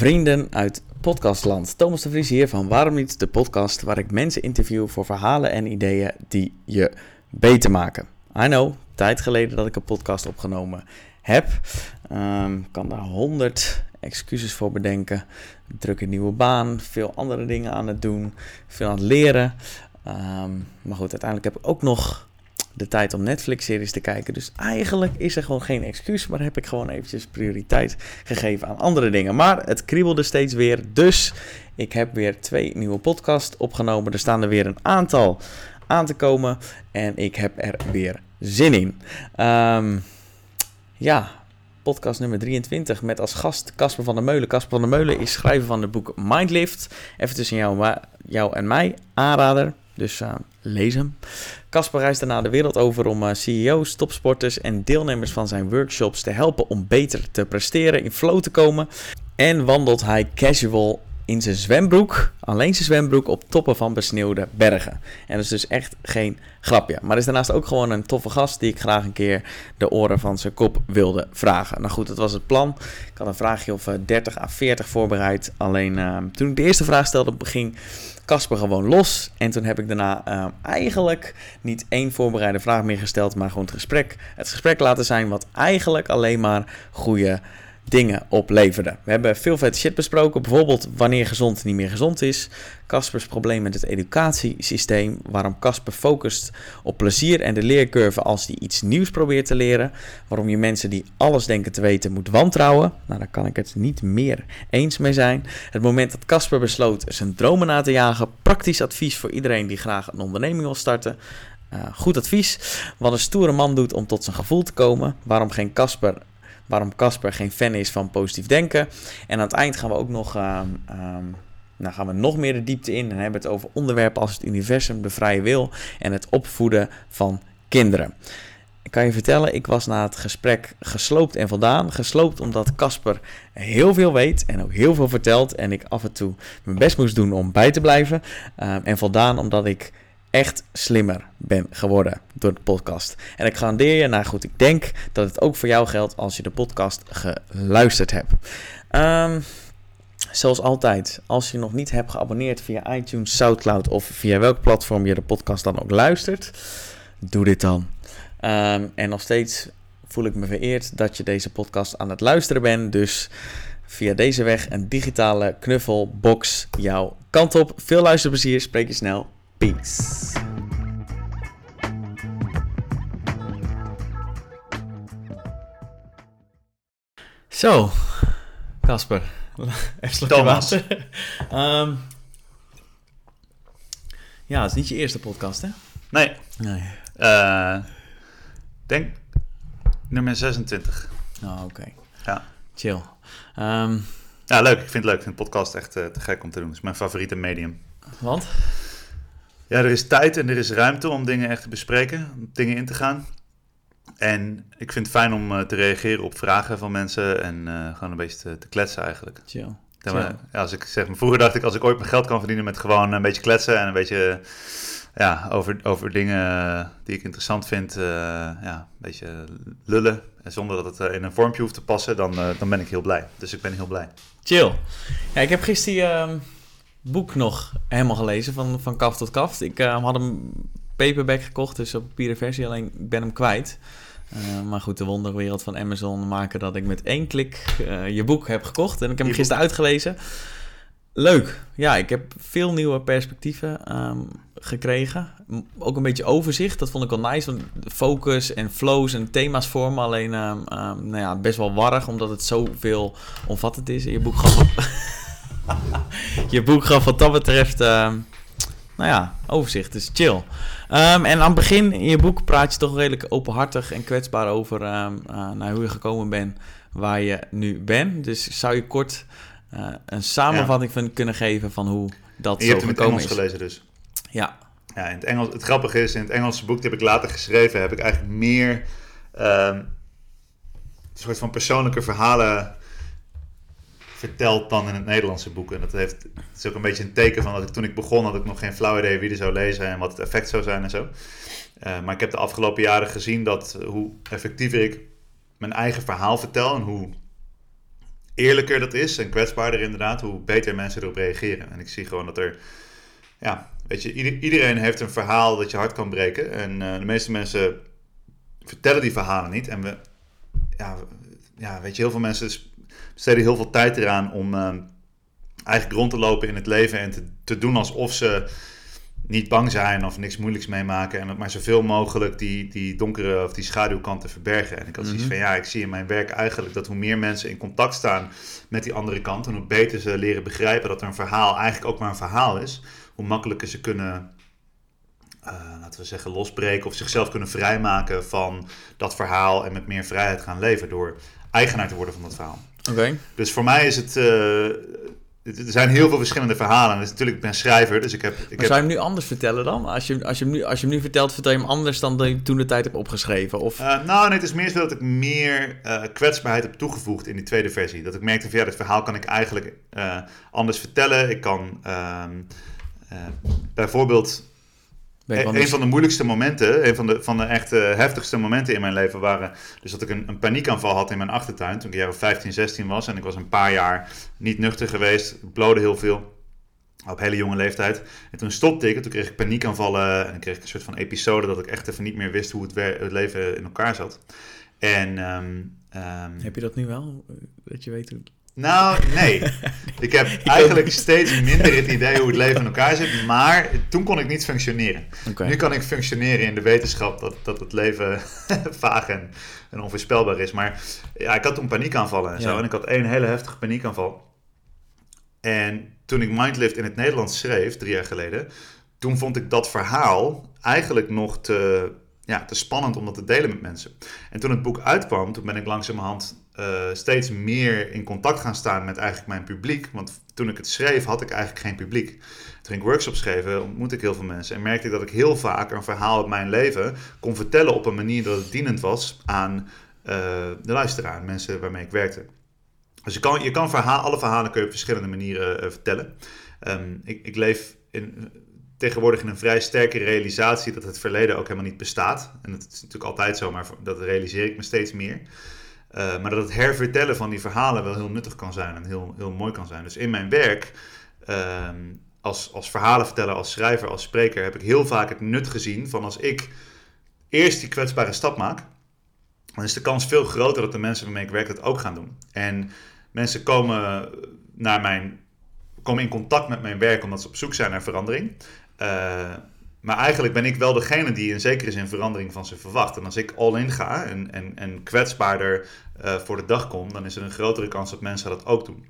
vrienden uit podcastland. Thomas de Vries hier van Waarom Niet, de podcast waar ik mensen interview voor verhalen en ideeën die je beter maken. I know, tijd geleden dat ik een podcast opgenomen heb. Um, kan daar honderd excuses voor bedenken. Druk een nieuwe baan, veel andere dingen aan het doen, veel aan het leren. Um, maar goed, uiteindelijk heb ik ook nog de tijd om Netflix-series te kijken. Dus eigenlijk is er gewoon geen excuus, maar heb ik gewoon eventjes prioriteit gegeven aan andere dingen. Maar het kriebelde steeds weer, dus ik heb weer twee nieuwe podcasts opgenomen. Er staan er weer een aantal aan te komen en ik heb er weer zin in. Um, ja, podcast nummer 23 met als gast Casper van der Meulen. Casper van der Meulen is schrijver van het boek Mindlift. Even tussen jou, jou en mij, aanrader. Dus uh, lees hem. Casper reist daarna de wereld over om uh, CEO's, topsporters en deelnemers van zijn workshops te helpen om beter te presteren, in flow te komen. En wandelt hij casual in zijn zwembroek, alleen zijn zwembroek, op toppen van besneeuwde bergen. En dat is dus echt geen grapje. Maar is daarnaast ook gewoon een toffe gast die ik graag een keer de oren van zijn kop wilde vragen. Nou goed, dat was het plan. Ik had een vraagje of 30 à 40 voorbereid. Alleen uh, toen ik de eerste vraag stelde, ging Casper gewoon los. En toen heb ik daarna uh, eigenlijk niet één voorbereide vraag meer gesteld, maar gewoon het gesprek, het gesprek laten zijn wat eigenlijk alleen maar goede dingen opleverde. We hebben veel vet shit besproken, bijvoorbeeld wanneer gezond niet meer gezond is, Caspers probleem met het educatiesysteem, waarom Casper focust op plezier en de leercurve als hij iets nieuws probeert te leren, waarom je mensen die alles denken te weten moet wantrouwen, nou daar kan ik het niet meer eens mee zijn. Het moment dat Casper besloot zijn dromen na te jagen, praktisch advies voor iedereen die graag een onderneming wil starten. Uh, goed advies. Wat een stoere man doet om tot zijn gevoel te komen. Waarom geen Casper waarom Casper geen fan is van positief denken. En aan het eind gaan we ook nog, um, nou gaan we nog meer de diepte in en hebben het over onderwerpen als het universum, de vrije wil en het opvoeden van kinderen. Ik kan je vertellen, ik was na het gesprek gesloopt en voldaan. Gesloopt omdat Casper heel veel weet en ook heel veel vertelt. En ik af en toe mijn best moest doen om bij te blijven. Uh, en voldaan omdat ik echt slimmer ben geworden door de podcast. En ik garandeer je, nou goed, ik denk dat het ook voor jou geldt als je de podcast geluisterd hebt. Um, zoals altijd, als je nog niet hebt geabonneerd via iTunes, SoundCloud of via welk platform je de podcast dan ook luistert, doe dit dan. Um, en nog steeds voel ik me vereerd dat je deze podcast aan het luisteren bent. Dus via deze weg een digitale knuffelbox jouw kant op. Veel luisterplezier, spreek je snel. Peace. Zo, Casper. Even slokje water. Ehm, ja, het is niet je eerste podcast, hè? Nee, Nee. eh, denk nummer 26. Oh, oké. Ja. Chill. Ehm, ja, leuk. Ik vind het leuk. Ik vind podcast echt eh, te gek om te doen. Het is mijn favoriete medium. want? Ja, er is tijd en er is ruimte om dingen echt te bespreken, om dingen in te gaan. En ik vind het fijn om eh, te reageren op vragen van mensen en eh, gewoon een beetje te, te kletsen eigenlijk. Chill. Ja, maar, ja, als ik zeg, maar vroeger dacht ik als ik ooit mijn geld kan verdienen met gewoon een beetje kletsen en een beetje ja, over, over dingen die ik interessant vind, eh, ja, een beetje lullen. En zonder dat het eh, in een vormpje hoeft te passen, dan, eh, dan ben ik heel blij. Dus ik ben heel blij. Chill. Ja, ik heb gisteren ehm, boek nog helemaal gelezen, van, van kaft tot kaft. Ik eh, had hem paperback gekocht, dus op papieren versie, alleen ik ben hem kwijt. Eh, maar goed, de wonderwereld van Amazon maken dat ik met één klik eh, je boek heb gekocht. En ik heb hem gisteren uitgelezen. Leuk. Ja, ik heb veel nieuwe perspectieven ehm, gekregen. Ook een beetje overzicht. Dat vond ik wel nice. Want focus en flows en thema's vormen. Alleen ehm, ehm, nou ja, best wel warrig, omdat het zoveel omvattend is. En je boek gaf, je boek gaf wat dat betreft... ehm, nou ja, overzicht. Dus chill. Ehm, en aan het begin in je boek praat je toch redelijk openhartig en kwetsbaar over ehm, eh, nou, hoe je gekomen bent waar je nu bent. Dus zou je kort eh, een samenvatting van kunnen geven van hoe dat En je zo hebt in het Engels is? gelezen dus. Ja, Ja, in het, Engels, het grappige is, in het Engelse boek, die heb ik later geschreven, heb ik eigenlijk meer een soort van persoonlijke verhalen verteld dan in het Nederlandse boek. En dat heeft, het is ook een beetje een teken van dat ik toen ik begon, had ik nog geen flauw idee wie er zou lezen en wat het effect zou zijn en zo. Eh, maar ik heb de afgelopen jaren gezien dat eh, hoe effectiever ik mijn eigen verhaal vertel en hoe eerlijker dat is en kwetsbaarder inderdaad, hoe beter mensen erop reageren. En ik zie gewoon dat er, ja, weet je, iedereen heeft een verhaal dat je hart kan breken. En uh, de meeste mensen vertellen die verhalen niet. En we, ja, ja, weet je, heel veel mensen besteden heel veel tijd eraan om uh, eigenlijk rond te lopen in het leven en te, te doen alsof ze niet bang zijn of niks moeilijks meemaken. En maar zoveel mogelijk die, die donkere of die schaduwkanten verbergen. En ik had zoiets mhm. van ja, ik zie in mijn werk eigenlijk dat hoe meer mensen in contact staan met die andere kant. En hoe beter ze leren begrijpen dat er een verhaal eigenlijk ook maar een verhaal is. Hoe makkelijker ze kunnen, uh, laten we zeggen, losbreken of zichzelf kunnen vrijmaken van dat verhaal. En met meer vrijheid gaan leven door eigenaar te worden van dat verhaal. Oké. Dus voor mij is het, uh, er zijn heel veel verschillende verhalen. Dus natuurlijk, ik ben schrijver, dus ik heb... Ik maar zou je hem nu anders vertellen dan? Als je, als, je hem nu, als je hem nu vertelt, vertel je hem anders dan dat je toen de tijd hebt opgeschreven? Of... Uh, nou, nee, het is meer zo dat ik meer uh, kwetsbaarheid heb toegevoegd in die tweede versie. Dat ik merkte van, ja, dit verhaal kan ik eigenlijk uh, anders vertellen. Ik kan ehm, bijvoorbeeld een van de moeilijkste momenten, een van de, van de echt heftigste momenten in mijn leven waren... dus dat ik een, een paniekaanval had in mijn achtertuin toen ik jaar 15, 16 was. En ik was een paar jaar niet nuchter geweest, ik blode heel veel op hele jonge leeftijd. En toen stopte ik en toen kreeg ik paniekaanvallen en dan kreeg ik een soort van episode dat ik echt even niet meer wist hoe het, het leven in elkaar zat. En... Um, Heb je dat nu wel? Dat je weet hoe... Nou, nee. Ik heb eigenlijk steeds minder het idee hoe het leven in elkaar zit. Maar toen kon ik niet functioneren. Nu kan ik functioneren in de wetenschap dat, dat het leven vaag en, en onvoorspelbaar is. Maar ja, ik had toen paniekaanvallen en zo. En ik had één hele heftige paniekaanval. En toen ik Mindlift in het Nederlands schreef, drie jaar geleden... toen vond ik dat verhaal eigenlijk nog te, ja, te spannend om dat te delen met mensen. En toen het boek uitkwam, toen ben ik langzamerhand uh, steeds meer in contact gaan staan met eigenlijk mijn publiek. Want toen ik het schreef, had ik eigenlijk geen publiek. Toen ik workshops schreef, ontmoette ik heel veel mensen. En merkte ik dat ik heel vaak een verhaal uit mijn leven kon vertellen op een manier dat het dienend was aan uh, de luisteraar, mensen waarmee ik werkte. Dus je kan, je kan verhaal, alle verhalen kun je op verschillende manieren vertellen. Um, ik, ik leef in, tegenwoordig in een vrij sterke realisatie dat het verleden ook helemaal niet bestaat. En dat is natuurlijk altijd zo, maar dat realiseer ik me steeds meer. Uh, maar dat het hervertellen van die verhalen wel heel nuttig kan zijn en heel, heel mooi kan zijn. Dus in mijn werk, uh, als, als verhalenverteller, als schrijver, als spreker, heb ik heel vaak het nut gezien van als ik eerst die kwetsbare stap maak, dan is de kans veel groter dat de mensen waarmee ik werk dat ook gaan doen. En mensen komen, naar mijn, komen in contact met mijn werk omdat ze op zoek zijn naar verandering. Uh, maar eigenlijk ben ik wel degene die in zekere zin verandering van ze verwacht. En als ik all-in ga en, en, en kwetsbaarder uh, voor de dag kom, dan is er een grotere kans dat mensen dat ook doen.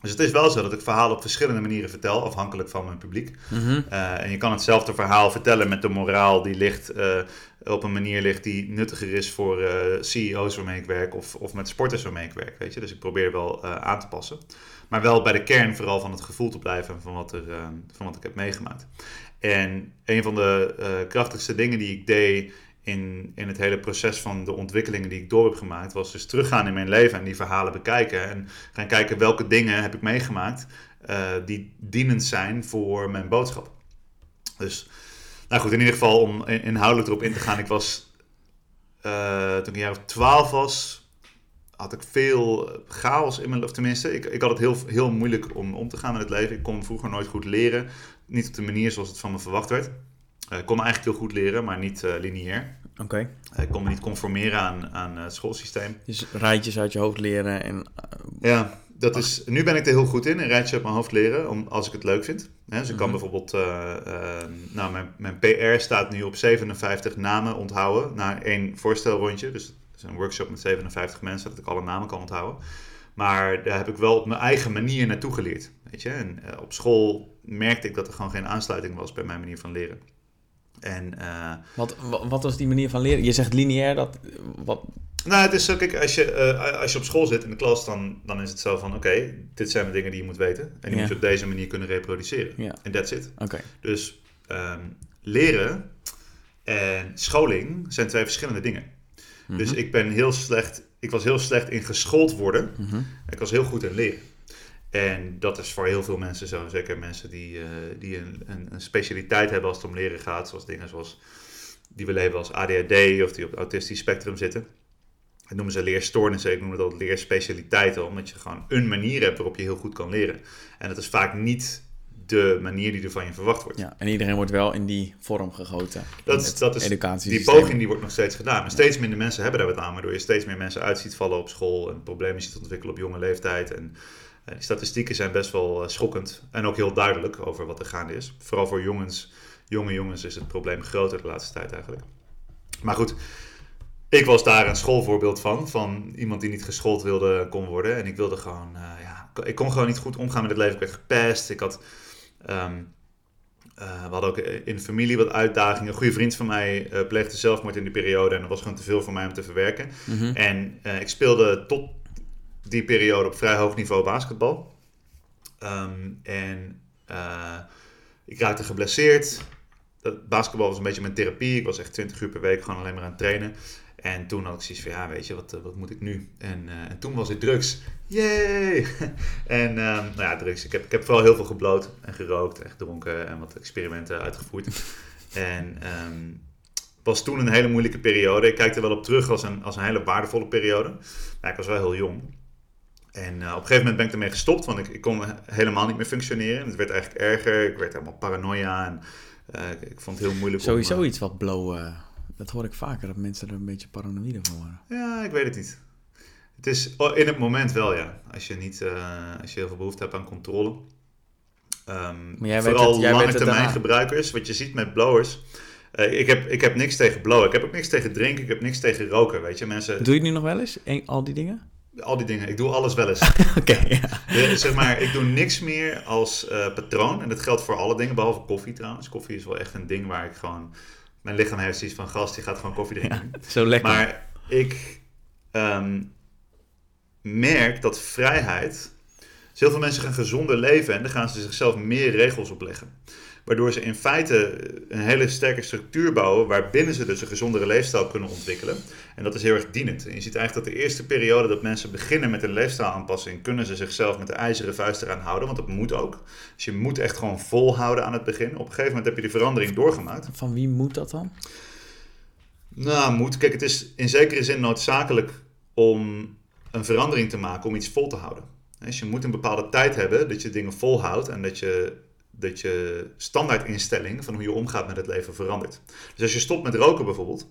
Dus het is wel zo dat ik verhalen op verschillende manieren vertel, afhankelijk van mijn publiek. Mm -hmm. uh, en je kan hetzelfde verhaal vertellen met de moraal die ligt, uh, op een manier ligt die nuttiger is voor CEO's waarmee ik werk of, of met sporters waarmee ik werk. Weet je? Dus ik probeer wel aan te passen. Maar wel bij de kern vooral van het gevoel te blijven van wat, er, van wat ik heb meegemaakt. En een van de uh, krachtigste dingen die ik deed in, in het hele proces van de ontwikkelingen die ik door heb gemaakt, was dus teruggaan in mijn leven en die verhalen bekijken. En gaan kijken welke dingen heb ik meegemaakt uh, die dienend zijn voor mijn boodschap. Dus, nou goed, in ieder geval om inhoudelijk erop in te gaan. Ik was, uh, toen ik een jaar of twaalf was, had ik veel chaos in mijn of tenminste, ik, ik had het heel, heel moeilijk om om te gaan met het leven. Ik kon vroeger nooit goed leren. Niet op de manier zoals het van me verwacht werd. Uh, ik kon eigenlijk heel goed leren, maar niet uh, lineair. Oké. Uh, ik kon me niet conformeren aan, aan het schoolsysteem. Dus rijtjes uit je hoofd leren en... ja, dat is, nu ben ik er heel goed in, een rijtje uit mijn hoofd leren, om, als ik het leuk vind. Hè, dus ik kan mhm. bijvoorbeeld, nou, mijn, mijn PR staat nu op 57 namen onthouden na één voorstelrondje. Dus het is een workshop met 57 mensen, dat ik alle namen kan onthouden. Maar daar heb ik wel op mijn eigen manier naartoe geleerd. Weet je? En uh, op school merkte ik dat er gewoon geen aansluiting was bij mijn manier van leren. En, uh, wat, wat was die manier van leren? Je zegt lineair, dat, wat... Nou, het is zo, kijk, als je, uh, als je op school zit in de klas, dan, dan is het zo van, oké, dit zijn de dingen die je moet weten. En die yeah. moet je op deze manier kunnen reproduceren. En yeah. that's it. Okay. Dus um, leren en scholing zijn twee verschillende dingen. Mm -hmm. Dus ik ben heel slecht ik was heel slecht in geschoold worden. Mm -hmm. Ik was heel goed in leren. En dat is voor heel veel mensen zo. Zeker mensen die, uh, die een, een, een, specialiteit hebben als het om leren gaat. Zoals dingen zoals die we leven als ADHD of die op het autistisch spectrum zitten. dat noemen ze leerstoornissen, ik noem het altijd leerspecialiteiten, omdat je gewoon een manier hebt waarop je heel goed kan leren. En dat is vaak niet de manier die er van je verwacht wordt. Ja, en iedereen wordt wel in die vorm gegoten. Dat, is- dat is, die poging die wordt nog steeds gedaan. Maar steeds minder mensen hebben daar wat aan, waardoor je steeds meer mensen uit ziet vallen op school en problemen ziet ontwikkelen op jonge leeftijd. En eh, die statistieken zijn best wel eh, schokkend en ook heel duidelijk over wat er gaande is. Vooral voor jongens, jonge jongens is het probleem groter de laatste tijd eigenlijk. Maar goed, ik was daar een schoolvoorbeeld van. Van iemand die niet geschoold wilde kon worden. En ik wilde gewoon, eh, ja, ik kon gewoon niet goed omgaan met het leven. Ik werd gepest. Ik had, ehm, eh, we hadden ook in de familie wat uitdagingen. Een goede vriend van mij eh, pleegde zelfmoord in die periode. En dat was gewoon te veel voor mij om te verwerken. Mhm. En eh, ik speelde tot die periode op vrij hoog niveau basketbal. Ehm, en eh, ik raakte geblesseerd. Basketbal was een beetje mijn therapie. Ik was echt 20 uur per week gewoon alleen maar aan het trainen. En toen had ik zoiets van, ja, weet je, wat, eh, wat moet ik nu? En, eh, en toen was het drugs. Yay! en ehm, nou ja, drugs. Ik heb, ik heb vooral heel veel gebloot en gerookt en gedronken en wat experimenten uitgevoerd. en ehm, was toen een hele moeilijke periode. Ik kijk er wel op terug als een, als een hele waardevolle periode. Maar ik was wel heel jong. En eh, op een gegeven moment ben ik ermee gestopt, want ik, ik kon helemaal niet meer functioneren. Het werd eigenlijk erger. Ik werd helemaal paranoia en eh, ik, ik vond het heel moeilijk. Sowieso eh, iets wat blow... eh, dat hoor ik vaker, dat mensen er een beetje paranoïde van worden. Ja, ik weet het niet. Het is oh, in het moment wel, ja. Als je, niet, als je heel veel behoefte hebt aan controle. Ehm, Maar jij weet vooral het- weet lange het termijn daarna. gebruikers, wat je ziet met blowers. Ik, heb, ik heb niks tegen blowen. Ik heb ook niks tegen drinken. Ik heb niks tegen roken. Weet je, mensen. Doe je het nu nog wel eens, al die dingen? Al die dingen. Ik doe alles wel eens. Oké, ja. Ja, zeg maar, ik doe niks meer als eh, patroon. En dat geldt voor alle dingen, behalve koffie trouwens. Koffie is wel echt een ding waar ik gewoon... Mijn lichaam heeft van, gast, die gaat gewoon koffie drinken. Zo lekker. Maar ik ehm, merk dat vrijheid. Dus heel veel mensen gaan gezonder leven en dan gaan ze zichzelf meer regels opleggen. Waardoor ze in feite een hele sterke structuur bouwen waarbinnen ze dus een gezondere leefstijl kunnen ontwikkelen. En dat is heel erg dienend. En je ziet eigenlijk dat de eerste periode dat mensen beginnen met een leefstijlaanpassing, kunnen ze zichzelf met de ijzeren vuist eraan houden. Want dat moet ook. Dus je moet echt gewoon volhouden aan het begin. Op een gegeven moment heb je die verandering doorgemaakt. Van wie moet dat dan? Nou, moet. Kijk, het is in zekere zin noodzakelijk om een verandering te maken, om iets vol te houden. Dus je moet een bepaalde tijd hebben dat je dingen volhoudt en dat je, dat je standaardinstelling van hoe je omgaat met het leven verandert. Dus als je stopt met roken bijvoorbeeld,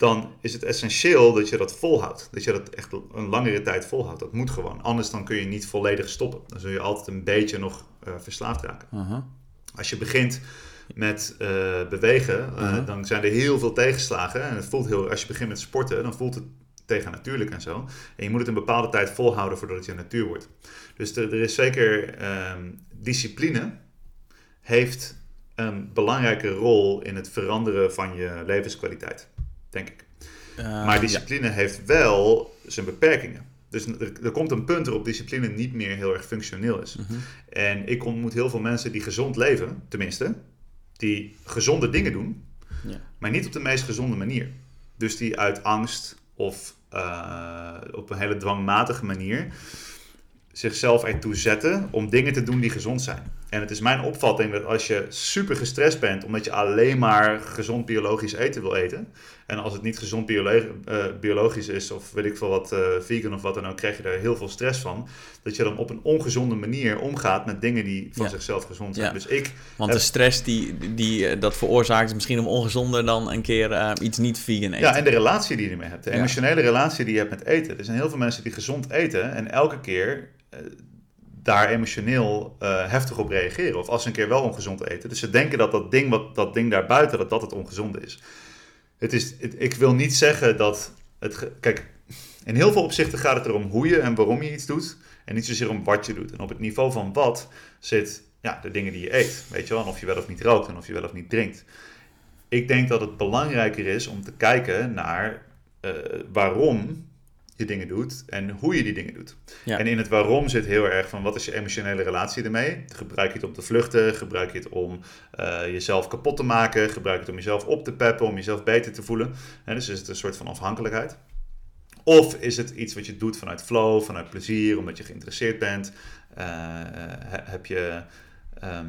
dan is het essentieel dat je dat volhoudt. Dat je dat echt een langere tijd volhoudt. Dat moet gewoon. Anders dan kun je niet volledig stoppen. Dan zul je altijd een beetje nog eh, verslaafd raken. Als je begint met eh, bewegen, eh, dan zijn er heel veel tegenslagen. En het voelt heel, als je begint met sporten, dan voelt het tegen natuurlijk en zo. En je moet het een bepaalde tijd volhouden voordat het je natuur wordt. Dus er, er is zeker ehm, discipline heeft een belangrijke rol in het veranderen van je levenskwaliteit, denk ik. Eh, Maar discipline heeft wel zijn beperkingen. Dus er, er komt een punt waarop discipline niet meer heel erg functioneel is. Mhm. En ik ontmoet heel veel mensen die gezond leven, tenminste, die gezonde dingen doen, Ja. maar niet op de meest gezonde manier. Dus die uit angst of eh, op een hele dwangmatige manier zichzelf ertoe zetten om dingen te doen die gezond zijn. En het is mijn opvatting dat als je super gestrest bent omdat je alleen maar gezond biologisch eten wil eten, en als het niet gezond biolo- eh, biologisch is of weet ik veel wat, eh, vegan of wat dan ook, krijg je daar heel veel stress van, dat je dan op een ongezonde manier omgaat met dingen die van Ja. zichzelf gezond zijn. Ja. Dus ik Want de stress die, die eh, dat veroorzaakt is misschien om ongezonder dan een keer iets niet vegan eten. Ja, en de relatie die je ermee hebt. De Ja. emotionele relatie die je hebt met eten. Er zijn heel veel mensen die gezond eten en elke keer daar emotioneel eh, heftig op reageren. Of als ze een keer wel ongezond eten. Dus ze denken dat dat ding, wat, dat ding daarbuiten, dat dat het ongezonde is. Het is ik wil niet zeggen dat het... Kijk, in heel veel opzichten gaat het erom hoe je en waarom je iets doet. En niet zozeer om wat je doet. En op het niveau van wat zit ja, de dingen die je eet. Weet je wel, en of je wel of niet rookt en of je wel of niet drinkt. Ik denk dat het belangrijker is om te kijken naar eh, waarom je dingen doet en hoe je die dingen doet. Ja. En in het waarom zit heel erg van wat is je emotionele relatie ermee? Gebruik je het om te vluchten? Gebruik je het om eh, jezelf kapot te maken? Gebruik je het om jezelf op te peppen, om jezelf beter te voelen? En dus is het een soort van afhankelijkheid. Of is het iets wat je doet vanuit flow, vanuit plezier, omdat je geïnteresseerd bent? Eh, he- heb je. ehm,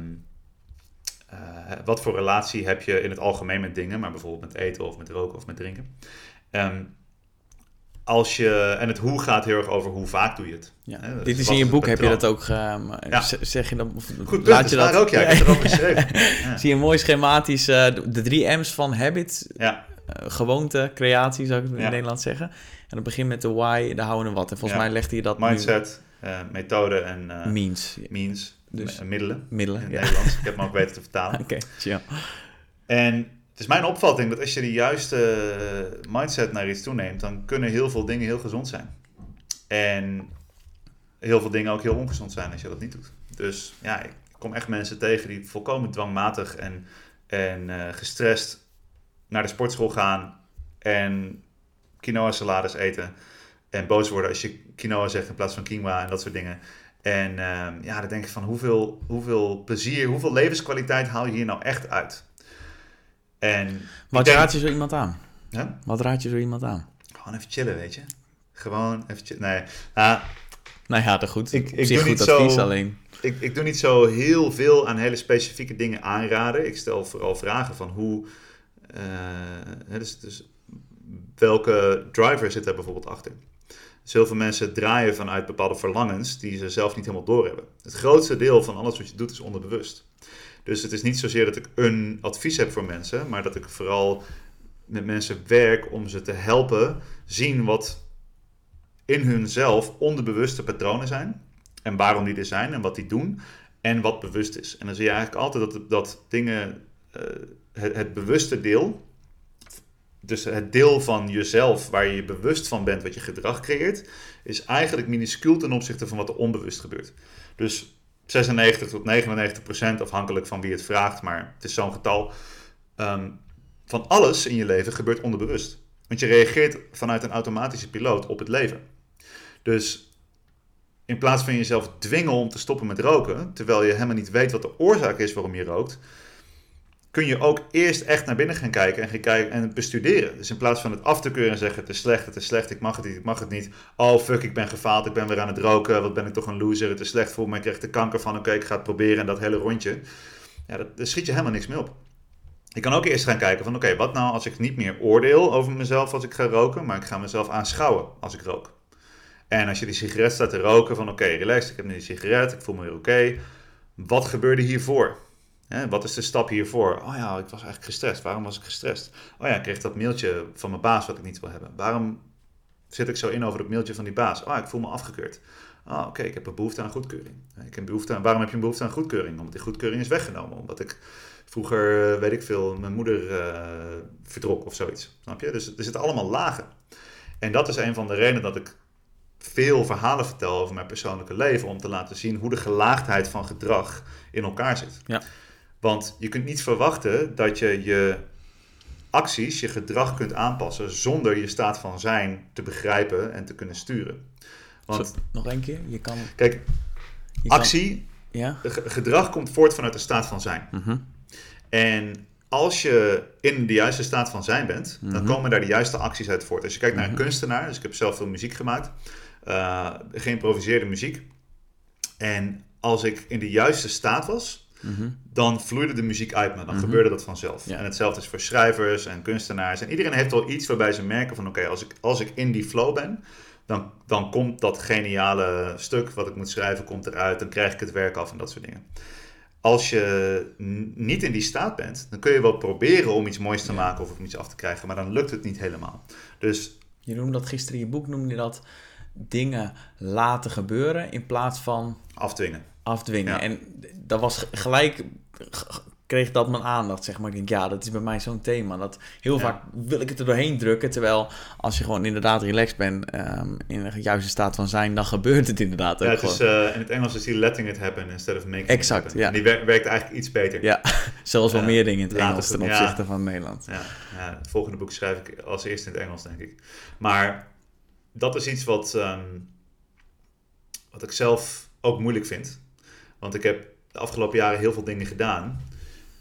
eh, wat voor relatie heb je in het algemeen met dingen, maar bijvoorbeeld met eten of met roken of met drinken? Ehm, als je, en het hoe gaat heel erg over hoe vaak doe je het. Ja. Dit is in je boek, heb je dat ook, ge- Ja. zeg je dan, of Goed punt, laat dat je dat ook, ja. Ik heb het erover geschreven. Ja. Zie je mooi schematisch eh, de drie M's van habit, Ja, eh, gewoonte, creatie zou ik het in Nederlands zeggen. En dat begint met de why, de how en wat. En volgens mij legde je dat mindset, methode en means, means, Dus- middelen middelen. in Nederlands. Ik heb hem ook weten te vertalen. Oké, chill. En het is mijn opvatting dat als je de juiste eh, mindset naar iets toeneemt, dan kunnen heel veel dingen heel gezond zijn. En heel veel dingen ook heel ongezond zijn als je dat niet doet. Dus ja, ik kom echt mensen tegen die volkomen dwangmatig en, en eh, gestrest naar de sportschool gaan en quinoa salades eten. En boos worden als je quinoa zegt in plaats van quinoa en dat soort dingen. En ehm, ja, dan denk ik van hoeveel, hoeveel plezier, hoeveel levenskwaliteit haal je hier nou echt uit? En Wat denk- raad je zo iemand aan? Wat raad je zo iemand aan? Gewoon even chillen, weet je. Gewoon even chillen. Nee, ah, Nou ja, dat goed. Ik- zich doe goed niet advies, zo- alleen. ik, ik doe niet zo heel veel aan hele specifieke dingen aanraden. Ik stel vooral vragen van hoe... eh, dus, dus welke driver zit er bijvoorbeeld achter? Dus heel veel mensen draaien vanuit bepaalde verlangens die ze zelf niet helemaal doorhebben. Het grootste deel van alles wat je doet is onderbewust. Dus het is niet zozeer dat ik een advies heb voor mensen, maar dat ik vooral met mensen werk om ze te helpen zien wat in hunzelf onderbewuste patronen zijn. En waarom die er zijn en wat die doen. En wat bewust is. En dan zie je eigenlijk altijd dat, dat dingen, eh, het, het bewuste deel, dus het deel van jezelf waar je je bewust van bent wat je gedrag creëert, is eigenlijk minuscuul ten opzichte van wat er onbewust gebeurt. Dus 96 tot 99 procent, afhankelijk van wie het vraagt, maar het is zo'n getal, ehm, van alles in je leven gebeurt onderbewust. Want je reageert vanuit een automatische piloot op het leven. Dus in plaats van jezelf dwingen om te stoppen met roken, terwijl je helemaal niet weet wat de oorzaak is waarom je rookt, kun je ook eerst echt naar binnen gaan kijken en, gaan kijken en bestuderen. Dus in plaats van het af te keuren en zeggen: het is slecht, het is slecht, ik mag het niet, ik mag het niet. Oh fuck, ik ben gefaald, ik ben weer aan het roken, wat ben ik toch een loser, het is slecht voor me, ik krijg er kanker van, oké, ik ga het proberen en dat hele rondje. Ja, dat, daar schiet je helemaal niks mee op. Je kan ook eerst gaan kijken van oké, wat nou als ik niet meer oordeel over mezelf als ik ga roken, maar ik ga mezelf aanschouwen als ik rook. En als je die sigaret staat te roken van oké, relax, ik heb nu die sigaret, ik voel me weer oké. Wat gebeurde hiervoor? Hè, wat is de stap hiervoor? Oh ja, ik was eigenlijk gestrest. Waarom was ik gestrest? Oh ja, ik kreeg dat mailtje van mijn baas wat ik niet wil hebben. Waarom zit ik zo in over dat mailtje van die baas? Oh, ik voel me afgekeurd. Oh, oké, ik heb een behoefte aan goedkeuring. Ik heb behoefte aan, waarom heb je een behoefte aan goedkeuring? Omdat die goedkeuring is weggenomen. Omdat ik vroeger, eh, weet ik veel, mijn moeder eh verdrok of zoiets. Snap je? Dus er zitten allemaal lagen. En dat is een van de redenen dat ik veel verhalen vertel over mijn persoonlijke leven. Om te laten zien hoe de gelaagdheid van gedrag in elkaar zit. Ja. Want je kunt niet verwachten dat je je acties, je gedrag kunt aanpassen zonder je staat van zijn te begrijpen en te kunnen sturen. Want Zo, nog één keer? Je kan... kijk, Je kan- actie, ja? ge- gedrag komt voort vanuit de staat van zijn. Mhm. En als je in de juiste staat van zijn bent, dan Mhm. komen daar de juiste acties uit voort. Als je kijkt naar een Mhm. kunstenaar, dus ik heb zelf veel muziek gemaakt, eh, geïmproviseerde muziek. En als ik in de juiste staat was, Dan vloeide de muziek uit me. Dan Mhm. gebeurde dat vanzelf. Ja. En hetzelfde is voor schrijvers en kunstenaars. En iedereen heeft wel iets waarbij ze merken van... oké, als, ik, als ik in die flow ben... Dan, dan komt dat geniale stuk wat ik moet schrijven komt eruit. Dan krijg ik het werk af en dat soort dingen. Als je niet in die staat bent... dan kun je wel proberen om iets moois te Ja. maken... of om iets af te krijgen. Maar dan lukt het niet helemaal. Dus Je noemde dat gisteren in je boek, noemde je dat dingen laten gebeuren in plaats van afdwingen. Afdwingen. Ja. En dat was gelijk, kreeg dat mijn aandacht, zeg maar. Ik denk, ja, dat is bij mij zo'n thema. Dat heel Ja. vaak wil ik het er doorheen drukken, terwijl als je gewoon inderdaad relaxed bent, ehm, in een juiste staat van zijn, dan gebeurt het inderdaad ook Ja, het gewoon. is, eh, in het Engels is die letting it happen instead of making Exact, it happen. ja. En die wer- werkt eigenlijk iets beter. Ja, zoals wel meer dingen in het Engels het- ten ja. opzichte van Nederland. Ja, ja, het volgende boek schrijf ik als eerste in het Engels, denk ik. Maar dat is iets wat, ehm, wat ik zelf ook moeilijk vind. Want ik heb de afgelopen jaren heel veel dingen gedaan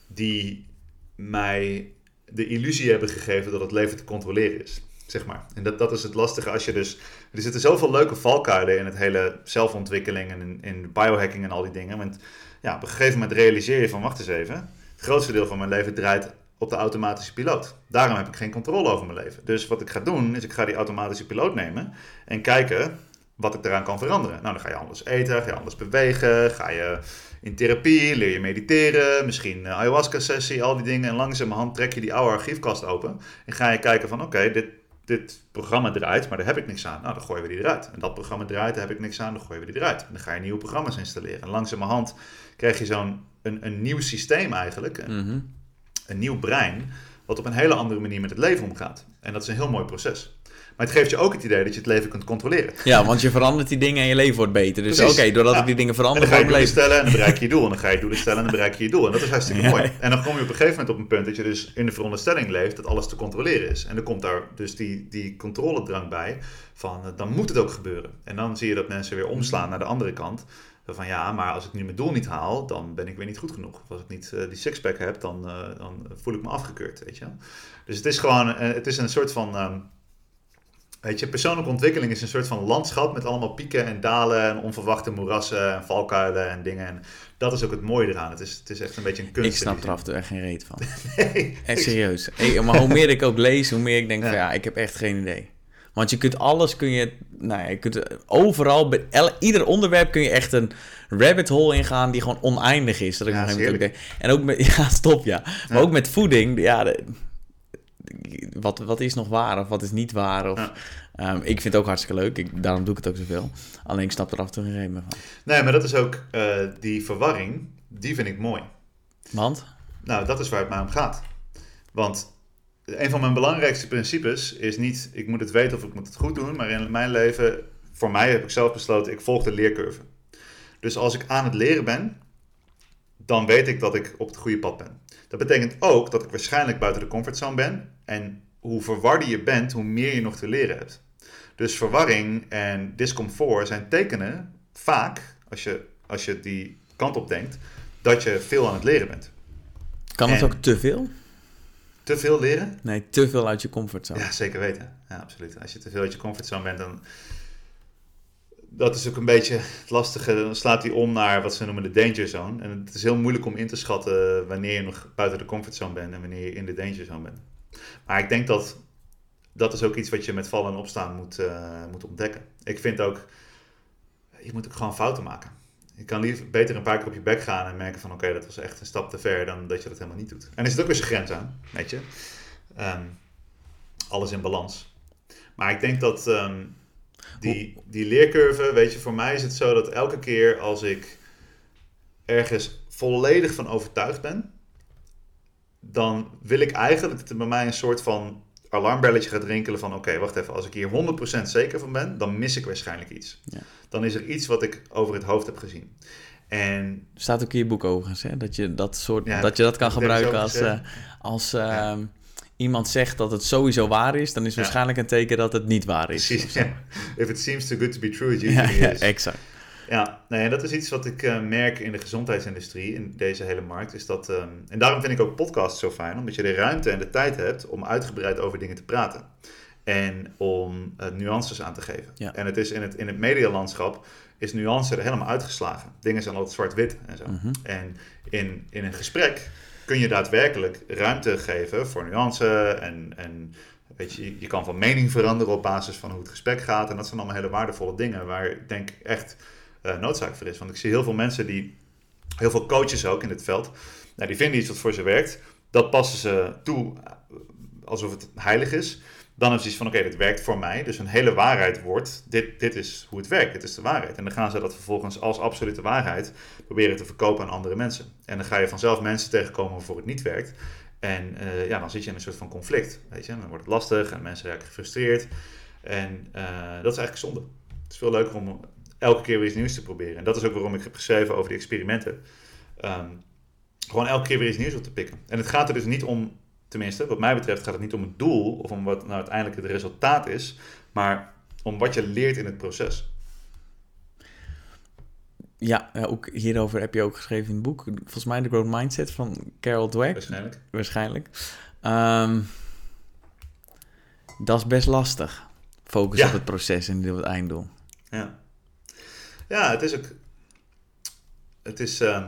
die mij de illusie hebben gegeven dat het leven te controleren is. Zeg maar. En dat, dat is het lastige als je dus... Er zitten zoveel leuke valkuilen in het hele zelfontwikkeling en in, in biohacking en al die dingen. Want ja, op een gegeven moment realiseer je van, wacht eens even. Het grootste deel van mijn leven draait op de automatische piloot. Daarom heb ik geen controle over mijn leven. Dus wat ik ga doen, is ik ga die automatische piloot nemen en kijken wat ik eraan kan veranderen. Nou, dan ga je anders eten, ga je anders bewegen, ga je in therapie, leer je mediteren, misschien een ayahuasca-sessie, al die dingen. En langzamerhand trek je die oude archiefkast open en ga je kijken van, oké, dit, dit programma draait, maar daar heb ik niks aan. Nou, dan gooien we die eruit. En dat programma draait, daar heb ik niks aan, dan gooien we die eruit. En dan ga je nieuwe programma's installeren. En langzamerhand krijg je zo'n een, een nieuw systeem eigenlijk, een, Mhm. een nieuw brein, wat op een hele andere manier met het leven omgaat. En dat is een heel mooi proces. Maar het geeft je ook het idee dat je het leven kunt controleren. Ja, want je verandert die dingen en je leven wordt beter. Dus oké, doordat Ja. ik die dingen En verander, dan ga je doelen leven... stellen en dan bereik je je doel. En dan ga je doelen stellen en dan bereik je je doel. En dat is hartstikke Ja. mooi. En dan kom je op een gegeven moment op een punt dat je dus in de veronderstelling leeft dat alles te controleren is. En dan komt daar dus die, die controledrang bij van eh, dan moet het ook gebeuren. En dan zie je dat mensen weer omslaan naar de andere kant. Van ja, maar als ik nu mijn doel niet haal, dan ben ik weer niet goed genoeg. Of als ik niet eh, die sixpack heb, dan, eh, dan voel ik me afgekeurd, weet je. Dus het is gewoon, het is een soort van... ehm, Weet je, persoonlijke ontwikkeling is een soort van landschap met allemaal pieken en dalen en onverwachte moerassen en valkuilen en dingen. En dat is ook het mooie eraan. Het is, het is echt een beetje een kunst. Ik snap er af en toe echt geen reet van. Nee, Echt serieus. Hey, maar hoe meer ik ook lees, hoe meer ik denk van Ja. ja, ik heb echt geen idee. Want je kunt alles, kun je, nou ja, je kunt overal, bij el- ieder onderwerp kun je echt een rabbit hole ingaan die gewoon oneindig is. Dat ik Ja, heerlijk. ook denk- en ook met, ja, stop ja. Maar Ja. ook met voeding, ja, wat, wat is nog waar of wat is niet waar? Of, Ja. Ehm, ik vind het ook hartstikke leuk, ik, daarom doe ik het ook zoveel. Alleen ik snap er af en toe geen reden meer van. Nee, maar dat is ook eh, die verwarring, die vind ik mooi. Want? Nou, dat is waar het mij om gaat. Want een van mijn belangrijkste principes is niet, ik moet het weten of ik moet het goed doen, maar in mijn leven, voor mij heb ik zelf besloten, ik volg de leercurve. Dus als ik aan het leren ben, dan weet ik dat ik op het goede pad ben. Dat betekent ook dat ik waarschijnlijk buiten de comfortzone ben. En hoe verwarder je bent, hoe meer je nog te leren hebt. Dus verwarring en discomfort zijn tekenen, vaak, als je, als je die kant op denkt, dat je veel aan het leren bent. Kan het ook te veel? Te veel leren? Nee, te veel uit je comfortzone. Ja, zeker weten. Ja, absoluut. Als je te veel uit je comfortzone bent, dan... Dat is ook een beetje het lastige. Dan slaat hij om naar wat ze noemen de danger zone. En het is heel moeilijk om in te schatten wanneer je nog buiten de comfortzone bent en wanneer je in de danger zone bent. Maar ik denk dat dat is ook iets wat je met vallen en opstaan moet, eh, moet ontdekken. Ik vind ook, je moet ook gewoon fouten maken. Je kan liever beter een paar keer op je bek gaan en merken van oké, dat was echt een stap te ver dan dat je dat helemaal niet doet. En er zit ook weer zijn grens aan, weet je. Ehm, alles in balans. Maar ik denk dat ehm, die, die leercurve, weet je, voor mij is het zo dat elke keer als ik ergens volledig van overtuigd ben, dan wil ik eigenlijk dat er bij mij een soort van alarmbelletje gaat rinkelen van oké, wacht even, als ik hier 100% zeker van ben, dan mis ik waarschijnlijk iets. Ja. Dan is er iets wat ik over het hoofd heb gezien. En staat ook in je boek overigens, hè? Dat je dat soort, Ja, dat je dat kan gebruiken als, eh, als Ja. ehm, iemand zegt dat het sowieso waar is, dan is het waarschijnlijk een teken dat het niet waar is. precies, if it seems too good to be true, it usually ja, is. exact. Ja, nee, dat is iets wat ik eh, merk in de gezondheidsindustrie, in deze hele markt. Is dat, ehm, en daarom vind ik ook podcasts zo fijn, omdat je de ruimte en de tijd hebt om uitgebreid over dingen te praten. En om eh, nuances aan te geven. Ja. En het is in het, in het medialandschap is nuance er helemaal uitgeslagen. Dingen zijn altijd zwart-wit en zo. Mhm. En in, in een gesprek kun je daadwerkelijk ruimte geven voor nuance. En, en weet je, je kan van mening veranderen op basis van hoe het gesprek gaat. En dat zijn allemaal hele waardevolle dingen waar ik denk echt eh, noodzaak voor is. Want ik zie heel veel mensen die, heel veel coaches ook in dit veld, nou, die vinden iets wat voor ze werkt. Dat passen ze toe eh, alsof het heilig is. Dan is het iets van, oké, dit werkt voor mij. Dus een hele waarheid wordt, dit, dit is hoe het werkt, dit is de waarheid. En dan gaan ze dat vervolgens als absolute waarheid proberen te verkopen aan andere mensen. En dan ga je vanzelf mensen tegenkomen waarvoor het niet werkt. En eh, ja, dan zit je in een soort van conflict, weet je. Dan wordt het lastig en mensen raken gefrustreerd. En dat is eigenlijk zonde. Het is veel leuker om elke keer weer iets nieuws te proberen. En dat is ook waarom ik heb geschreven over die experimenten. Ehm, gewoon elke keer weer iets nieuws op te pikken. En het gaat er dus niet om, tenminste, wat mij betreft, gaat het niet om het doel of om wat nou uiteindelijk het resultaat is, maar om wat je leert in het proces. Ja, ook hierover heb je ook geschreven in het boek. Volgens mij de Growth Mindset van Carol Dweck, Waarschijnlijk. waarschijnlijk. Ehm, dat is best lastig. Focus Ja. op het proces en niet op het einddoel. Ja. Ja, het is ook. Het is. ehm,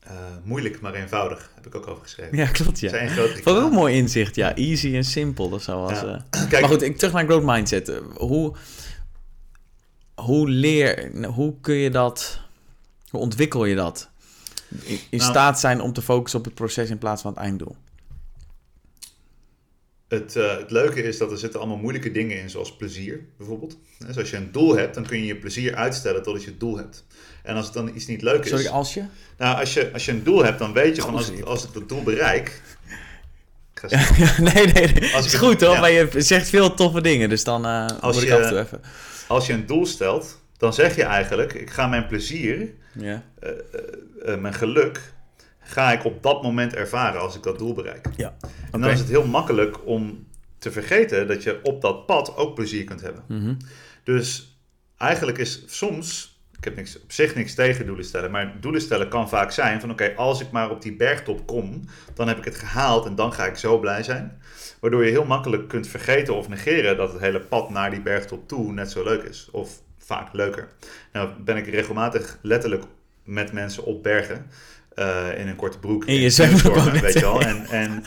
Eh, moeilijk, maar eenvoudig, heb ik ook over geschreven. Ja, klopt, ja. Zijn grote ook een mooi inzicht, ja. Easy en simpel, dat zou was... Ja. eh, Kijk, Maar goed, ik, terug naar growth mindset. Hoe, hoe leer... Hoe kun je dat... Hoe ontwikkel je dat? In, in Nou- staat zijn om te focussen op het proces in plaats van het einddoel. Het, eh, het leuke is dat er zitten allemaal moeilijke dingen in, zoals plezier bijvoorbeeld. Dus als je een doel hebt, dan kun je je plezier uitstellen totdat je het doel hebt. En als het dan iets niet leuk is... Sorry, als je? Nou, als je, als je een doel hebt, dan weet je van als, als ik dat doel bereik... Ik nee, nee, nee. Als is ik- goed hoor, ja. maar je zegt veel toffe dingen. Dus dan eh Als moet ik je- af en toe even... Als je een doel stelt, dan zeg je eigenlijk... Ik ga mijn plezier, Ja. eh, mijn geluk... ga ik op dat moment ervaren als ik dat doel bereik. Ja. En dan is het heel makkelijk om te vergeten dat je op dat pad ook plezier kunt hebben. Mhm. Dus eigenlijk is soms, ik heb niks, op zich niks tegen doelen stellen, maar doelen stellen kan vaak zijn van oké, als ik maar op die bergtop kom, dan heb ik het gehaald en dan ga ik zo blij zijn. Waardoor je heel makkelijk kunt vergeten of negeren dat het hele pad naar die bergtop toe net zo leuk is. Of vaak leuker. Nou ben ik regelmatig letterlijk met mensen op bergen. Eh, in een korte broek. In je zwembroek, weet je wel. En, en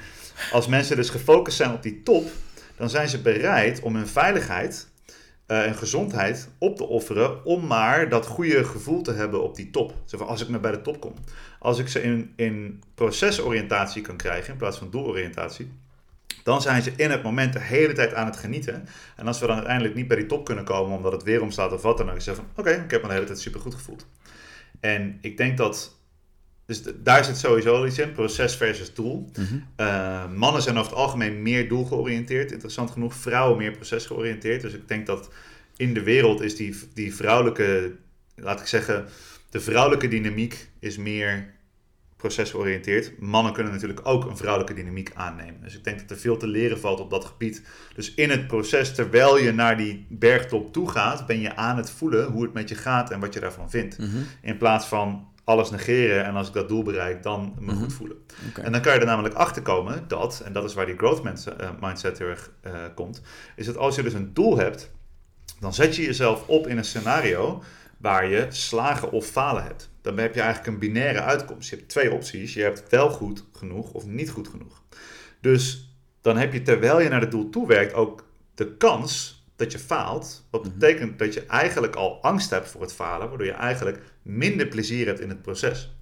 als mensen dus gefocust zijn op die top, dan zijn ze bereid om hun veiligheid eh, en gezondheid op te offeren om maar dat goede gevoel te hebben op die top. Zo van, als ik maar bij de top kom. Als ik ze in, in procesoriëntatie kan krijgen in plaats van doeloriëntatie, dan zijn ze in het moment de hele tijd aan het genieten. En als we dan uiteindelijk niet bij die top kunnen komen omdat het weer omslaat of wat dan ook, is zeggen van oké, ik heb me de hele tijd super goed gevoeld. En ik denk dat, dus daar zit sowieso al iets in, proces versus doel. Mhm. Uh, mannen zijn over het algemeen meer doelgeoriënteerd, interessant genoeg. Vrouwen meer procesgeoriënteerd. Dus ik denk dat in de wereld is die, die vrouwelijke, laat ik zeggen, de vrouwelijke dynamiek is meer procesgeoriënteerd. Mannen kunnen natuurlijk ook een vrouwelijke dynamiek aannemen. Dus ik denk dat er veel te leren valt op dat gebied. Dus in het proces, terwijl je naar die bergtop toe gaat, ben je aan het voelen hoe het met je gaat en wat je daarvan vindt. Mhm. In plaats van alles negeren en als ik dat doel bereik, dan me Mhm. goed voelen. En dan kan je er namelijk achter komen dat, en dat is waar die growth mindset, eh, mindset heel erg eh, komt, is dat als je dus een doel hebt, dan zet je jezelf op in een scenario waar je slagen of falen hebt. Dan heb je eigenlijk een binaire uitkomst. Je hebt twee opties. Je hebt wel goed genoeg of niet goed genoeg. Dus dan heb je terwijl je naar het doel toewerkt ook de kans dat je faalt. Wat Mhm. betekent dat je eigenlijk al angst hebt voor het falen, waardoor je eigenlijk minder plezier hebt in het proces.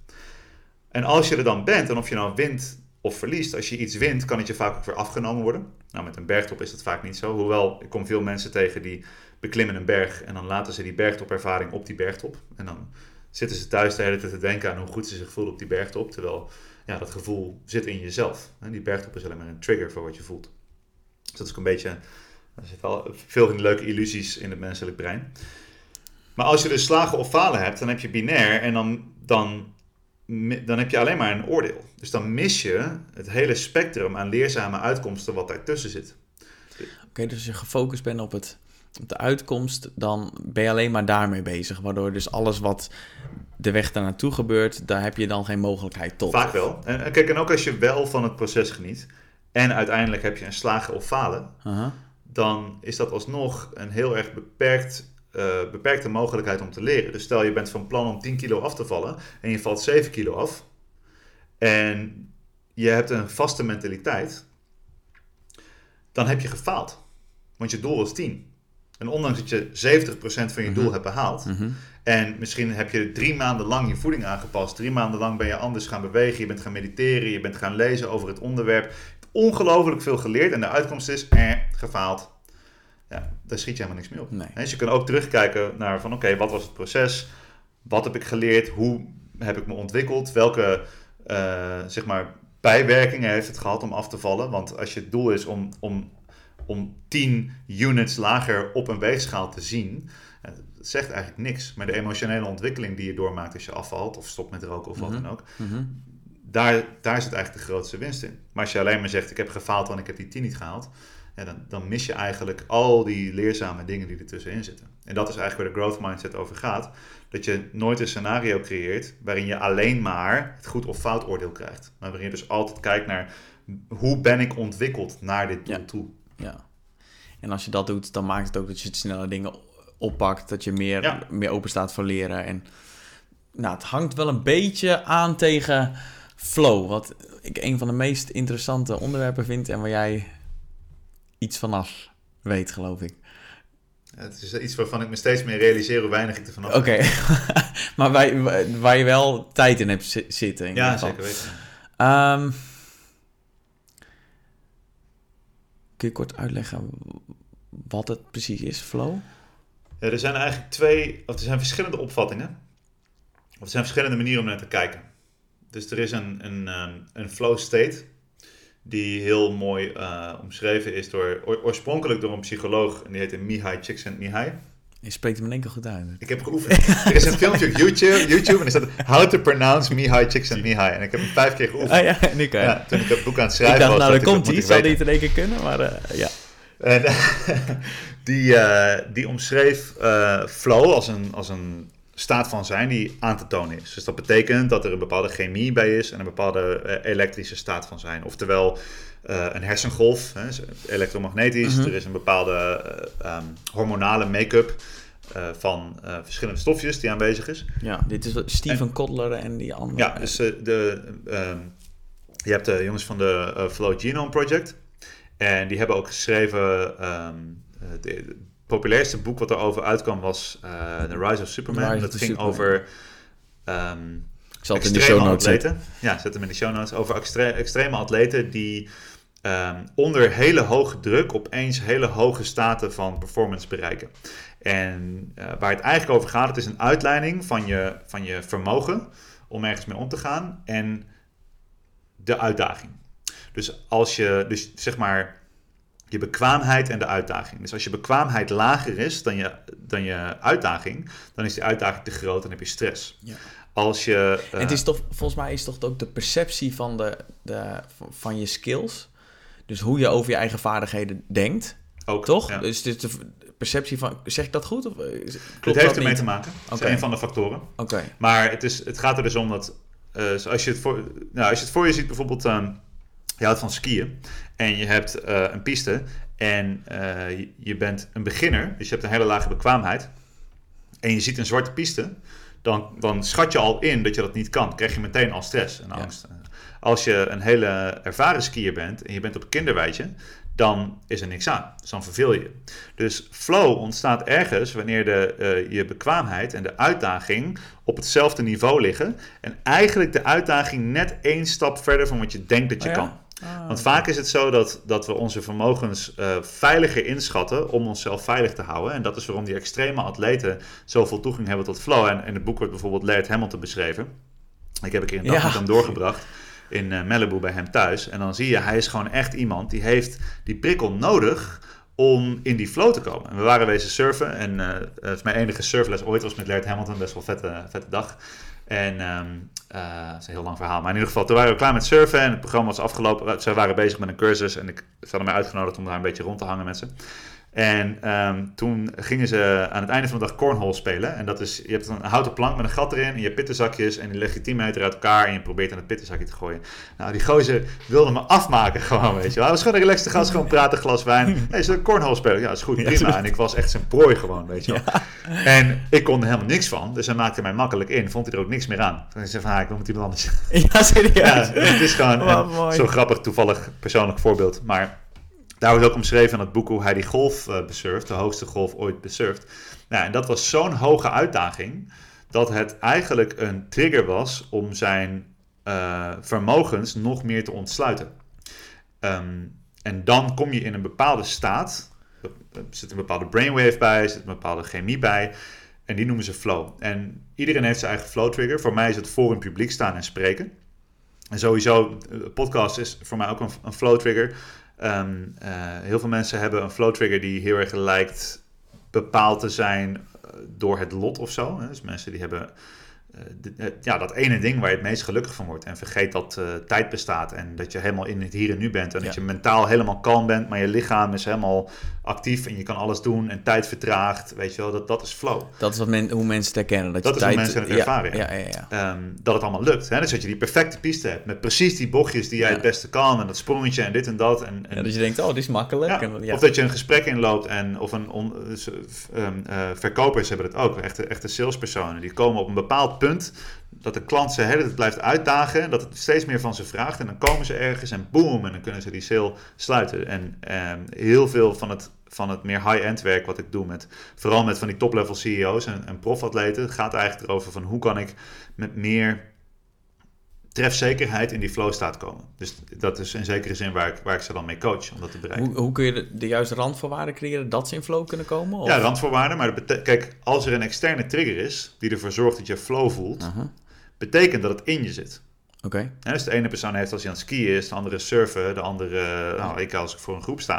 En als je er dan bent, en of je nou wint of verliest, als je iets wint, kan het je vaak ook weer afgenomen worden. Nou, met een bergtop is dat vaak niet zo. Hoewel, ik kom veel mensen tegen die beklimmen een berg en dan laten ze die bergtopervaring op die bergtop. En dan zitten ze thuis de hele tijd te denken aan hoe goed ze zich voelen op die bergtop. Terwijl ja, dat gevoel zit in jezelf. En die bergtop is alleen maar een trigger voor wat je voelt. Dus dat is ook een beetje, er zitten al veel van die leuke illusies in het menselijk brein. Maar als je dus slagen of falen hebt, dan heb je binair en dan, dan, dan heb je alleen maar een oordeel. Dus dan mis je het hele spectrum aan leerzame uitkomsten wat daartussen zit. Oké, dus als je gefocust bent op, het, op de uitkomst, dan ben je alleen maar daarmee bezig. Waardoor dus alles wat de weg daar naartoe gebeurt, daar heb je dan geen mogelijkheid tot. Vaak wel. En, kijk, en ook als je wel van het proces geniet en uiteindelijk heb je een slagen of falen, Aha. Dan is dat alsnog een heel erg beperkt, eh, beperkte mogelijkheid om te leren. Dus stel je bent van plan om 10 kilo af te vallen en je valt 7 kilo af en je hebt een vaste mentaliteit, dan heb je gefaald. Want je doel was 10. En ondanks dat je 70% van je doel Mhm. hebt behaald, Mhm. en misschien heb je drie maanden lang je voeding aangepast. Drie maanden lang ben je anders gaan bewegen. Je bent gaan mediteren. Je bent gaan lezen over het onderwerp. Ongelooflijk veel geleerd. En de uitkomst is, eh, gefaald. Ja, daar schiet je helemaal niks mee op. Nee. Dus je kan ook terugkijken naar van, oké, wat was het proces? Wat heb ik geleerd? Hoe heb ik me ontwikkeld? Welke, eh, zeg maar, bijwerkingen heeft het gehad om af te vallen? Want als je het doel is om, om, om 10 units lager op een weegschaal te zien... dat zegt eigenlijk niks. Maar de emotionele ontwikkeling die je doormaakt als je afvalt... of stopt met roken of wat Mhm. dan ook... Mhm. Daar, daar zit eigenlijk de grootste winst in. Maar als je alleen maar zegt, ik heb gefaald want ik heb die 10 niet gehaald... Ja, dan, dan mis je eigenlijk al die leerzame dingen die ertussenin zitten. En dat is eigenlijk waar de growth mindset over gaat. Dat je nooit een scenario creëert waarin je alleen maar het goed of fout oordeel krijgt. Maar waarin je dus altijd kijkt naar hoe ben ik ontwikkeld naar dit doel Ja. toe. Ja. En als je dat doet, dan maakt het ook dat je sneller dingen oppakt. Dat je meer, Ja. meer open staat voor leren. En nou, het hangt wel een beetje aan tegen flow. Wat ik een van de meest interessante onderwerpen vind en waar jij iets vanaf weet, geloof ik. Het is iets waarvan ik me steeds meer realiseer hoe weinig ik ervan af Oké, maar waar, waar je wel tijd in hebt zitten. In ja, zeker weten. Um, kun je kort uitleggen wat het precies is, flow? Ja, er zijn eigenlijk twee, of er zijn verschillende opvattingen. Of er zijn verschillende manieren om naar te kijken. Dus er is een, een, ehm, een flow state die heel mooi uh, omschreven is door, oorspronkelijk door een psycholoog, en die heette Mihai Csikszentmihalyi. Je spreekt hem in één keer goed uit. Ik heb geoefend. er is een filmpje op YouTube, YouTube en er staat How to Pronounce Mihai Csikszentmihalyi. En ik heb hem vijf keer geoefend. Ah, ja, nu kan ja, toen ik het boek aan het schrijven ik dacht, was. nou, dan komt hij. Zou die het in één keer kunnen, maar uh, ja. En, die, uh, die omschreef flow als een, als een staat van zijn die aan te tonen is. Dus dat betekent dat er een bepaalde chemie bij is en een bepaalde uh, elektrische staat van zijn. Oftewel uh, een hersengolf, hè, elektromagnetisch. -hmm. Er is een bepaalde uh, um, hormonale make-up van verschillende stofjes die aanwezig is. Ja, dit is Steven en, Kotler en die andere. Ja, dus de, um, je hebt de jongens van de Flow Genome Project. En die hebben ook geschreven... Um, de, populairste boek wat erover uitkwam was uh, The Rise of Superman. Rise dat ging Superman. over um, Ik zal het in de show notes atleten. Ja, zet hem in de show notes. Over extre extreme atleten die um, onder hele hoge druk opeens hele hoge staten van performance bereiken. En uh, waar het eigenlijk over gaat, het is een uitleiding van je, van je vermogen om ergens mee om te gaan en de uitdaging. Dus als je, dus zeg maar, je bekwaamheid en de uitdaging. Dus als je bekwaamheid lager is dan je, dan je uitdaging, dan is die uitdaging te groot en heb je stress. Ja. Als je, uh, het is toch, volgens mij is toch ook de perceptie van, de, de, van je skills. Dus hoe je over je eigen vaardigheden denkt. Ook, toch? Ja. Dus de, de perceptie van. Zeg ik dat goed? Of, het heeft ermee te maken. Dat okay. is een van de factoren. Okay. Maar het, is, het gaat er dus om dat. Uh, als, je het voor, nou, als je het voor je ziet, bijvoorbeeld. Um, je houdt van skiën en je hebt uh, een piste en uh, je, bent een beginner, dus je hebt een hele lage bekwaamheid en je ziet een zwarte piste, dan, dan schat je al in dat je dat niet kan. Dan krijg je meteen al stress en angst. Ja. Als je een hele ervaren skier bent en je bent op een kinderwijtje, dan is er niks aan. Dus dan verveel je. Dus flow ontstaat ergens wanneer de, uh, je bekwaamheid en de uitdaging op hetzelfde niveau liggen. En eigenlijk de uitdaging net één stap verder van wat je denkt dat je oh ja? kan. Ah, Want vaak is het zo dat, dat we onze vermogens uh, veiliger inschatten om onszelf veilig te houden. En dat is waarom die extreme atleten zoveel toegang hebben tot flow. En in het boek wordt bijvoorbeeld Laird Hamilton beschreven. Ik heb een keer een dag Ja. met hem doorgebracht in uh, Malibu bij hem thuis. En dan zie je, hij is gewoon echt iemand die heeft die prikkel nodig om in die flow te komen. En we waren wezen surfen en uh, het is mijn enige surfles ooit was met Laird Hamilton. Best wel vette, vette dag. En um, uh, dat is een heel lang verhaal. Maar in ieder geval, toen waren we klaar met surfen en het programma was afgelopen. Ze waren bezig met een cursus en ik ze hadden mij uitgenodigd om daar een beetje rond te hangen met ze. En um, toen gingen ze aan het einde van de dag cornhole spelen. En dat is, je hebt een houten plank met een gat erin en je pittenzakjes. En die leg je 10 meter uit elkaar en je probeert aan het pittenzakje te gooien. Nou, die gozer wilde me afmaken gewoon, weet je wel. Hij was gewoon een relaxte gast, gewoon praten, glas wijn. Nee, ze cornhole spelen. Ja, dat is goed, prima. En ik was echt zijn prooi gewoon, weet je wel. Ja. En ik kon er helemaal niks van. Dus hij maakte mij makkelijk in. Vond hij er ook niks meer aan. Toen zei van, ah, ik wil met iemand anders. Ja, serieus. Ja, het is gewoon een- mooi. zo'n grappig, toevallig, persoonlijk voorbeeld. Maar daar wordt ook omschreven in het boek hoe hij die golf uh, besurft, de hoogste golf ooit besurft. Nou, en dat was zo'n hoge uitdaging dat het eigenlijk een trigger was om zijn uh, vermogens nog meer te ontsluiten. Um, en dan kom je in een bepaalde staat. Er zit een bepaalde brainwave bij, er zit een bepaalde chemie bij. En die noemen ze flow. En iedereen heeft zijn eigen flow trigger. Voor mij is het voor een publiek staan en spreken. En sowieso, een podcast is voor mij ook een, een flow trigger. Um, uh, heel veel mensen hebben een flow trigger die heel erg lijkt bepaald te zijn uh, door het lot of zo. Dus mensen die hebben de, ja, dat ene ding waar je het meest gelukkig van wordt. En vergeet dat uh, tijd bestaat en dat je helemaal in het hier en nu bent. En ja. dat je mentaal helemaal kalm bent, maar je lichaam is helemaal actief en je kan alles doen en tijd vertraagt. Weet je wel, dat, dat is flow. Dat is wat men, hoe mensen het herkennen. Dat, is tijd, hoe mensen het ervaren. Ja, ja, ja, um, dat het allemaal lukt. Hè? Dus dat je die perfecte piste hebt met precies die bochtjes die jij het beste kan en dat sprongetje en dit en dat. En, en dat je denkt, oh, dit is makkelijk. En, of dat je een gesprek inloopt en of een on, um, uh, verkopers hebben het ook. Echte, echte salespersonen die komen op een bepaald punt dat de klant ze hele blijft uitdagen. Dat het steeds meer van ze vraagt. En dan komen ze ergens en boom. En dan kunnen ze die sale sluiten. En eh, heel veel van het, van het meer high-end werk wat ik doe. Met, vooral met van die top-level CEO's en, en profatleten. Gaat eigenlijk erover van hoe kan ik met meer trefzekerheid in die flow staat komen. Dus dat is in zekere zin waar ik, waar ik ze dan mee coach om dat te bereiken. Hoe, hoe kun je de, de juiste randvoorwaarden creëren dat ze in flow kunnen komen? Of? Ja, randvoorwaarden. Maar dat kijk, als er een externe trigger is die ervoor zorgt dat je flow voelt, Aha, betekent dat het in je zit. Oké. Hè, dus de ene persoon heeft als hij aan het skiën is, de andere surfen, de andere, nou, ik als ik voor een groep sta.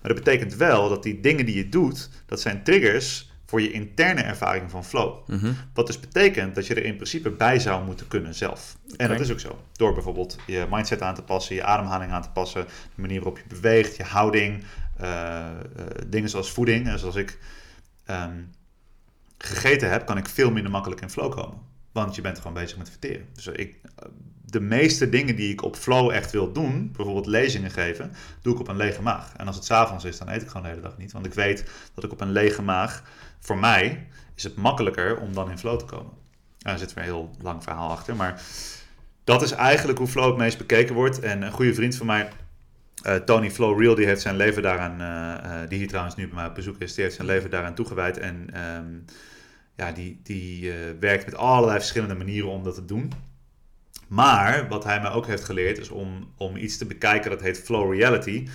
Maar dat betekent wel dat die dingen die je doet, dat zijn triggers voor je interne ervaring van flow. Mhm. Wat dus betekent dat je er in principe bij zou moeten kunnen zelf. En dat is ook zo. Door bijvoorbeeld je mindset aan te passen, je ademhaling aan te passen, de manier waarop je beweegt, je houding, eh, eh, dingen zoals voeding. En zoals ik ehm, gegeten heb, kan ik veel minder makkelijk in flow komen. Want je bent gewoon bezig met verteren. Dus ik, de meeste dingen die ik op flow echt wil doen, bijvoorbeeld lezingen geven, doe ik op een lege maag. En als het s'avonds is, dan eet ik gewoon de hele dag niet. Want ik weet dat ik op een lege maag, voor mij, is het makkelijker om dan in flow te komen. En er zit weer een heel lang verhaal achter. Maar dat is eigenlijk hoe flow het meest bekeken wordt. En een goede vriend van mij, eh, Tony Flow Real, die heeft zijn leven daaraan, eh, die hier trouwens nu bij mij op bezoek is, die heeft zijn leven daaraan toegewijd. En ehm, ja, die, die werkt met allerlei verschillende manieren om dat te doen. Maar wat hij mij ook heeft geleerd is om, om iets te bekijken dat heet flow reality.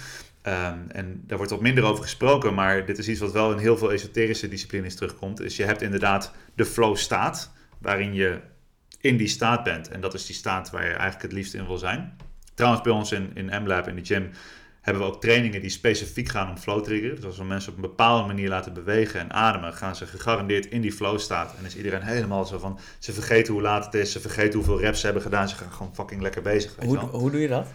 Ehm, en daar wordt wat minder over gesproken, maar dit is iets wat wel in heel veel esoterische disciplines terugkomt. Is je hebt inderdaad de flow staat, waarin je in die staat bent. En dat is die staat waar je eigenlijk het liefst in wil zijn. Trouwens, bij ons in, in M-Lab, in de gym, hebben we ook trainingen die specifiek gaan om flow triggeren. Dus als we mensen op een bepaalde manier laten bewegen en ademen, gaan ze gegarandeerd in die flow staat. En is iedereen helemaal zo van, ze vergeten hoe laat het is, ze vergeten hoeveel reps ze hebben gedaan, ze gaan gewoon fucking lekker bezig. Weet Hoe, hoe doe je dat?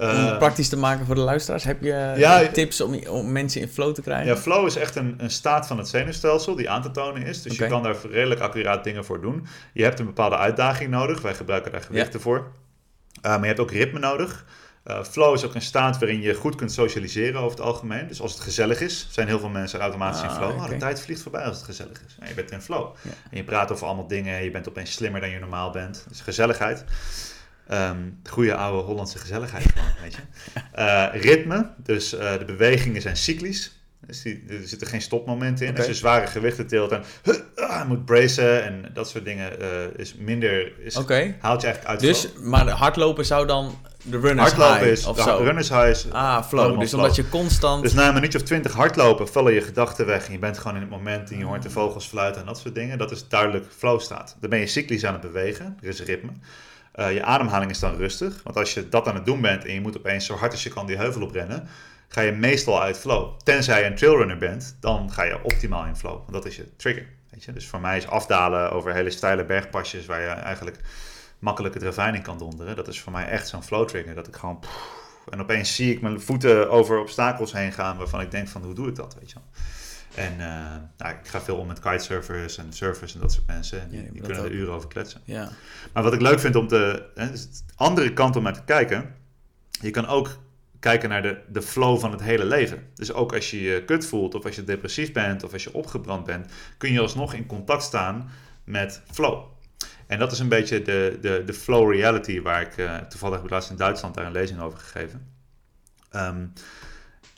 Om Eh, het praktisch te maken voor de luisteraars. Heb je Ja, tips om, om mensen in flow te krijgen? Ja, flow is echt een, een staat van het zenuwstelsel die aan te tonen is. Dus je kan daar redelijk accuraat dingen voor doen. Je hebt een bepaalde uitdaging nodig. Wij gebruiken daar gewichten voor. Uh, maar je hebt ook ritme nodig. Uh, flow is ook een staat waarin je goed kunt socialiseren over het algemeen. Dus als het gezellig is, zijn heel veel mensen automatisch in Ah, flow. Oh, de tijd vliegt voorbij als het gezellig is. En je bent in flow. Ja. En je praat over allemaal dingen. Je bent opeens slimmer dan je normaal bent. Dus gezelligheid. Ehm, goede oude Hollandse gezelligheid gewoon, weet je. Eh, ritme, dus eh, de bewegingen zijn cyclisch. Dus die, er zitten geen stopmomenten in. Oké. Als je zware gewichten tilt en ah, moet bracen en dat soort dingen eh, is minder, is, haalt je eigenlijk uit Dus, flow. maar hardlopen zou dan de runners Hardlopen high is, of de zo? runners high is Ah, flow. Dus flow. omdat je constant... Dus na een minuutje of twintig hardlopen vallen je gedachten weg. En je bent gewoon in het moment en je hoort de vogels fluiten en dat soort dingen. Dat is duidelijk flow staat. Dan ben je cyclisch aan het bewegen. Er is ritme. Eh, je ademhaling is dan rustig. Want als je dat aan het doen bent en je moet opeens zo hard als je kan die heuvel oprennen, ga je meestal uit flow. Tenzij je een trailrunner bent, dan ga je optimaal in flow. Want dat is je trigger. Weet je? Dus voor mij is afdalen over hele steile bergpasjes waar je eigenlijk makkelijk het ravijn in kan donderen. Dat is voor mij echt zo'n flow trigger. Dat ik gewoon... En opeens zie ik mijn voeten over obstakels heen gaan waarvan ik denk van hoe doe ik dat, weet je wel. En eh, nou, ik ga veel om met kitesurfers en surfers en dat soort mensen. En die, Ja, die dat kunnen er uren over kletsen. Ja. Maar wat ik leuk vind om te... Hè, dus de andere kant om naar te kijken. Je kan ook kijken naar de, de flow van het hele leven. Dus ook als je je kut voelt of als je depressief bent of als je opgebrand bent... kun je alsnog in contact staan met flow. En dat is een beetje de, de, de flow reality waar ik eh, toevallig heb ik laatst in Duitsland daar een lezing over gegeven. Ehm,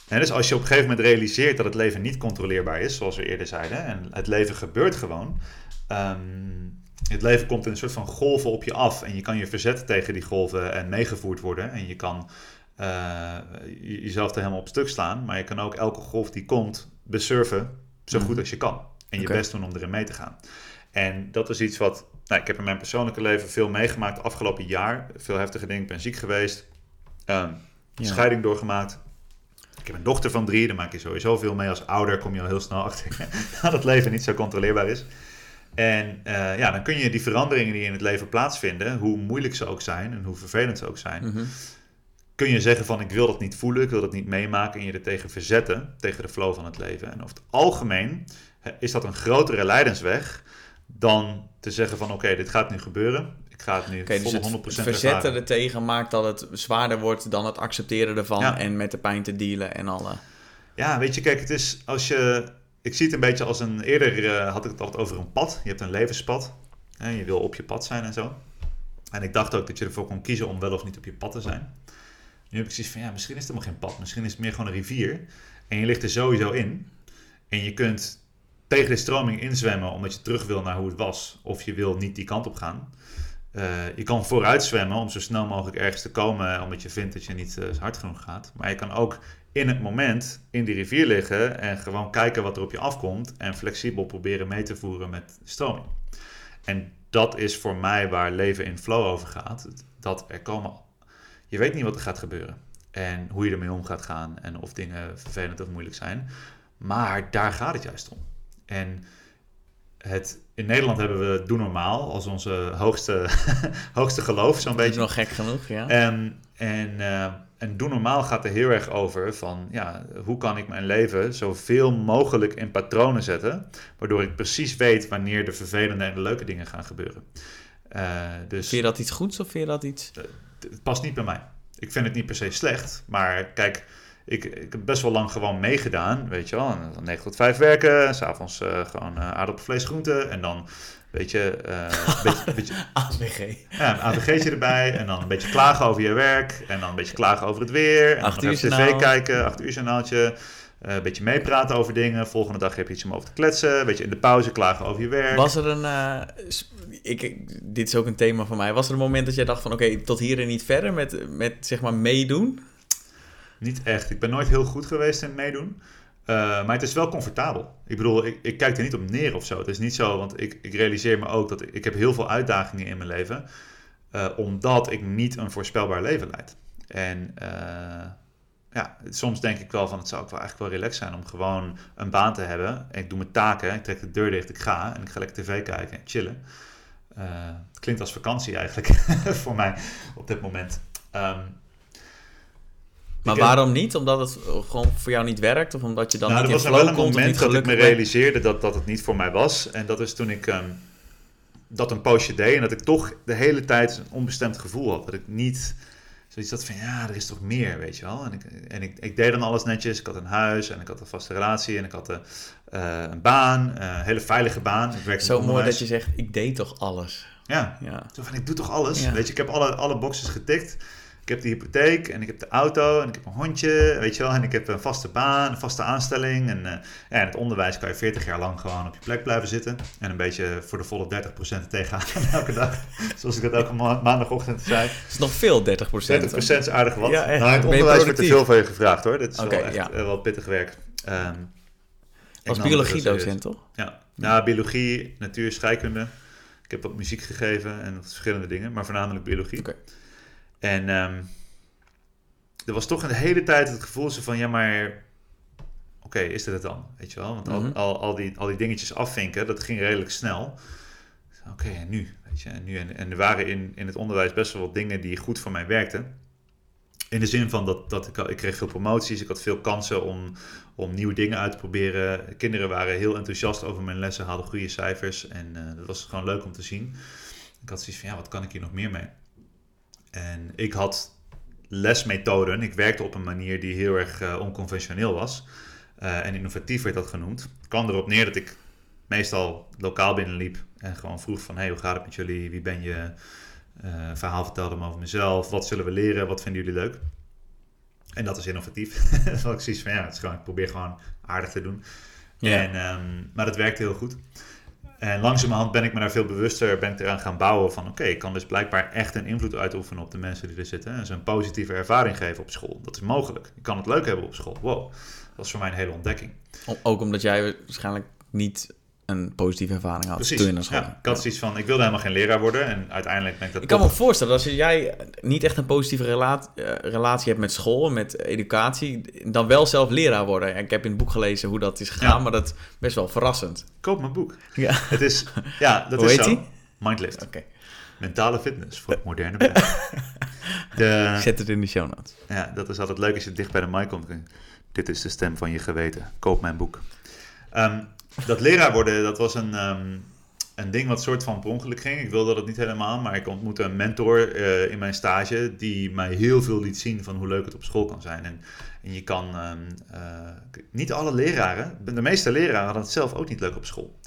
en dus als je op een gegeven moment realiseert dat het leven niet controleerbaar is, zoals we eerder zeiden, en het leven gebeurt gewoon. ehm, het leven komt in een soort van golven op je af en je kan je verzetten tegen die golven en meegevoerd worden. En je kan eh, je- jezelf er helemaal op stuk slaan, maar je kan ook elke golf die komt besurfen zo Mhm. goed als je kan. En je best doen om erin mee te gaan. En dat is iets wat, nou, ik heb in mijn persoonlijke leven veel meegemaakt afgelopen jaar. Veel heftige dingen, ik ben ziek geweest, Ja. scheiding doorgemaakt. Ik heb een dochter van drie, daar maak je sowieso veel mee. Als ouder kom je al heel snel achter dat het leven niet zo controleerbaar is. En eh, ja, dan kun je die veranderingen die in het leven plaatsvinden, hoe moeilijk ze ook zijn en hoe vervelend ze ook zijn, Mhm. kun je zeggen van ik wil dat niet voelen, ik wil dat niet meemaken en je er tegen verzetten, tegen de flow van het leven. En over het algemeen is dat een grotere leidensweg dan te zeggen van oké, dit gaat nu gebeuren. Ik ga het nu dus het 100% verzetten ervaren. ertegen maakt dat het zwaarder wordt dan het accepteren ervan Ja. en met de pijn te dealen en alle. Ja, weet je, kijk, het is als je. Ik zie het een beetje als een. Eerder eh, had ik het altijd over een pad. Je hebt een levenspad. Hè, je wil op je pad zijn en zo. En ik dacht ook dat je ervoor kon kiezen om wel of niet op je pad te zijn. Nu heb ik zoiets van, ja, misschien is het helemaal geen pad. Misschien is het meer gewoon een rivier. En je ligt er sowieso in. En je kunt tegen de stroming inzwemmen omdat je terug wil naar hoe het was. Of je wil niet die kant op gaan. Uh, je kan vooruit zwemmen om zo snel mogelijk ergens te komen, omdat je vindt dat je niet uh, hard genoeg gaat. Maar je kan ook in het moment in die rivier liggen en gewoon kijken wat er op je afkomt en flexibel proberen mee te voeren met stroming. En dat is voor mij waar leven in flow over gaat. Dat er komen. Je weet niet wat er gaat gebeuren en hoe je ermee om gaat gaan en of dingen vervelend of moeilijk zijn. Maar daar gaat het juist om. En het, in Nederland hebben we Doe Normaal als onze hoogste, hoogste geloof, zo'n beetje. Dat is nog gek genoeg, ja. En, en, uh, en Doe Normaal gaat er heel erg over van, ja, hoe kan ik mijn leven zoveel mogelijk in patronen zetten, waardoor ik precies weet wanneer de vervelende en de leuke dingen gaan gebeuren. Uh, dus, vind je dat iets goeds of vind je dat iets... Uh, het past niet bij mij. Ik vind het niet per se slecht, maar kijk ik, ik heb best wel lang gewoon meegedaan, weet je wel. En dan 9 tot 5 werken, s'avonds uh, gewoon uh, aardappelvlees, groenten en dan weet je, uh, beetje, beetje, AVG. Ja, een AVG'tje erbij en dan een beetje klagen over je werk en dan een beetje klagen over het weer. En dan nog even tv kijken, 8 uur journaaltje. Uh, een beetje meepraten over dingen. Volgende dag heb je iets om over te kletsen. Een beetje in de pauze klagen over je werk. Was er een. Uh, ik, dit is ook een thema van mij. Was er een moment dat jij dacht van: oké, tot hier en niet verder met, met zeg maar meedoen? Niet echt. Ik ben nooit heel goed geweest in meedoen. Uh, maar het is wel comfortabel. Ik bedoel, ik, ik, kijk er niet op neer of zo. Het is niet zo, want ik, ik realiseer me ook dat ik, heb heel veel uitdagingen in mijn leven. Uh, omdat ik niet een voorspelbaar leven leid. En uh, ja, soms denk ik wel van het zou ook wel eigenlijk wel relaxed zijn om gewoon een baan te hebben. En ik doe mijn taken, ik trek de deur dicht, ik ga en ik ga lekker tv kijken en chillen. het klinkt als vakantie eigenlijk voor mij op dit moment. Um, maar waarom niet? Omdat het gewoon voor jou niet werkt? Of omdat je dan nou, niet er was wel een moment dat ik me realiseerde dat, dat het niet voor mij was. En dat is toen ik um, dat een poosje deed. En dat ik toch de hele tijd een onbestemd gevoel had. Dat ik niet zoiets had van, ja, er is toch meer, weet je wel. En ik, en ik, ik deed dan alles netjes. Ik had een huis en ik had een vaste relatie en ik had een, uh, een baan, een hele veilige baan. Ik werkte Zo mooi dat je zegt, ik deed toch alles. Ja, ja. Zo van, ik doe toch alles. Ja. Weet je, ik heb alle, alle boxes getikt. Ik heb de hypotheek en ik heb de auto en ik heb een hondje, weet je wel. En ik heb een vaste baan, een vaste aanstelling. En uh, ja, in het onderwijs kan je 40 jaar lang gewoon op je plek blijven zitten. En een beetje voor de volle 30% tegenaan elke dag. Zoals ik dat elke ma maandagochtend zei. Het is nog veel 30%. 30% is aardig wat. Ja, nou, in het onderwijs wordt er veel van je gevraagd hoor. Dit is okay, wel echt ja. uh, wel pittig werk. Um, Als biologiedocent toch? Ja. Nou, biologie, natuur, scheikunde. Ik heb wat muziek gegeven en verschillende dingen, maar voornamelijk biologie. Okay. En um, er was toch een hele tijd het gevoel van, ja, maar oké, is dit het dan? Weet je wel? Want al, mm -hmm. al, al, die, al die dingetjes afvinken, dat ging redelijk snel. Oké, en nu? Weet je, en, nu en, en er waren in, in het onderwijs best wel wat dingen die goed voor mij werkten. In de zin van dat, dat ik, ik kreeg veel promoties, ik had veel kansen om, om nieuwe dingen uit te proberen. Kinderen waren heel enthousiast over mijn lessen, haalden goede cijfers en uh, dat was gewoon leuk om te zien. Ik had zoiets van, ja, wat kan ik hier nog meer mee? En ik had lesmethoden. Ik werkte op een manier die heel erg uh, onconventioneel was. Uh, en innovatief werd dat genoemd. Het kwam erop neer dat ik meestal lokaal binnenliep en gewoon vroeg van... hey, hoe gaat het met jullie? Wie ben je? Uh, verhaal vertelde me over mezelf. Wat zullen we leren? Wat vinden jullie leuk? En dat is innovatief. dat was ik zoiets van, ja, het is gewoon, ik probeer gewoon aardig te doen. En, um, maar dat werkte heel goed. En langzamerhand ben ik me daar veel bewuster ben ik eraan gaan bouwen van... oké, ik kan dus blijkbaar echt een invloed uitoefenen op de mensen die er zitten... en ze een positieve ervaring geven op school. Dat is mogelijk. Ik kan het leuk hebben op school. Wow, dat is voor mij een hele ontdekking. Ook omdat jij waarschijnlijk niet een positieve ervaring had Precies. toen je naar school ja, ik had zoiets van, ik wilde helemaal geen leraar worden en uiteindelijk ben ik dat Ik kan me voorstellen, als jij niet echt een positieve relatie, uh, relatie hebt met school, met educatie, dan wel zelf leraar worden. Ik heb in het boek gelezen hoe dat is gegaan, ja. maar dat is best wel verrassend. Koop mijn boek. Ja. Het is, ja, dat hoe is heet zo. Die? Mindlift. Okay. Mentale fitness voor het moderne brein. De, Zet het in de show notes. Ja, dat is altijd leuk als je dicht bij de mic komt. Dit is de stem van je geweten. Koop mijn boek. Um, dat leraar worden, dat was een, um, een ding wat soort van per ongeluk ging. Ik wilde dat niet helemaal, maar ik ontmoette een mentor uh, in mijn stage die mij heel veel liet zien van hoe leuk het op school kan zijn. En, en je kan, um, uh, niet alle leraren, de meeste leraren hadden het zelf ook niet leuk op school.